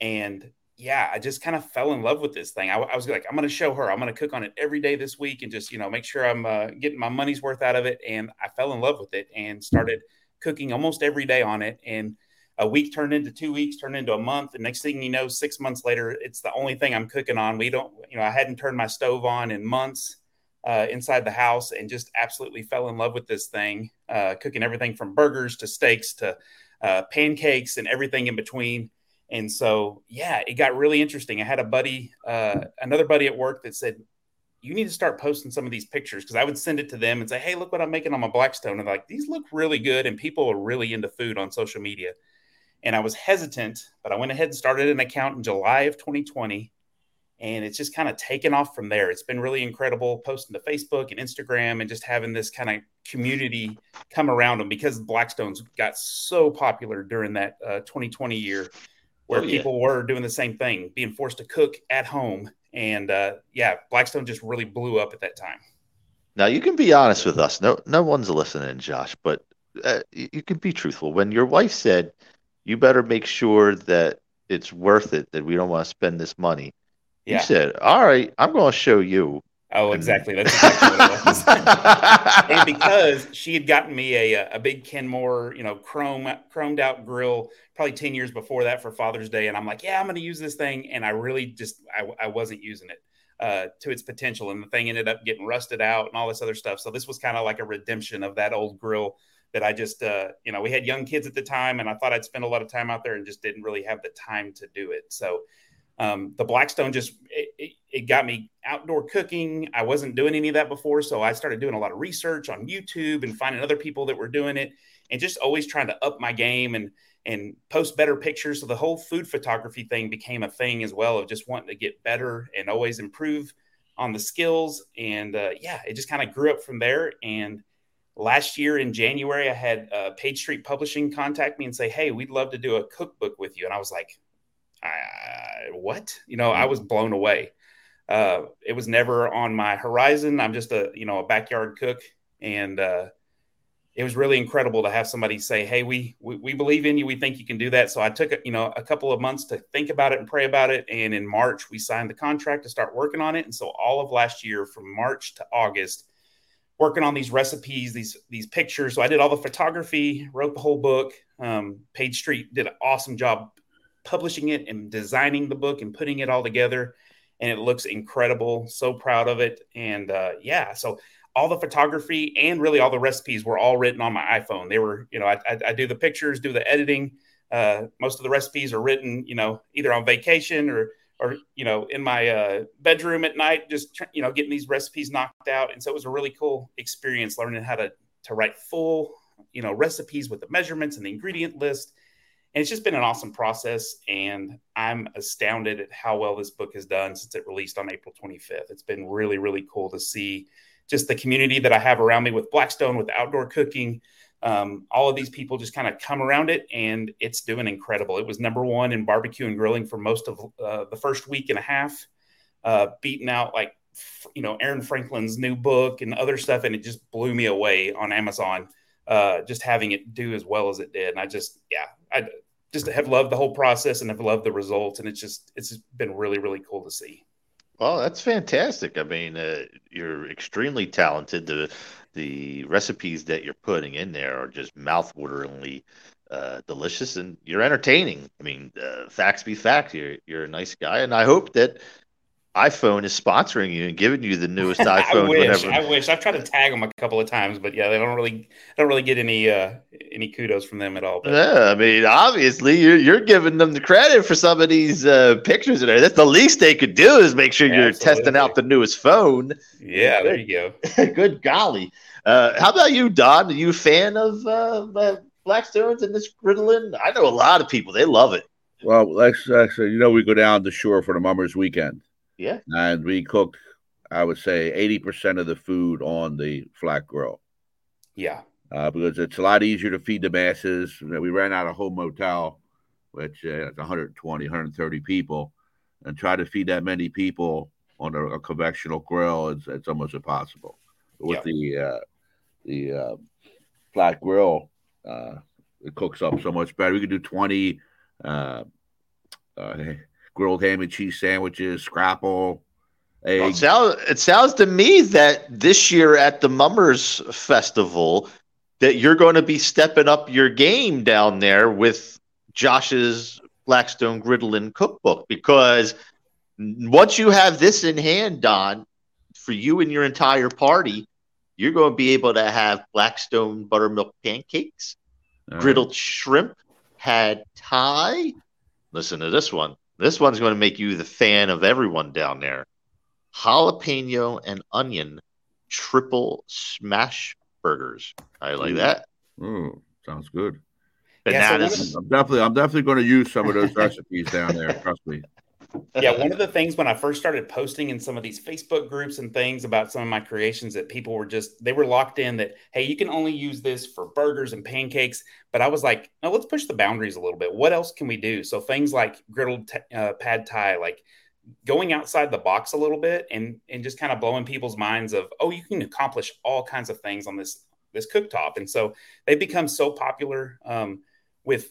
and yeah, I just kind of fell in love with this thing. I, I was like, I'm going to show her. I'm going to cook on it every day this week and just, you know, make sure I'm uh, getting my money's worth out of it. And I fell in love with it and started cooking almost every day on it. And a week turned into two weeks, turned into a month. And next thing you know, six months later, it's the only thing I'm cooking on. We don't, you know, I hadn't turned my stove on in months uh, inside the house and just absolutely fell in love with this thing, uh, cooking everything from burgers to steaks to uh, pancakes and everything in between. And so, yeah, it got really interesting. I had a buddy, uh, another buddy at work that said, you need to start posting some of these pictures because I would send it to them and say, Hey, look what I'm making on my Blackstone. And like, these look really good. And people are really into food on social media. And I was hesitant, but I went ahead and started an account in July of 2020 and it's just kind of taken off from there. It's been really incredible posting to Facebook and Instagram and just having this kind of community come around them because Blackstones got so popular during that uh, 2020 year where oh, yeah. people were doing the same thing, being forced to cook at home. And uh, yeah, Blackstone just really blew up at that time. Now you can be honest with us. No, no one's listening, Josh, but uh, you, you can be truthful. When your wife said, "You better make sure that it's worth it, that we don't want to spend this money," Yeah. you said, "All right, I'm going to show you." Oh, exactly. That's exactly what it was. and because she had gotten me a a big Kenmore, you know, chrome chromed out grill probably 10 years before that for Father's Day. And I'm like, yeah, I'm going to use this thing. And I really just, I, I wasn't using it uh, to its potential. And the thing ended up getting rusted out and all this other stuff. So this was kind of like a redemption of that old grill that I just, uh, you know, we had young kids at the time and I thought I'd spend a lot of time out there and just didn't really have the time to do it. So um, the Blackstone just, it, it, it got me outdoor cooking. I wasn't doing any of that before. So I started doing a lot of research on YouTube and finding other people that were doing it and just always trying to up my game and, and post better pictures. So the whole food photography thing became a thing as well of just wanting to get better and always improve on the skills. And uh, yeah, it just kind of grew up from there. And last year in January, I had uh, Page Street Publishing contact me and say, "Hey, we'd love to do a cookbook with you." And I was like, uh, "What?" You know, I was blown away. Uh, it was never on my horizon. I'm just a you know a backyard cook, and uh, it was really incredible to have somebody say, "Hey, we, we we believe in you. We think you can do that." So I took you know a couple of months to think about it and pray about it, and in March we signed the contract to start working on it. And so all of last year, from March to August, working on these recipes, these these pictures. So I did all the photography, wrote the whole book. Um, Page Street did an awesome job publishing it and designing the book and putting it all together, and it looks incredible. So proud of it, and uh, yeah, so all the photography and really all the recipes were all written on my iPhone. They were, you know, I, I, I do the pictures, do the editing. Uh, most of the recipes are written, you know, either on vacation or or you know in my uh, bedroom at night, just you know getting these recipes knocked out. And so it was a really cool experience learning how to to write full, you know, recipes with the measurements and the ingredient list. And it's just been an awesome process, and I'm astounded at how well this book has done since it released on April 25th. It's been really, really cool to see just the community that I have around me with Blackstone, with outdoor cooking. Um, all of these people just kind of come around it, and it's doing incredible. It was number one in barbecue and grilling for most of uh, the first week and a half, uh, beating out like you know Aaron Franklin's new book and other stuff, and it just blew me away on Amazon. Uh, just having it do as well as it did, and I just yeah, I just have loved the whole process and have loved the results, and it's just it's been really really cool to see. Well, that's fantastic. I mean, uh, you're extremely talented. The the recipes that you're putting in there are just mouthwateringly uh, delicious, and you're entertaining. I mean, uh, facts be fact. You're you're a nice guy, and I hope that iPhone is sponsoring you and giving you the newest iPhone. I wish. whenever. I wish. I've tried to tag them a couple of times, but yeah, they don't really don't really get any uh, any kudos from them at all. But Yeah, I mean, obviously, you're, you're giving them the credit for some of these uh, pictures in there. That's the least they could do is make sure you're testing out the newest phone. yeah, there you go. Good golly. Uh, how about you, Don? Are you a fan of uh, uh, Blackstones and this griddlin? I know a lot of people. They love it. Well, let's, let's you know we go down the shore for the Mummers weekend, Yeah. and we cook. I would say eighty percent of the food on the flat grill. Yeah, uh, because it's a lot easier to feed the masses. We ran out of home motel, which uh, is 120, 130 people, and try to feed that many people on a, a conventional grill, it's, it's almost impossible. With the uh, the uh, flat grill, uh, it cooks up so much better. We could do 20 uh, uh, grilled ham and cheese sandwiches, scrapple, Well, it, sounds, it sounds to me that this year at the Mummers Festival, that you're going to be stepping up your game down there with Josh's Blackstone Griddlin cookbook because once you have this in hand, Don, for you and your entire party, you're going to be able to have Blackstone buttermilk pancakes, right. griddled shrimp, pad thai. Listen to this one. This one's going to make you the fan of everyone down there. Jalapeno and onion triple smash burgers. I like Ooh. that. Ooh, sounds good. Yeah, so one. I'm definitely, I'm definitely going to use some of those recipes down there. Trust me. Yeah. One of the things when I first started posting in some of these Facebook groups and things about some of my creations that people were just they were locked in that hey you can only use this for burgers and pancakes. But I was like no let's push the boundaries a little bit. What else can we do? So things like griddled t- uh, pad thai, like going outside the box a little bit and and just kind of blowing people's minds of oh you can accomplish all kinds of things on this this cooktop and so they've become so popular um, with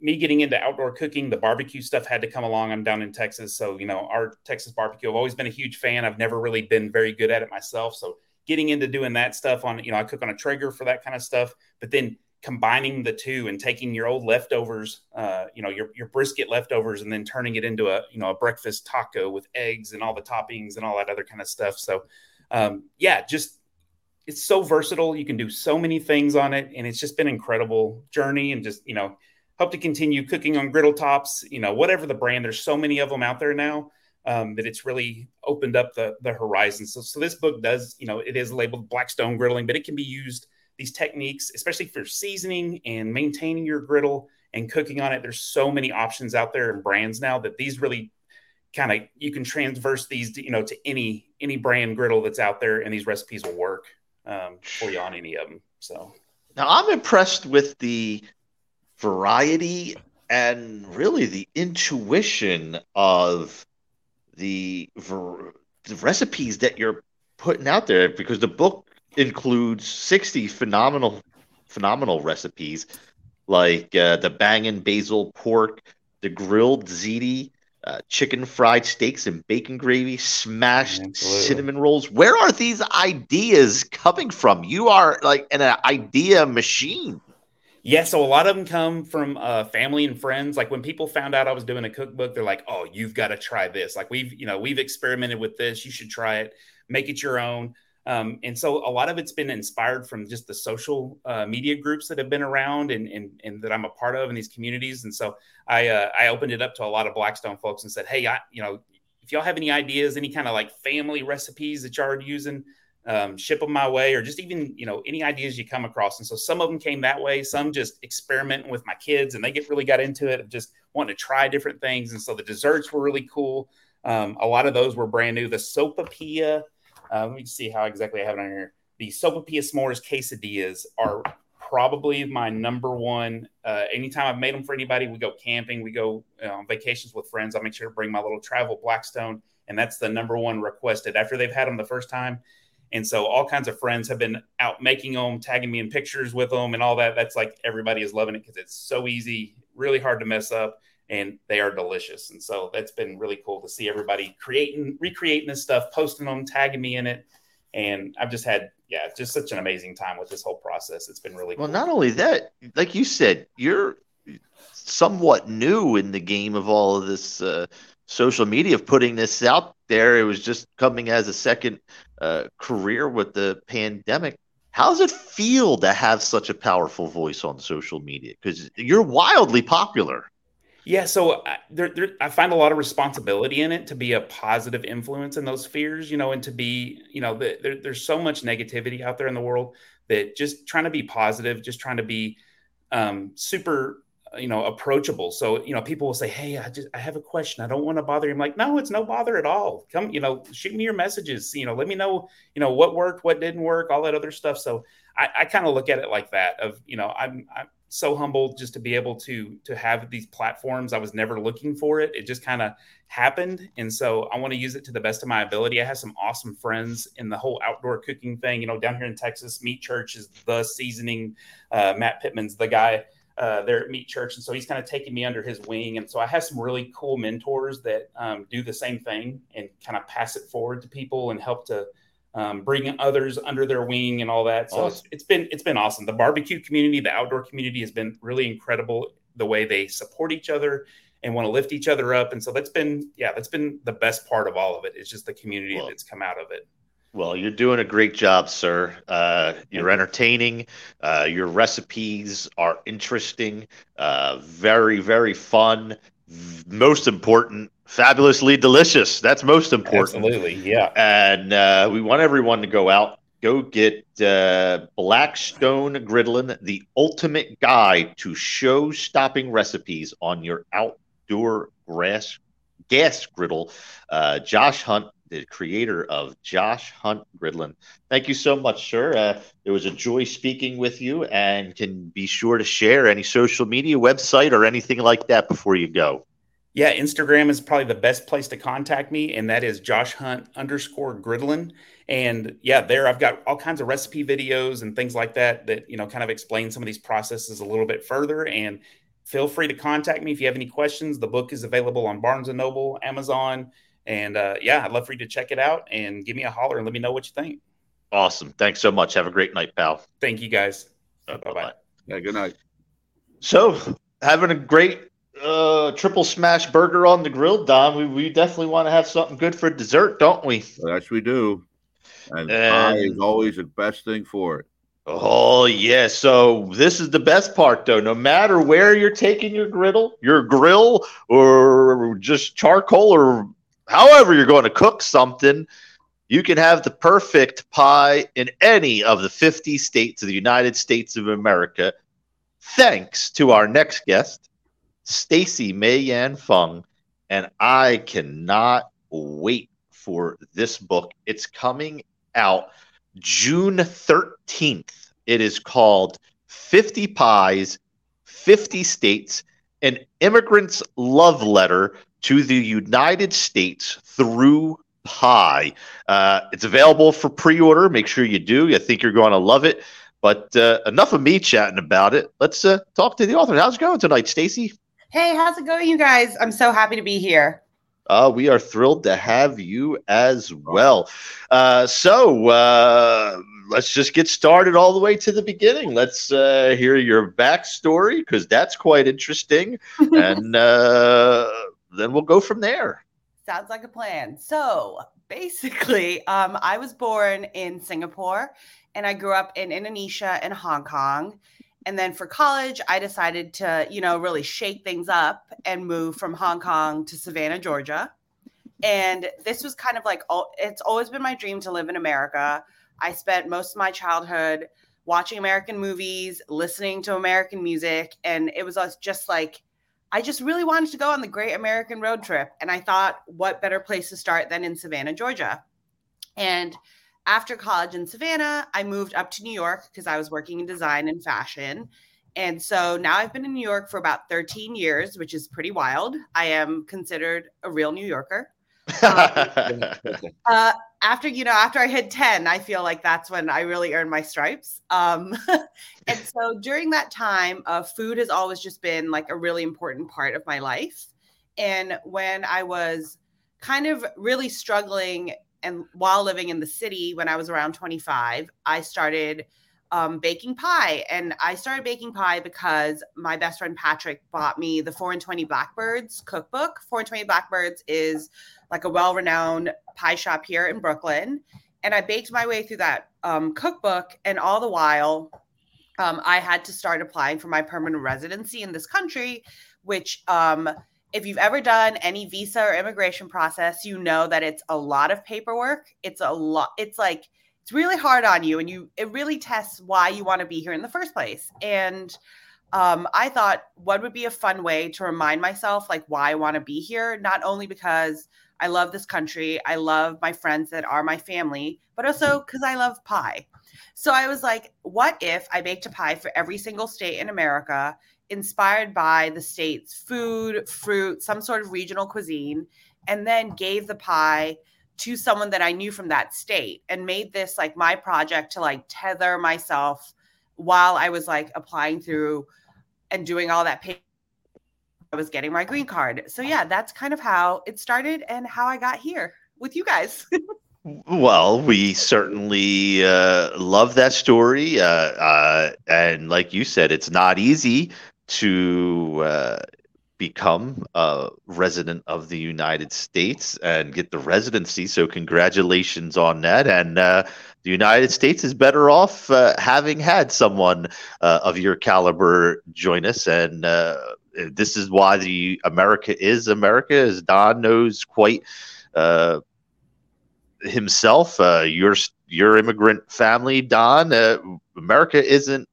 me getting into outdoor cooking the barbecue stuff had to come along i'm down in texas so you know our texas barbecue i've always been a huge fan i've never really been very good at it myself so getting into doing that stuff on you know i cook on a traeger for that kind of stuff but then combining the two and taking your old leftovers, uh, you know, your, your brisket leftovers, and then turning it into a, you know, a breakfast taco with eggs and all the toppings and all that other kind of stuff. So, um, yeah, just it's so versatile. You can do so many things on it, and it's just been incredible journey. And just you know, hope to continue cooking on griddle tops. You know, whatever the brand, there's so many of them out there now. Um, that it's really opened up the the horizon. So, so this book does, you know, it is labeled Blackstone Griddling, but it can be used these techniques, especially for seasoning and maintaining your griddle and cooking on it. There's so many options out there and brands now that these really kind of you can transverse these, you know, to any any brand griddle that's out there, and these recipes will work um, for you on any of them. So now I'm impressed with the variety and really the intuition of the, the recipes that you're putting out there because the book includes 60 phenomenal phenomenal recipes like uh, the bangin basil pork, the grilled ziti, uh, chicken fried steaks and bacon gravy, smashed Absolutely. cinnamon rolls. Where are these ideas coming from? You are like an idea machine. Yeah, so a lot of them come from uh, family and friends. Like when people found out I was doing a cookbook, they're like, "Oh, you've got to try this. Like we've, you know, we've experimented with this. You should try it. Make it your own." Um, and so a lot of it's been inspired from just the social uh, media groups that have been around and, and, and, that I'm a part of in these communities. And so I, uh, I opened it up to a lot of Blackstone folks and said, Hey, I, you know, if y'all have any ideas, any kind of like family recipes that y'all are using, um, ship them my way, or just even, you know, any ideas you come across. And so some of them came that way, some just experimenting with my kids and they get really got into it, just wanting to try different things. And so the desserts were really cool. Um, a lot of those were brand new. The sopapilla, uh, let me see how exactly I have it on here. The sopapilla s'mores quesadillas are probably my number one. Uh, anytime I've made them for anybody, we go camping, we go uh, on vacations with friends. I make sure to bring my little travel Blackstone, and that's the number one requested after they've had them the first time. And so all kinds of friends have been out making them, tagging me in pictures with them, and all that. That's like everybody is loving it because it's so easy, really hard to mess up, and they are delicious. And so that's been really cool to see everybody creating, recreating this stuff, posting them, tagging me in it. And I've just had, yeah, just such an amazing time with this whole process. It's been really well. Cool. Not only that, like you said, you're somewhat new in the game of all of this uh, social media of putting this out there. It was just coming as a second uh, career with the pandemic. How does it feel to have such a powerful voice on social media? Because you're wildly popular. Yeah, so I, there, there, I find a lot of responsibility in it to be a positive influence in those fears, you know, and to be, you know, the, there, there's so much negativity out there in the world that just trying to be positive, just trying to be um, super, you know, approachable. So, you know, people will say, "Hey, I just I have a question. I don't want to bother you." I'm like, "No, it's no bother at all. Come, you know, shoot me your messages. You know, let me know, you know, what worked, what didn't work, all that other stuff." So, I, I kind of look at it like that. Of, you know, I'm, I'm so humbled just to be able to to have these platforms. I was never looking for it. It just kind of happened. And so I want to use it to the best of my ability. I have some awesome friends in the whole outdoor cooking thing. You know, down here in Texas, Meat Church is the seasoning. Uh, Matt Pittman's the guy uh, there at Meat Church. And so he's kind of taking me under his wing. And so I have some really cool mentors that um, do the same thing and kind of pass it forward to people and help to um, bringing others under their wing and all that. So awesome. it's, it's been it's been awesome. The barbecue community, the outdoor community has been really incredible. The way they support each other and want to lift each other up, and so that's been yeah, that's been the best part of all of it. It's just the community well, that's come out of it. Well, you're doing a great job, sir. Uh, you're entertaining. Uh, your recipes are interesting, uh, very, very fun. Most important, fabulously delicious. That's most important. Absolutely, yeah. And uh, we want everyone to go out, go get uh, Blackstone Griddling, the ultimate guide to show-stopping recipes on your outdoor grass gas griddle. Uh, Josh Hunt, the creator of Josh Hunt Griddlin. Thank you so much, sir. Uh, it was a joy speaking with you, and can be sure to share any social media website or anything like that before you go. Yeah, Instagram is probably the best place to contact me, and that is Josh Hunt underscore Griddlin. And yeah, there I've got all kinds of recipe videos and things like that that you know kind of explain some of these processes a little bit further. And feel free to contact me if you have any questions. The book is available on Barnes and Noble, Amazon, and uh, yeah, I'd love for you to check it out and give me a holler and let me know what you think. Awesome. Thanks so much. Have a great night, pal. Thank you, guys. Bye bye. Yeah, good night. So, having a great uh, triple smash burger on the grill, Don. We, we definitely want to have something good for dessert, don't we? Yes, we do. And, And- pie is always the best thing for it. Oh yeah. So this is the best part though. No matter where you're taking your griddle, your grill, or just charcoal, or however you're going to cook something, you can have the perfect pie in any of the 50 states of the United States of America. Thanks to our next guest, Stacey Mei Yan Fung, and I cannot wait for this book. It's coming out June 13th. It is called 50 Pies, 50 States, an immigrant's love letter to the United States through pie. Uh, it's available for pre order. Make sure you do. I think you're going to love it. But uh, enough of me chatting about it. Let's uh, talk to the author. How's it going tonight, Stacey? Hey, how's it going, you guys? I'm so happy to be here. Uh, we are thrilled to have you as well. Uh, so uh, let's just get started all the way to the beginning. Let's uh, hear your backstory because that's quite interesting, and uh, then we'll go from there. Sounds like a plan. So basically, um, I was born in Singapore and I grew up in Indonesia and Hong Kong. And then for college, I decided to, you know, really shake things up and move from Hong Kong to Savannah, Georgia. And this was kind of like, it's always been my dream to live in America. I spent most of my childhood watching American movies, listening to American music. And it was just like, I just really wanted to go on the great American road trip. And I thought, what better place to start than in Savannah, Georgia? And after college in Savannah, I moved up to New York because I was working in design and fashion. And so now I've been in New York for about 13 years, which is pretty wild. I am considered a real New Yorker. Uh, after you know, after I hit 10, I feel like that's when I really earned my stripes. Um, and so during that time, uh, food has always just been like a really important part of my life. And when I was kind of really struggling and while living in the city when I was around 25, I started um, baking pie. And I started baking pie because my best friend Patrick bought me the 4 and 20 Blackbirds cookbook. 4 and 20 Blackbirds is like a well renowned pie shop here in Brooklyn. And I baked my way through that um, cookbook. And all the while, um, I had to start applying for my permanent residency in this country, which, um, if you've ever done any visa or immigration process, you know that it's a lot of paperwork. It's a lot, it's like, it's really hard on you and you it really tests why you want to be here in the first place. And um, i thought what would be a fun way to remind myself like why i want to be here not only because i love this country i love my friends that are my family but also because i love pie. So i was like what if i baked a pie for every single state in america inspired by the state's food fruit some sort of regional cuisine and then gave the pie to someone that I knew from that state and made this like my project to like tether myself while I was like applying through and doing all that paper. I was getting my green card. So yeah, that's kind of how it started and how I got here with you guys. Well, we certainly uh, love that story. Uh, uh, and like you said, it's not easy to uh, become a resident of the United States and get the residency. So, congratulations on that. And uh, the United States is better off uh, having had someone uh, of your caliber join us. And uh, this is why the America is America, as Don knows quite uh, himself. Uh, your your immigrant family, Don. America isn't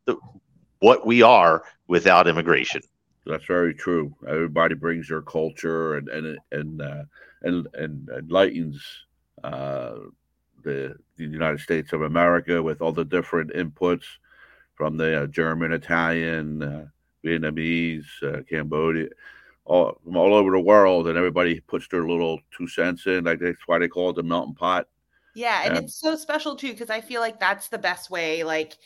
what we are without immigration. That's very true. Everybody brings their culture and and and uh, and, and enlightens uh, the the United States of America with all the different inputs from the uh, German, Italian, uh, Vietnamese, uh, Cambodia, all from all over the world, and everybody puts their little two cents in. Like that's why they call it the melting pot. Yeah, and Yeah. it's so special too because I feel like that's the best way, like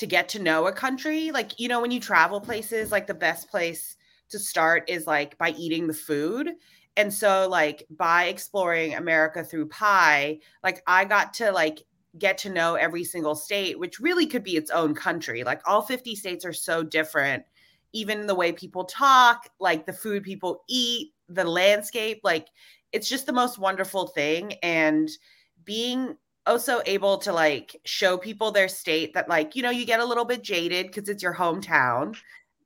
to get to know a country. Like you know, when you travel places, like the best place to start is like by eating the food. And so, like by exploring America through pie, like I got to like get to know every single state, which really could be its own country. Like all 50 states are so different, even the way people talk, like the food people eat, the landscape, like it's just the most wonderful thing. And being also able to like show people their state that like you know you get a little bit jaded because it's your hometown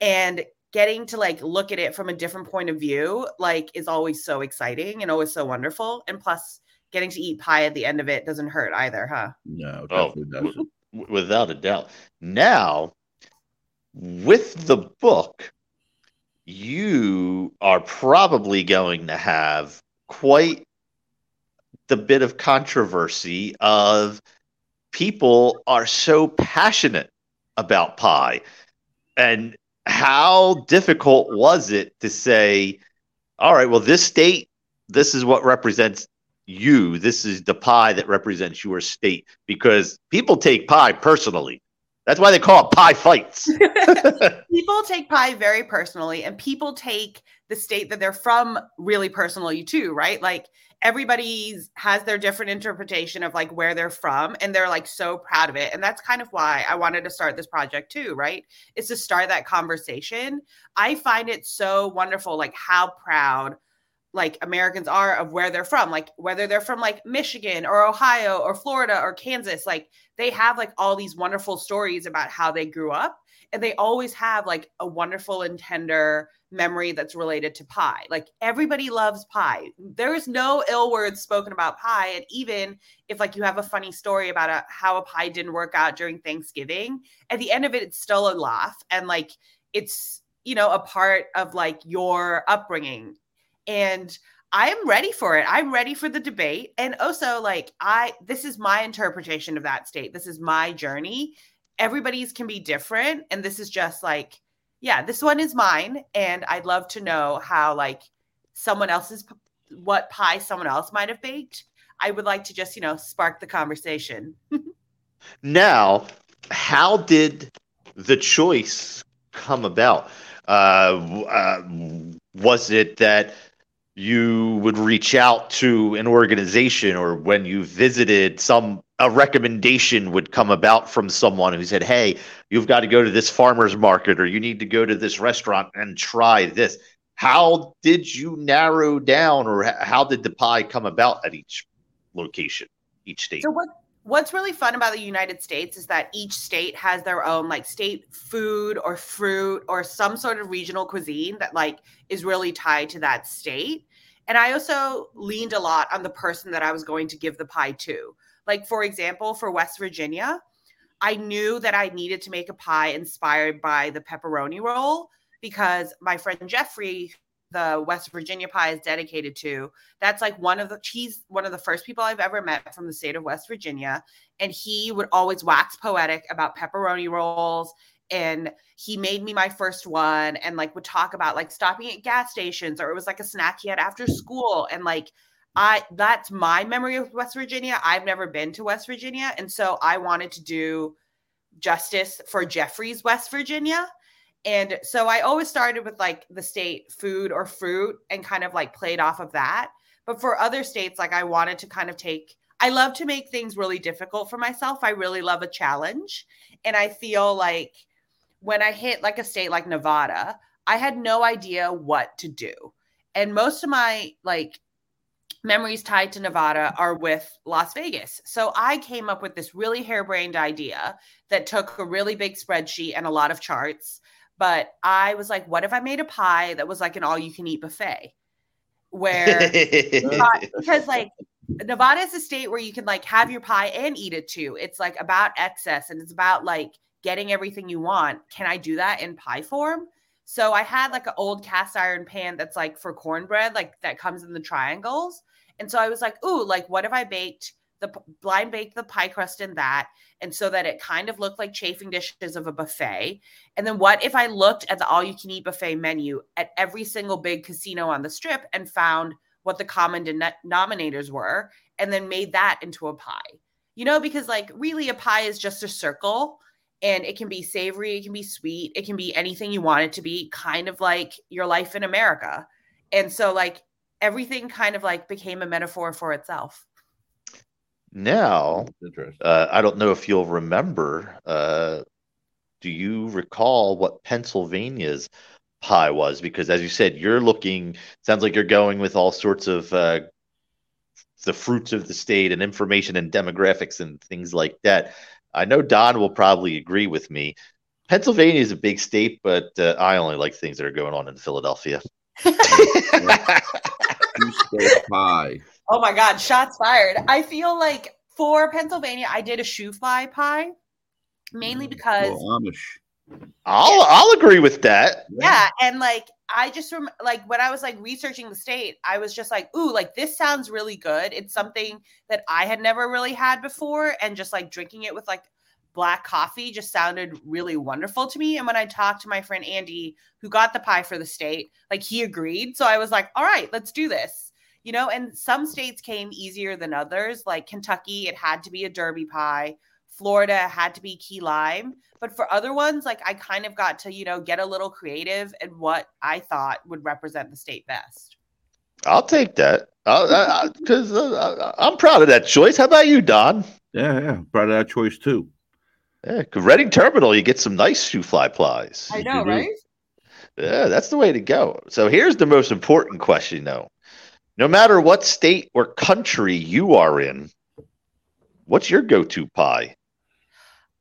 and getting to like look at it from a different point of view like is always so exciting and always so wonderful and plus getting to eat pie at the end of it doesn't hurt either huh No, Oh, definitely doesn't. w- without a doubt. Now, with the book, you are probably going to have quite the bit of controversy of people are so passionate about pie. And how difficult was it to say, all right, well, this state, this is what represents you. This is the pie that represents your state because people take pie personally. That's why they call it pie fights. people take pie very personally and people take the state that they're from really personally too right like everybody's has their different interpretation of like where they're from and they're like so proud of it and that's kind of why i wanted to start this project too right is to start that conversation i find it so wonderful like how proud like Americans are of where they're from, like whether they're from like Michigan or Ohio or Florida or Kansas, like they have like all these wonderful stories about how they grew up. And they always have like a wonderful and tender memory that's related to pie. Like everybody loves pie. There is no ill words spoken about pie. And even if like you have a funny story about a, how a pie didn't work out during Thanksgiving, at the end of it, it's still a laugh. And like it's, you know, a part of like your upbringing and I am ready for it. I'm ready for the debate. And also, like, I, this is my interpretation of that state. This is my journey. Everybody's can be different. And this is just like, yeah, this one is mine. And I'd love to know how, like, someone else's, what pie someone else might have baked. I would like to just, you know, spark the conversation. now, how did the choice come about? Uh, uh, was it that you would reach out to an organization or when you visited some a recommendation would come about from someone who said hey you've got to go to this farmers market or you need to go to this restaurant and try this how did you narrow down or how did the pie come about at each location each state So what what's really fun about the United States is that each state has their own like state food or fruit or some sort of regional cuisine that like is really tied to that state. And I also leaned a lot on the person that I was going to give the pie to. Like for example, for West Virginia, I knew that I needed to make a pie inspired by the pepperoni roll because my friend Jeffrey the West Virginia pie is dedicated to. That's like one of the he's one of the first people I've ever met from the state of West Virginia. And he would always wax poetic about pepperoni rolls. And he made me my first one and like would talk about like stopping at gas stations or it was like a snack he had after school. And like I that's my memory of West Virginia. I've never been to West Virginia. And so I wanted to do justice for Jeffrey's West Virginia. And so I always started with like the state food or fruit and kind of like played off of that. But for other states, like I wanted to kind of take, I love to make things really difficult for myself. I really love a challenge. And I feel like when I hit like a state like Nevada, I had no idea what to do. And most of my like memories tied to Nevada are with Las Vegas. So I came up with this really harebrained idea that took a really big spreadsheet and a lot of charts. But I was like, what if I made a pie that was like an all you can eat buffet? Where because like Nevada is a state where you can like have your pie and eat it too. It's like about excess and it's about like getting everything you want. Can I do that in pie form? So I had like an old cast iron pan that's like for cornbread, like that comes in the triangles. And so I was like, ooh, like what if I baked the blind baked the pie crust in that, and so that it kind of looked like chafing dishes of a buffet. And then what if I looked at the all you can eat buffet menu at every single big casino on the strip and found what the common denominators were, and then made that into a pie? You know, because like really a pie is just a circle and it can be savory, it can be sweet, it can be anything you want it to be, kind of like your life in America. And so, like, everything kind of like became a metaphor for itself. Now, uh, I don't know if you'll remember. Uh, do you recall what Pennsylvania's pie was? Because as you said, you're looking. Sounds like you're going with all sorts of uh, the fruits of the state and information and demographics and things like that. I know Don will probably agree with me. Pennsylvania is a big state, but uh, I only like things that are going on in Philadelphia. pie. Oh my God, shots fired. I feel like for Pennsylvania, I did a shoofly pie mainly mm, because Well, Amish. I'll I'll agree with that. yeah and like i just rem- like when i was like researching the state i was just like ooh like this sounds really good it's something that i had never really had before and just like drinking it with like black coffee just sounded really wonderful to me and when i talked to my friend andy who got the pie for the state like he agreed so i was like all right let's do this you know and some states came easier than others like kentucky it had to be a derby pie Florida had to be key lime. But for other ones, like I kind of got to, you know, get a little creative and what I thought would represent the state best. I'll take that. Because uh, I'm proud of that choice. How about you, Don? Yeah, yeah. Proud of that choice too. Yeah, Reading Terminal, you get some nice shoofly plies. I know, right? Yeah, that's the way to go. So here's the most important question, though. No matter what state or country you are in, what's your go-to pie?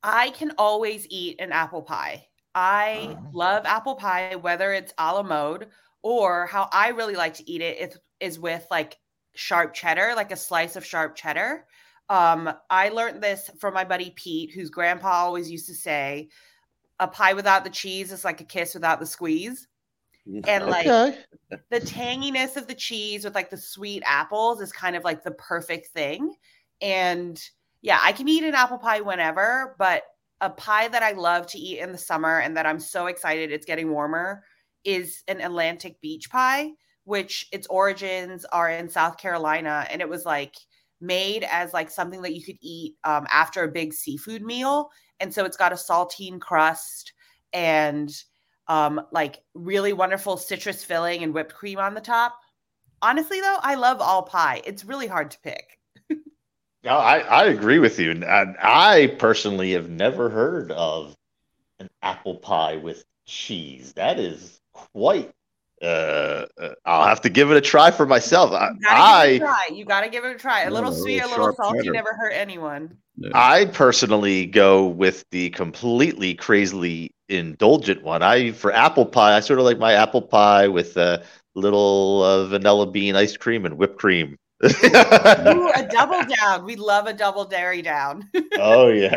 I can always eat an apple pie. I oh. love apple pie, whether it's a la mode or how I really like to eat it is, is with like sharp cheddar, like a slice of sharp cheddar. Um, I learned this from my buddy Pete, whose grandpa always used to say, a pie without the cheese is like a kiss without the squeeze. And like Okay. the tanginess of the cheese with like the sweet apples is kind of like the perfect thing. And yeah, I can eat an apple pie whenever, but a pie that I love to eat in the summer and that I'm so excited it's getting warmer is an Atlantic beach pie, which its origins are in South Carolina. And it was like made as like something that you could eat um, after a big seafood meal. And so it's got a saltine crust and um, like really wonderful citrus filling and whipped cream on the top. Honestly, though, I love all pie. It's really hard to pick. No, I, I agree with you. And I personally have never heard of an apple pie with cheese. That is quite. Uh, uh, I'll have to give it a try for myself. I, You gotta I give it a try. You gotta give it a try. A little Yeah, a sweet, a little little sharp salty, cheddar. never hurt anyone. I personally go with the completely crazily indulgent one. I for apple pie, I sort of like my apple pie with a little uh, vanilla bean ice cream and whipped cream. Ooh, a double down. We love a double dairy down. oh yeah,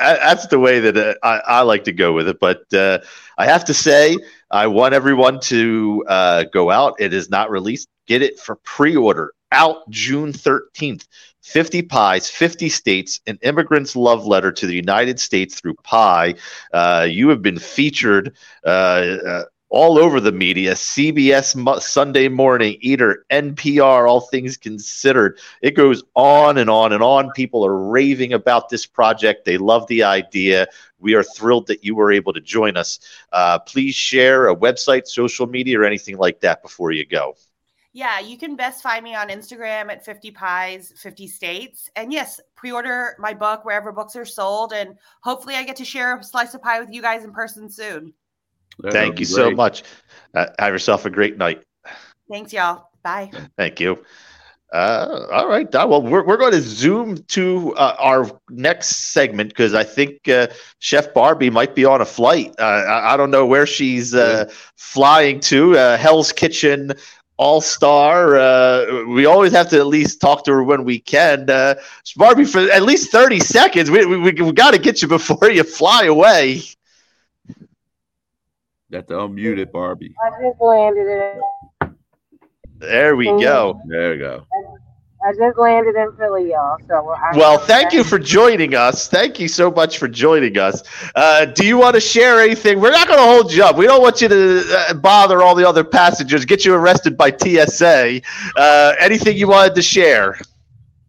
I, I, that's the way that uh, I, I like to go with it. But uh, I have to say, I want everyone to uh, go out. It is not released. Get it for pre-order out June thirteenth. 50 pies, 50 states, an immigrant's love letter to the United States through pie. Uh, you have been featured uh, uh, all over the media CBS Mo- Sunday Morning, Eater, NPR, all things considered. It goes on and on and on. People are raving about this project. They love the idea. We are thrilled that you were able to join us. Uh, please share a website, social media, or anything like that before you go. Yeah, you can best find me on Instagram at 50 Pies, 50 States. And yes, pre order my book wherever books are sold. And hopefully, I get to share a slice of pie with you guys in person soon. Thank you so much. Uh, have yourself a great night. Thanks, y'all. Bye. Thank you. Uh, all right, Don. Well, we're, we're going to zoom to uh, our next segment because I think uh, Chef Barbie might be on a flight. Uh, I, I don't know where she's uh, flying to. Uh, Hell's Kitchen All Star. Uh, we always have to at least talk to her when we can. Uh, Barbie, for at least 30 seconds, we, we, we got to get you before you fly away. Got to unmute it, Barbie. I just landed it. There we go. There we go. I just landed in Philly, y'all. So I'm well, thank you for joining us. Thank you so much for joining us. Uh, do you want to share anything? We're not going to hold you up. We don't want you to uh, bother all the other passengers, get you arrested by TSA. Uh, anything you wanted to share?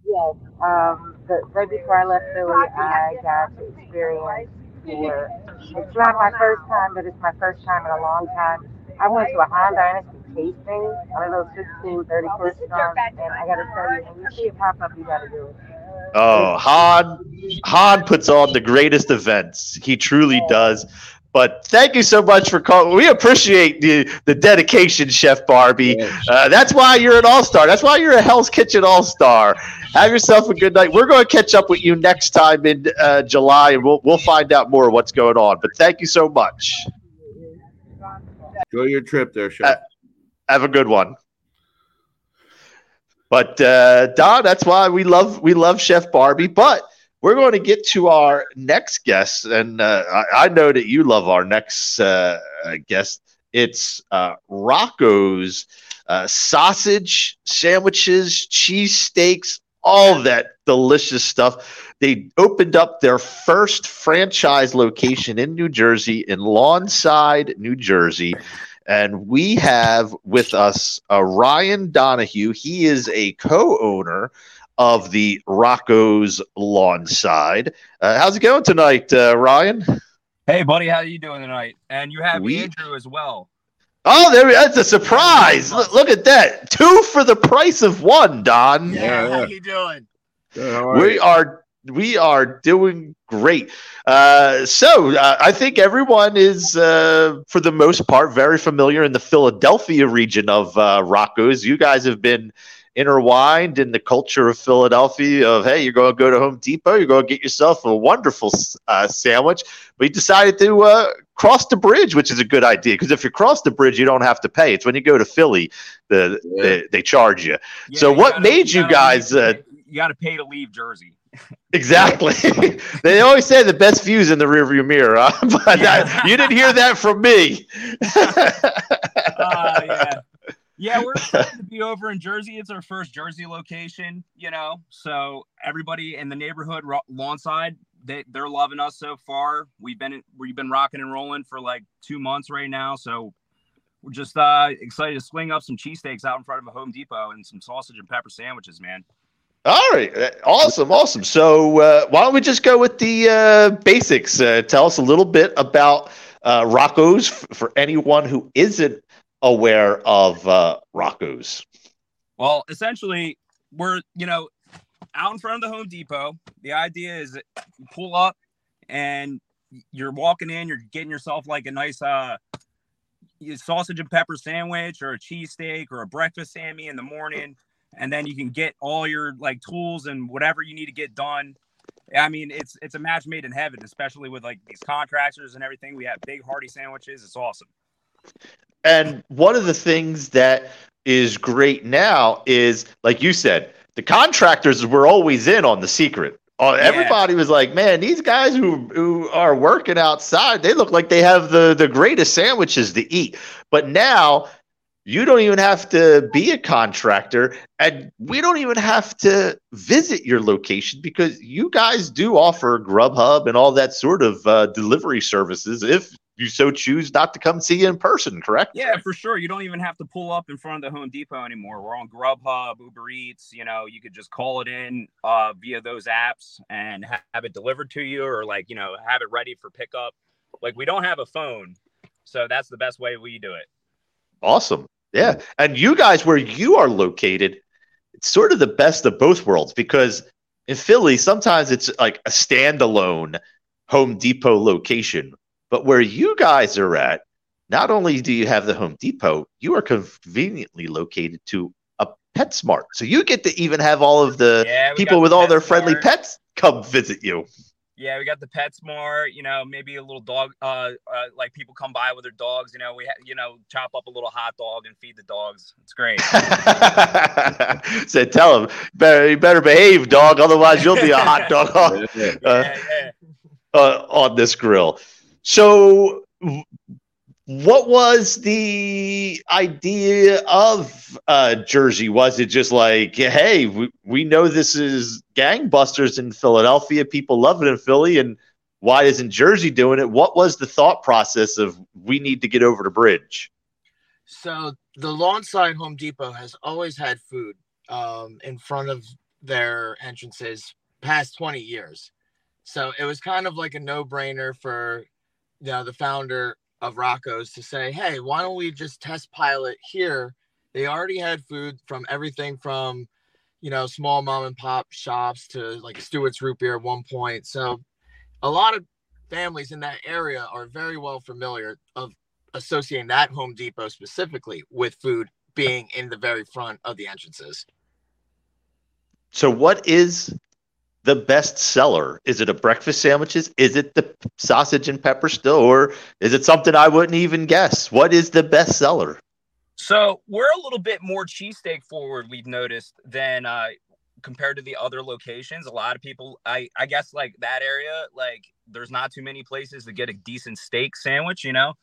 Yes. Um, the, right before I left Philly, I got to experience for. It's not my first time, but it's my first time in a long time. I went to a Han Dynasty tasting, one of those 16, 30 course songs, and I gotta tell you, when you see it pop up, you gotta do it. Oh, Han Han puts on the greatest events. He truly does. But thank you so much for calling. We appreciate the, the dedication, Chef Barbie. Uh, that's why you're an all star. That's why you're a Hell's Kitchen all star. Have yourself a good night. We're going to catch up with you next time in uh, July, and we'll we'll find out more what's going on. But thank you so much. Enjoy your trip there, Chef. Uh, have a good one. But uh, Don, that's why we love we love Chef Barbie. But we're going to get to our next guest, and uh, I, I, know that you love our next uh, guest. It's uh, Rocco's uh, sausage sandwiches, cheese steaks, all that delicious stuff. They opened up their first franchise location in New Jersey, in Lawnside, New Jersey. And we have with us uh, Ryan Donahue. He is a co owner of the Rocco's Lawnside. Uh, how's it going tonight, uh, Ryan? Hey, buddy, how are you doing tonight? And you have We- Andrew as well. Oh, there, that's a surprise. Look, look at that. Two for the price of one, Don. Yeah, how you doing? we are we are doing great. Uh, so uh, I think everyone is, uh, for the most part, very familiar in the Philadelphia region of uh, Rocco's. You guys have been intertwined in the culture of Philadelphia. Of hey, you're going to go to Home Depot, you're going to get yourself a wonderful uh, sandwich. But you decided to uh, cross the bridge, which is a good idea because if you cross the bridge, you don't have to pay. It's when you go to Philly, the they, they charge you. so you what gotta- made you gotta guys? leave- Uh, you got to pay to leave Jersey. Exactly. they always say the best views in the rearview mirror, huh? but I- you didn't hear that from me. Uh, yeah. Yeah, we're excited to be over in Jersey. It's our first Jersey location, you know. So everybody in the neighborhood, Lawnside, they they're loving us so far. We've been we've been rocking and rolling for like two months right now. So we're just uh, excited to swing up some cheesesteaks out in front of a Home Depot and some sausage and pepper sandwiches, man. All right, Uh, awesome, awesome. So uh, why don't we just go with the uh, basics? Uh, tell us a little bit about uh, Rocco's f- for anyone who isn't aware of uh, Rocco's. Well, essentially, we're you know out in front of the Home Depot. The idea is you pull up and you're walking in. You're getting yourself like a nice uh sausage and pepper sandwich or a cheesesteak or a breakfast sammy in the morning, and then you can get all your like tools and whatever you need to get done. I mean, it's it's a match made in heaven, especially with like these contractors and everything. We have big hearty sandwiches. It's awesome. And one of the things that is great now is, like you said, the contractors were always in on the secret. Uh, Everybody was like, "Man, these guys who who are working outside, they look like they have the the greatest sandwiches to eat." But now you don't even have to be a contractor, and we don't even have to visit your location because you guys do offer Grubhub and all that sort of uh, delivery services if you so choose not to come see you in person. Correct? Yeah, for sure. You don't even have to pull up in front of the Home Depot anymore. We're on Grubhub, Uber Eats. You know, you could just call it in uh, via those apps and ha- have it delivered to you, or like you know, have it ready for pickup. Like we don't have a phone, so that's the best way we do it. Awesome. Yeah. And you guys, where you are located, it's sort of the best of both worlds because in Philly, sometimes it's like a standalone Home Depot location. But where you guys are at, not only do you have the Home Depot, you are conveniently located to a PetSmart. So you get to even have all of the Yeah, people with the all their friendly pets come visit you. Yeah, we got the PetSmart. You know, maybe a little dog. Uh, uh like people come by with their dogs. You know, we ha- you know chop up a little hot dog and feed the dogs. It's great. Said, tell him, better, you better behave, dog. Otherwise, you'll be a hot dog on, uh, uh, on this grill. So, what was the idea of uh, Jersey? Was it just like, hey, we, we know this is gangbusters in Philadelphia. People love it in Philly. And why isn't Jersey doing it? What was the thought process of we need to get over the bridge? So the Lawnside Home Depot has always had food um, in front of their entrances past 20 years. So it was kind of like a no brainer for you know, the founder of Rocco's to say, hey, why don't we just test pilot here? They already had food from everything from, you know, small mom and pop shops to like Stewart's root beer at one point. So a lot of families in that area are very well familiar of associating that Home Depot specifically with food being in the very front of the entrances. So what is the best seller? Is it a breakfast sandwiches? Is it the sausage and pepper still, or is it something I wouldn't even guess? What is the best seller? So we're a little bit more cheesesteak forward, we've noticed, than uh, compared to the other locations. A lot of people, I, I guess, like that area, like there's not too many places to get a decent steak sandwich, you know.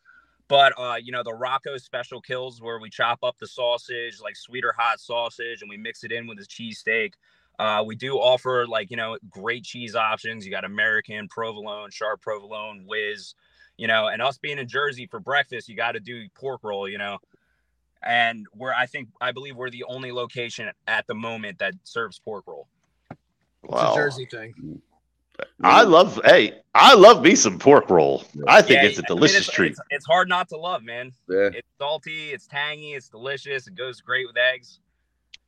But uh, you know, the Rocco special kills where we chop up the sausage, like sweeter hot sausage, and we mix it in with the cheesesteak. Uh, we do offer like you know great cheese options. You got American, provolone, sharp provolone, whiz, you know, and us being in Jersey for breakfast, you got to do pork roll, you know. And we're I think I believe we're the only location at the moment that serves pork roll. Wow. It's a Jersey thing. I love hey, I love me some pork roll. I think Yeah, it's a I mean, delicious it's, treat. It's, it's hard not to love, man. Yeah. It's salty, it's tangy, it's delicious. It goes great with eggs.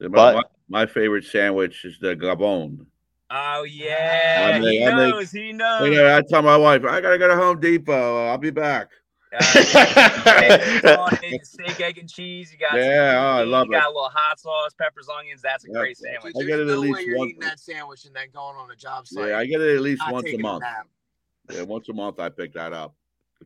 My, But- my, my favorite sandwich is the gavone. Oh yeah, I make- he I make- knows. he knows. You know, I tell my wife, I gotta go to Home Depot. I'll be back. Uh, it's on steak, egg, and cheese. You got Yeah, oh, I meat, love you got a little hot sauce, peppers, onions. That's a Yeah. great sandwich. I get it at no least way you're once- eating that sandwich and then going on a job site. Yeah, I get it at least once a month. nap. Yeah, once a month I pick that up.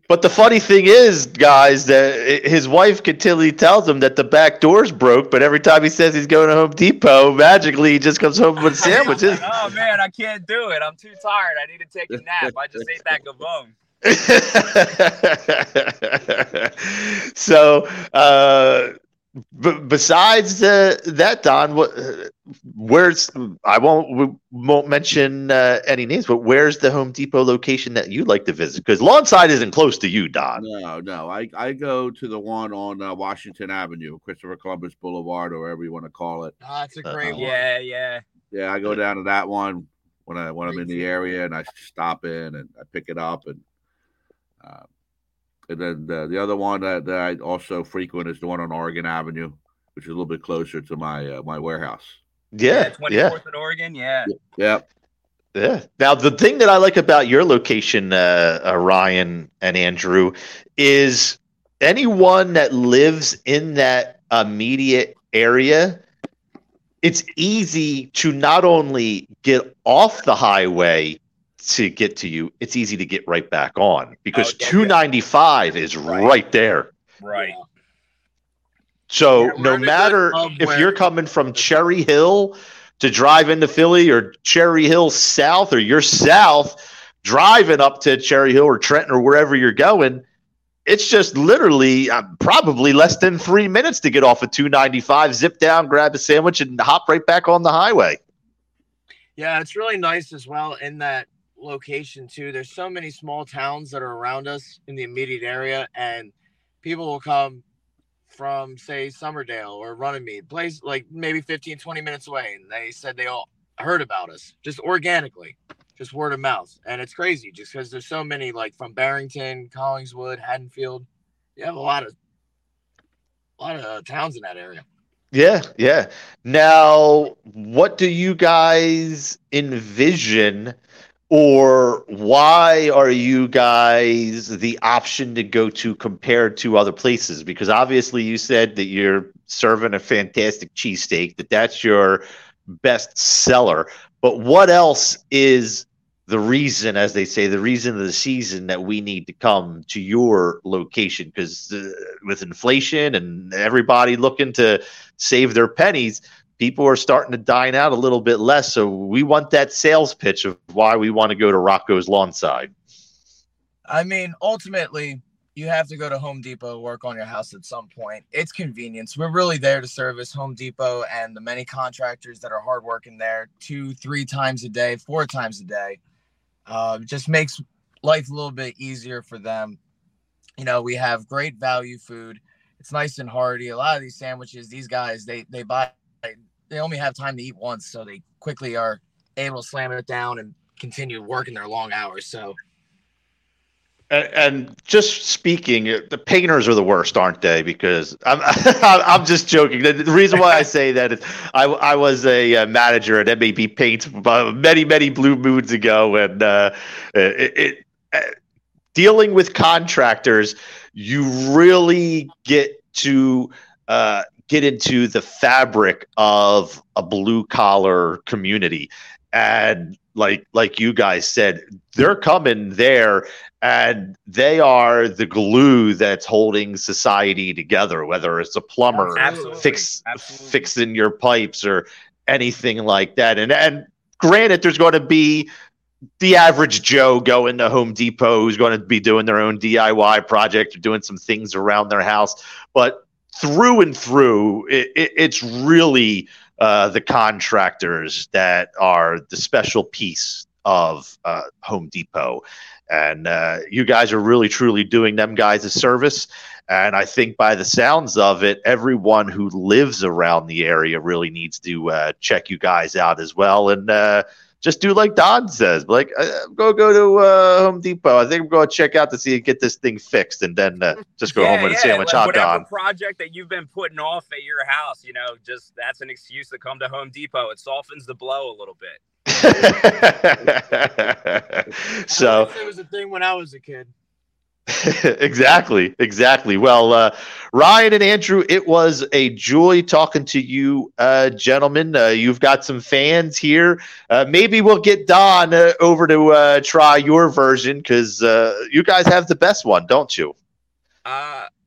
But the funny thing is, guys, that his wife continually tells him that the back door's broke, but every time he says he's going to Home Depot, magically he just comes home with sandwiches. oh man, I can't do it. I'm too tired. I need to take a nap. I just ate that gavone. so, uh, b- besides uh, that, Don, what, uh, where's I won't we won't mention uh, any names, but where's the Home Depot location that you like to visit? Because Lawnside isn't close to you, Don. No, no. I, I go to the one on uh, Washington Avenue, Christopher Columbus Boulevard, or whatever you want to call it. Ah, that's a great one. Yeah, yeah. Yeah, I go down to that one when I when I'm in the area and I stop in and I pick it up and uh, and then the, the other one that, that I also frequent is the one on Oregon Avenue, which is a little bit closer to my uh, my warehouse. Yeah, Twenty yeah. fourth in Oregon. Yeah. Yep. Yeah. Now, the thing that I like about your location, uh, uh, Ryan and Andrew, is anyone that lives in that immediate area, it's easy to not only get off the highway to get to you, it's easy to get right back on because Oh, yeah, yeah. 295 is right, there. Right. So Yeah, no we're in the matter if where- you're coming from Cherry Hill to drive into Philly or Cherry Hill South or you're south driving up to Cherry Hill or Trenton or wherever you're going, it's just literally uh, probably less than three minutes to get off of 295, zip down, grab a sandwich, and hop right back on the highway. Yeah, it's really nice as well in that location too. There's so many small towns that are around us in the immediate area, and people will come from say Somerdale or Runnymede, place like maybe 15, 20 minutes away, and they said they all heard about us just organically, just word of mouth, and it's crazy just because there's so many like from Barrington, Collingswood, Haddonfield. You have a lot of a lot of uh, towns in that area. Yeah, yeah. Now, what do you guys envision, or why are you guys the option to go to compared to other places? Because obviously, you said that you're serving a fantastic cheesesteak, that that's your best seller. But what else is the reason, as they say, the reason of the season that we need to come to your location? Because uh, with inflation and everybody looking to save their pennies, people are starting to dine out a little bit less. So we want that sales pitch of why we want to go to Rocco's Lawnside. I mean, ultimately, you have to go to Home Depot work on your house at some point. It's convenience. We're really there to service Home Depot and the many contractors that are hardworking there two, three times a day, four times a day. Uh, just makes life a little bit easier for them. You know, we have great value food. It's nice and hearty. A lot of these sandwiches, these guys, they they buy they only have time to eat once, so they quickly are able to slam it down and continue working their long hours. So And, and just speaking, uh, the painters are the worst, aren't they? Because I'm, I'm just joking. The, reason why I say that is I, I was a uh, manager at MAB Paints uh, many, many blue moons ago, and uh, it, it dealing with contractors, you really get to uh, get into the fabric of a blue collar community, and like like you guys said, they're coming there and they are the glue that's holding society together whether it's a plumber oh, Absolutely. fix fixing your pipes or anything like that. And and granted there's going to be the average joe going to home depot who's going to be doing their own diy project or doing some things around their house. But through and through it, it, it's really uh, the contractors that are the special piece of uh, home depot. And uh, you guys are really truly doing them guys a service. And i think by the sounds of it everyone who lives around the area really needs to uh, check you guys out as well. And uh, just do like don says like uh, go go to uh, home depot i think i'm going to check out to see get this thing fixed and then uh, just go home with a sandwich like hot whatever don project that you've been putting off at your house, you know, just that's an excuse to come to Home Depot. It softens the blow a little bit. so it was a thing when I was a kid. exactly, exactly. Well, uh, Ryan and Andrew, it was a joy talking to you, uh, gentlemen. Uh, you've got some fans here. Uh, maybe we'll get Don uh, over to uh, try your version because you guys have the best one, don't you?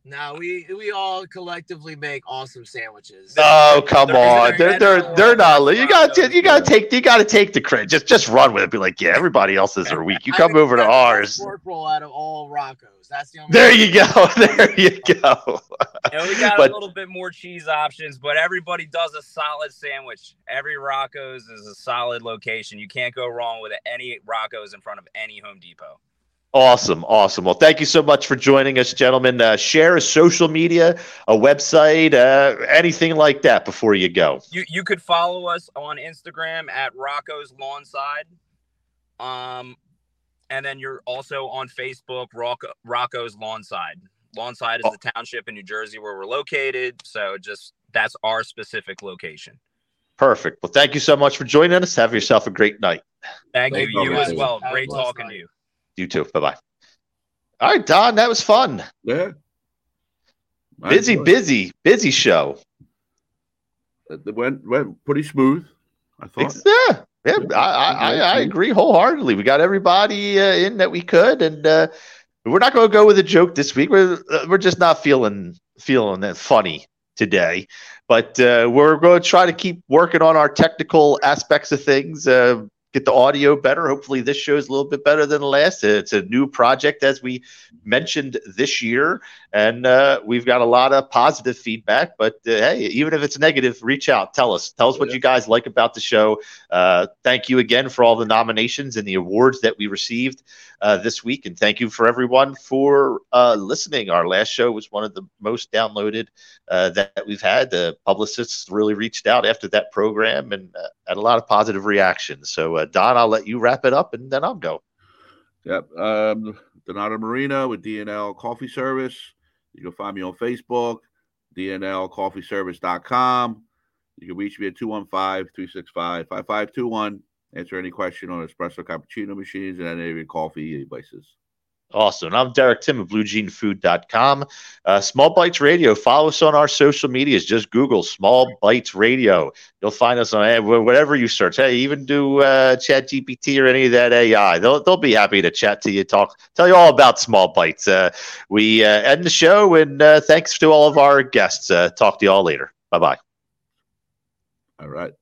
No, we we all collectively make awesome sandwiches. Oh, come on! They're they're they're not. You got to you got to take you got to take the credit. Just just run with it. Be like, yeah, everybody else's are weak. You come over to ours. Pork roll out of all Rocco's. That's the only. There you go. There you go. You know, we got But- a little bit more cheese options, but everybody does a solid sandwich. Every Rocco's is a solid location. You can't go wrong with any Rocco's in front of any Home Depot. Awesome, awesome. Well, thank you so much for joining us, gentlemen. Uh, share a social media, a website, uh, anything like that before you go. You you could follow us on Instagram at Rocco's Lawnside. Um and then you're also on Facebook, Rocco, Rocco's Lawnside. Lawnside is the township in New Jersey where we're located. So just that's our specific location. Perfect. Well, thank you so much for joining us. Have yourself a great night. Thank Thank you. you. You as well. Great talking night. to you. You too. Bye bye. All right, Don, that was fun. Yeah. Busy, busy, busy show. It went went pretty smooth. I thought. Ex- Yeah, yeah, I, I, I, I agree wholeheartedly. We got everybody uh, in that we could, and uh, we're not going to go with a joke this week. We're uh, we're just not feeling feeling that funny today, but uh, we're going to try to keep working on our technical aspects of things. Get the audio better. Hopefully, this show is a little bit better than the last. It's a new project, as we mentioned this year, and uh, we've got a lot of positive feedback. But uh, hey, even if it's negative, reach out, tell us, tell us what you guys like about the show. Uh, thank you again for all the nominations and the awards that we received uh, this week, and thank you for everyone for uh, listening. Our last show was one of the most downloaded uh, that, we've had. The publicists really reached out after that program and uh, had a lot of positive reactions. So, uh, Don, I'll let you wrap it up, and then I'll go. Yep. Um, Donato Marina with DNL Coffee Service. You can find me on Facebook, DNLCoffeeService.com. You can reach me at 215 365 5521. Answer any question on espresso cappuccino machines and any of your coffee devices. Awesome. I'm Derek Tim of BlueJeanFood.com. Uh, Small Bites Radio. Follow us on our social medias. Just Google Small Bites Radio. You'll find us on eh, whatever you search. Hey, even do uh, Chat GPT or any of that AI. They'll, they'll be happy to chat to you, talk, tell you all about Small Bites. Uh, we uh, end the show, and uh, thanks to all of our guests. Uh, talk to you all later. Bye bye. All right.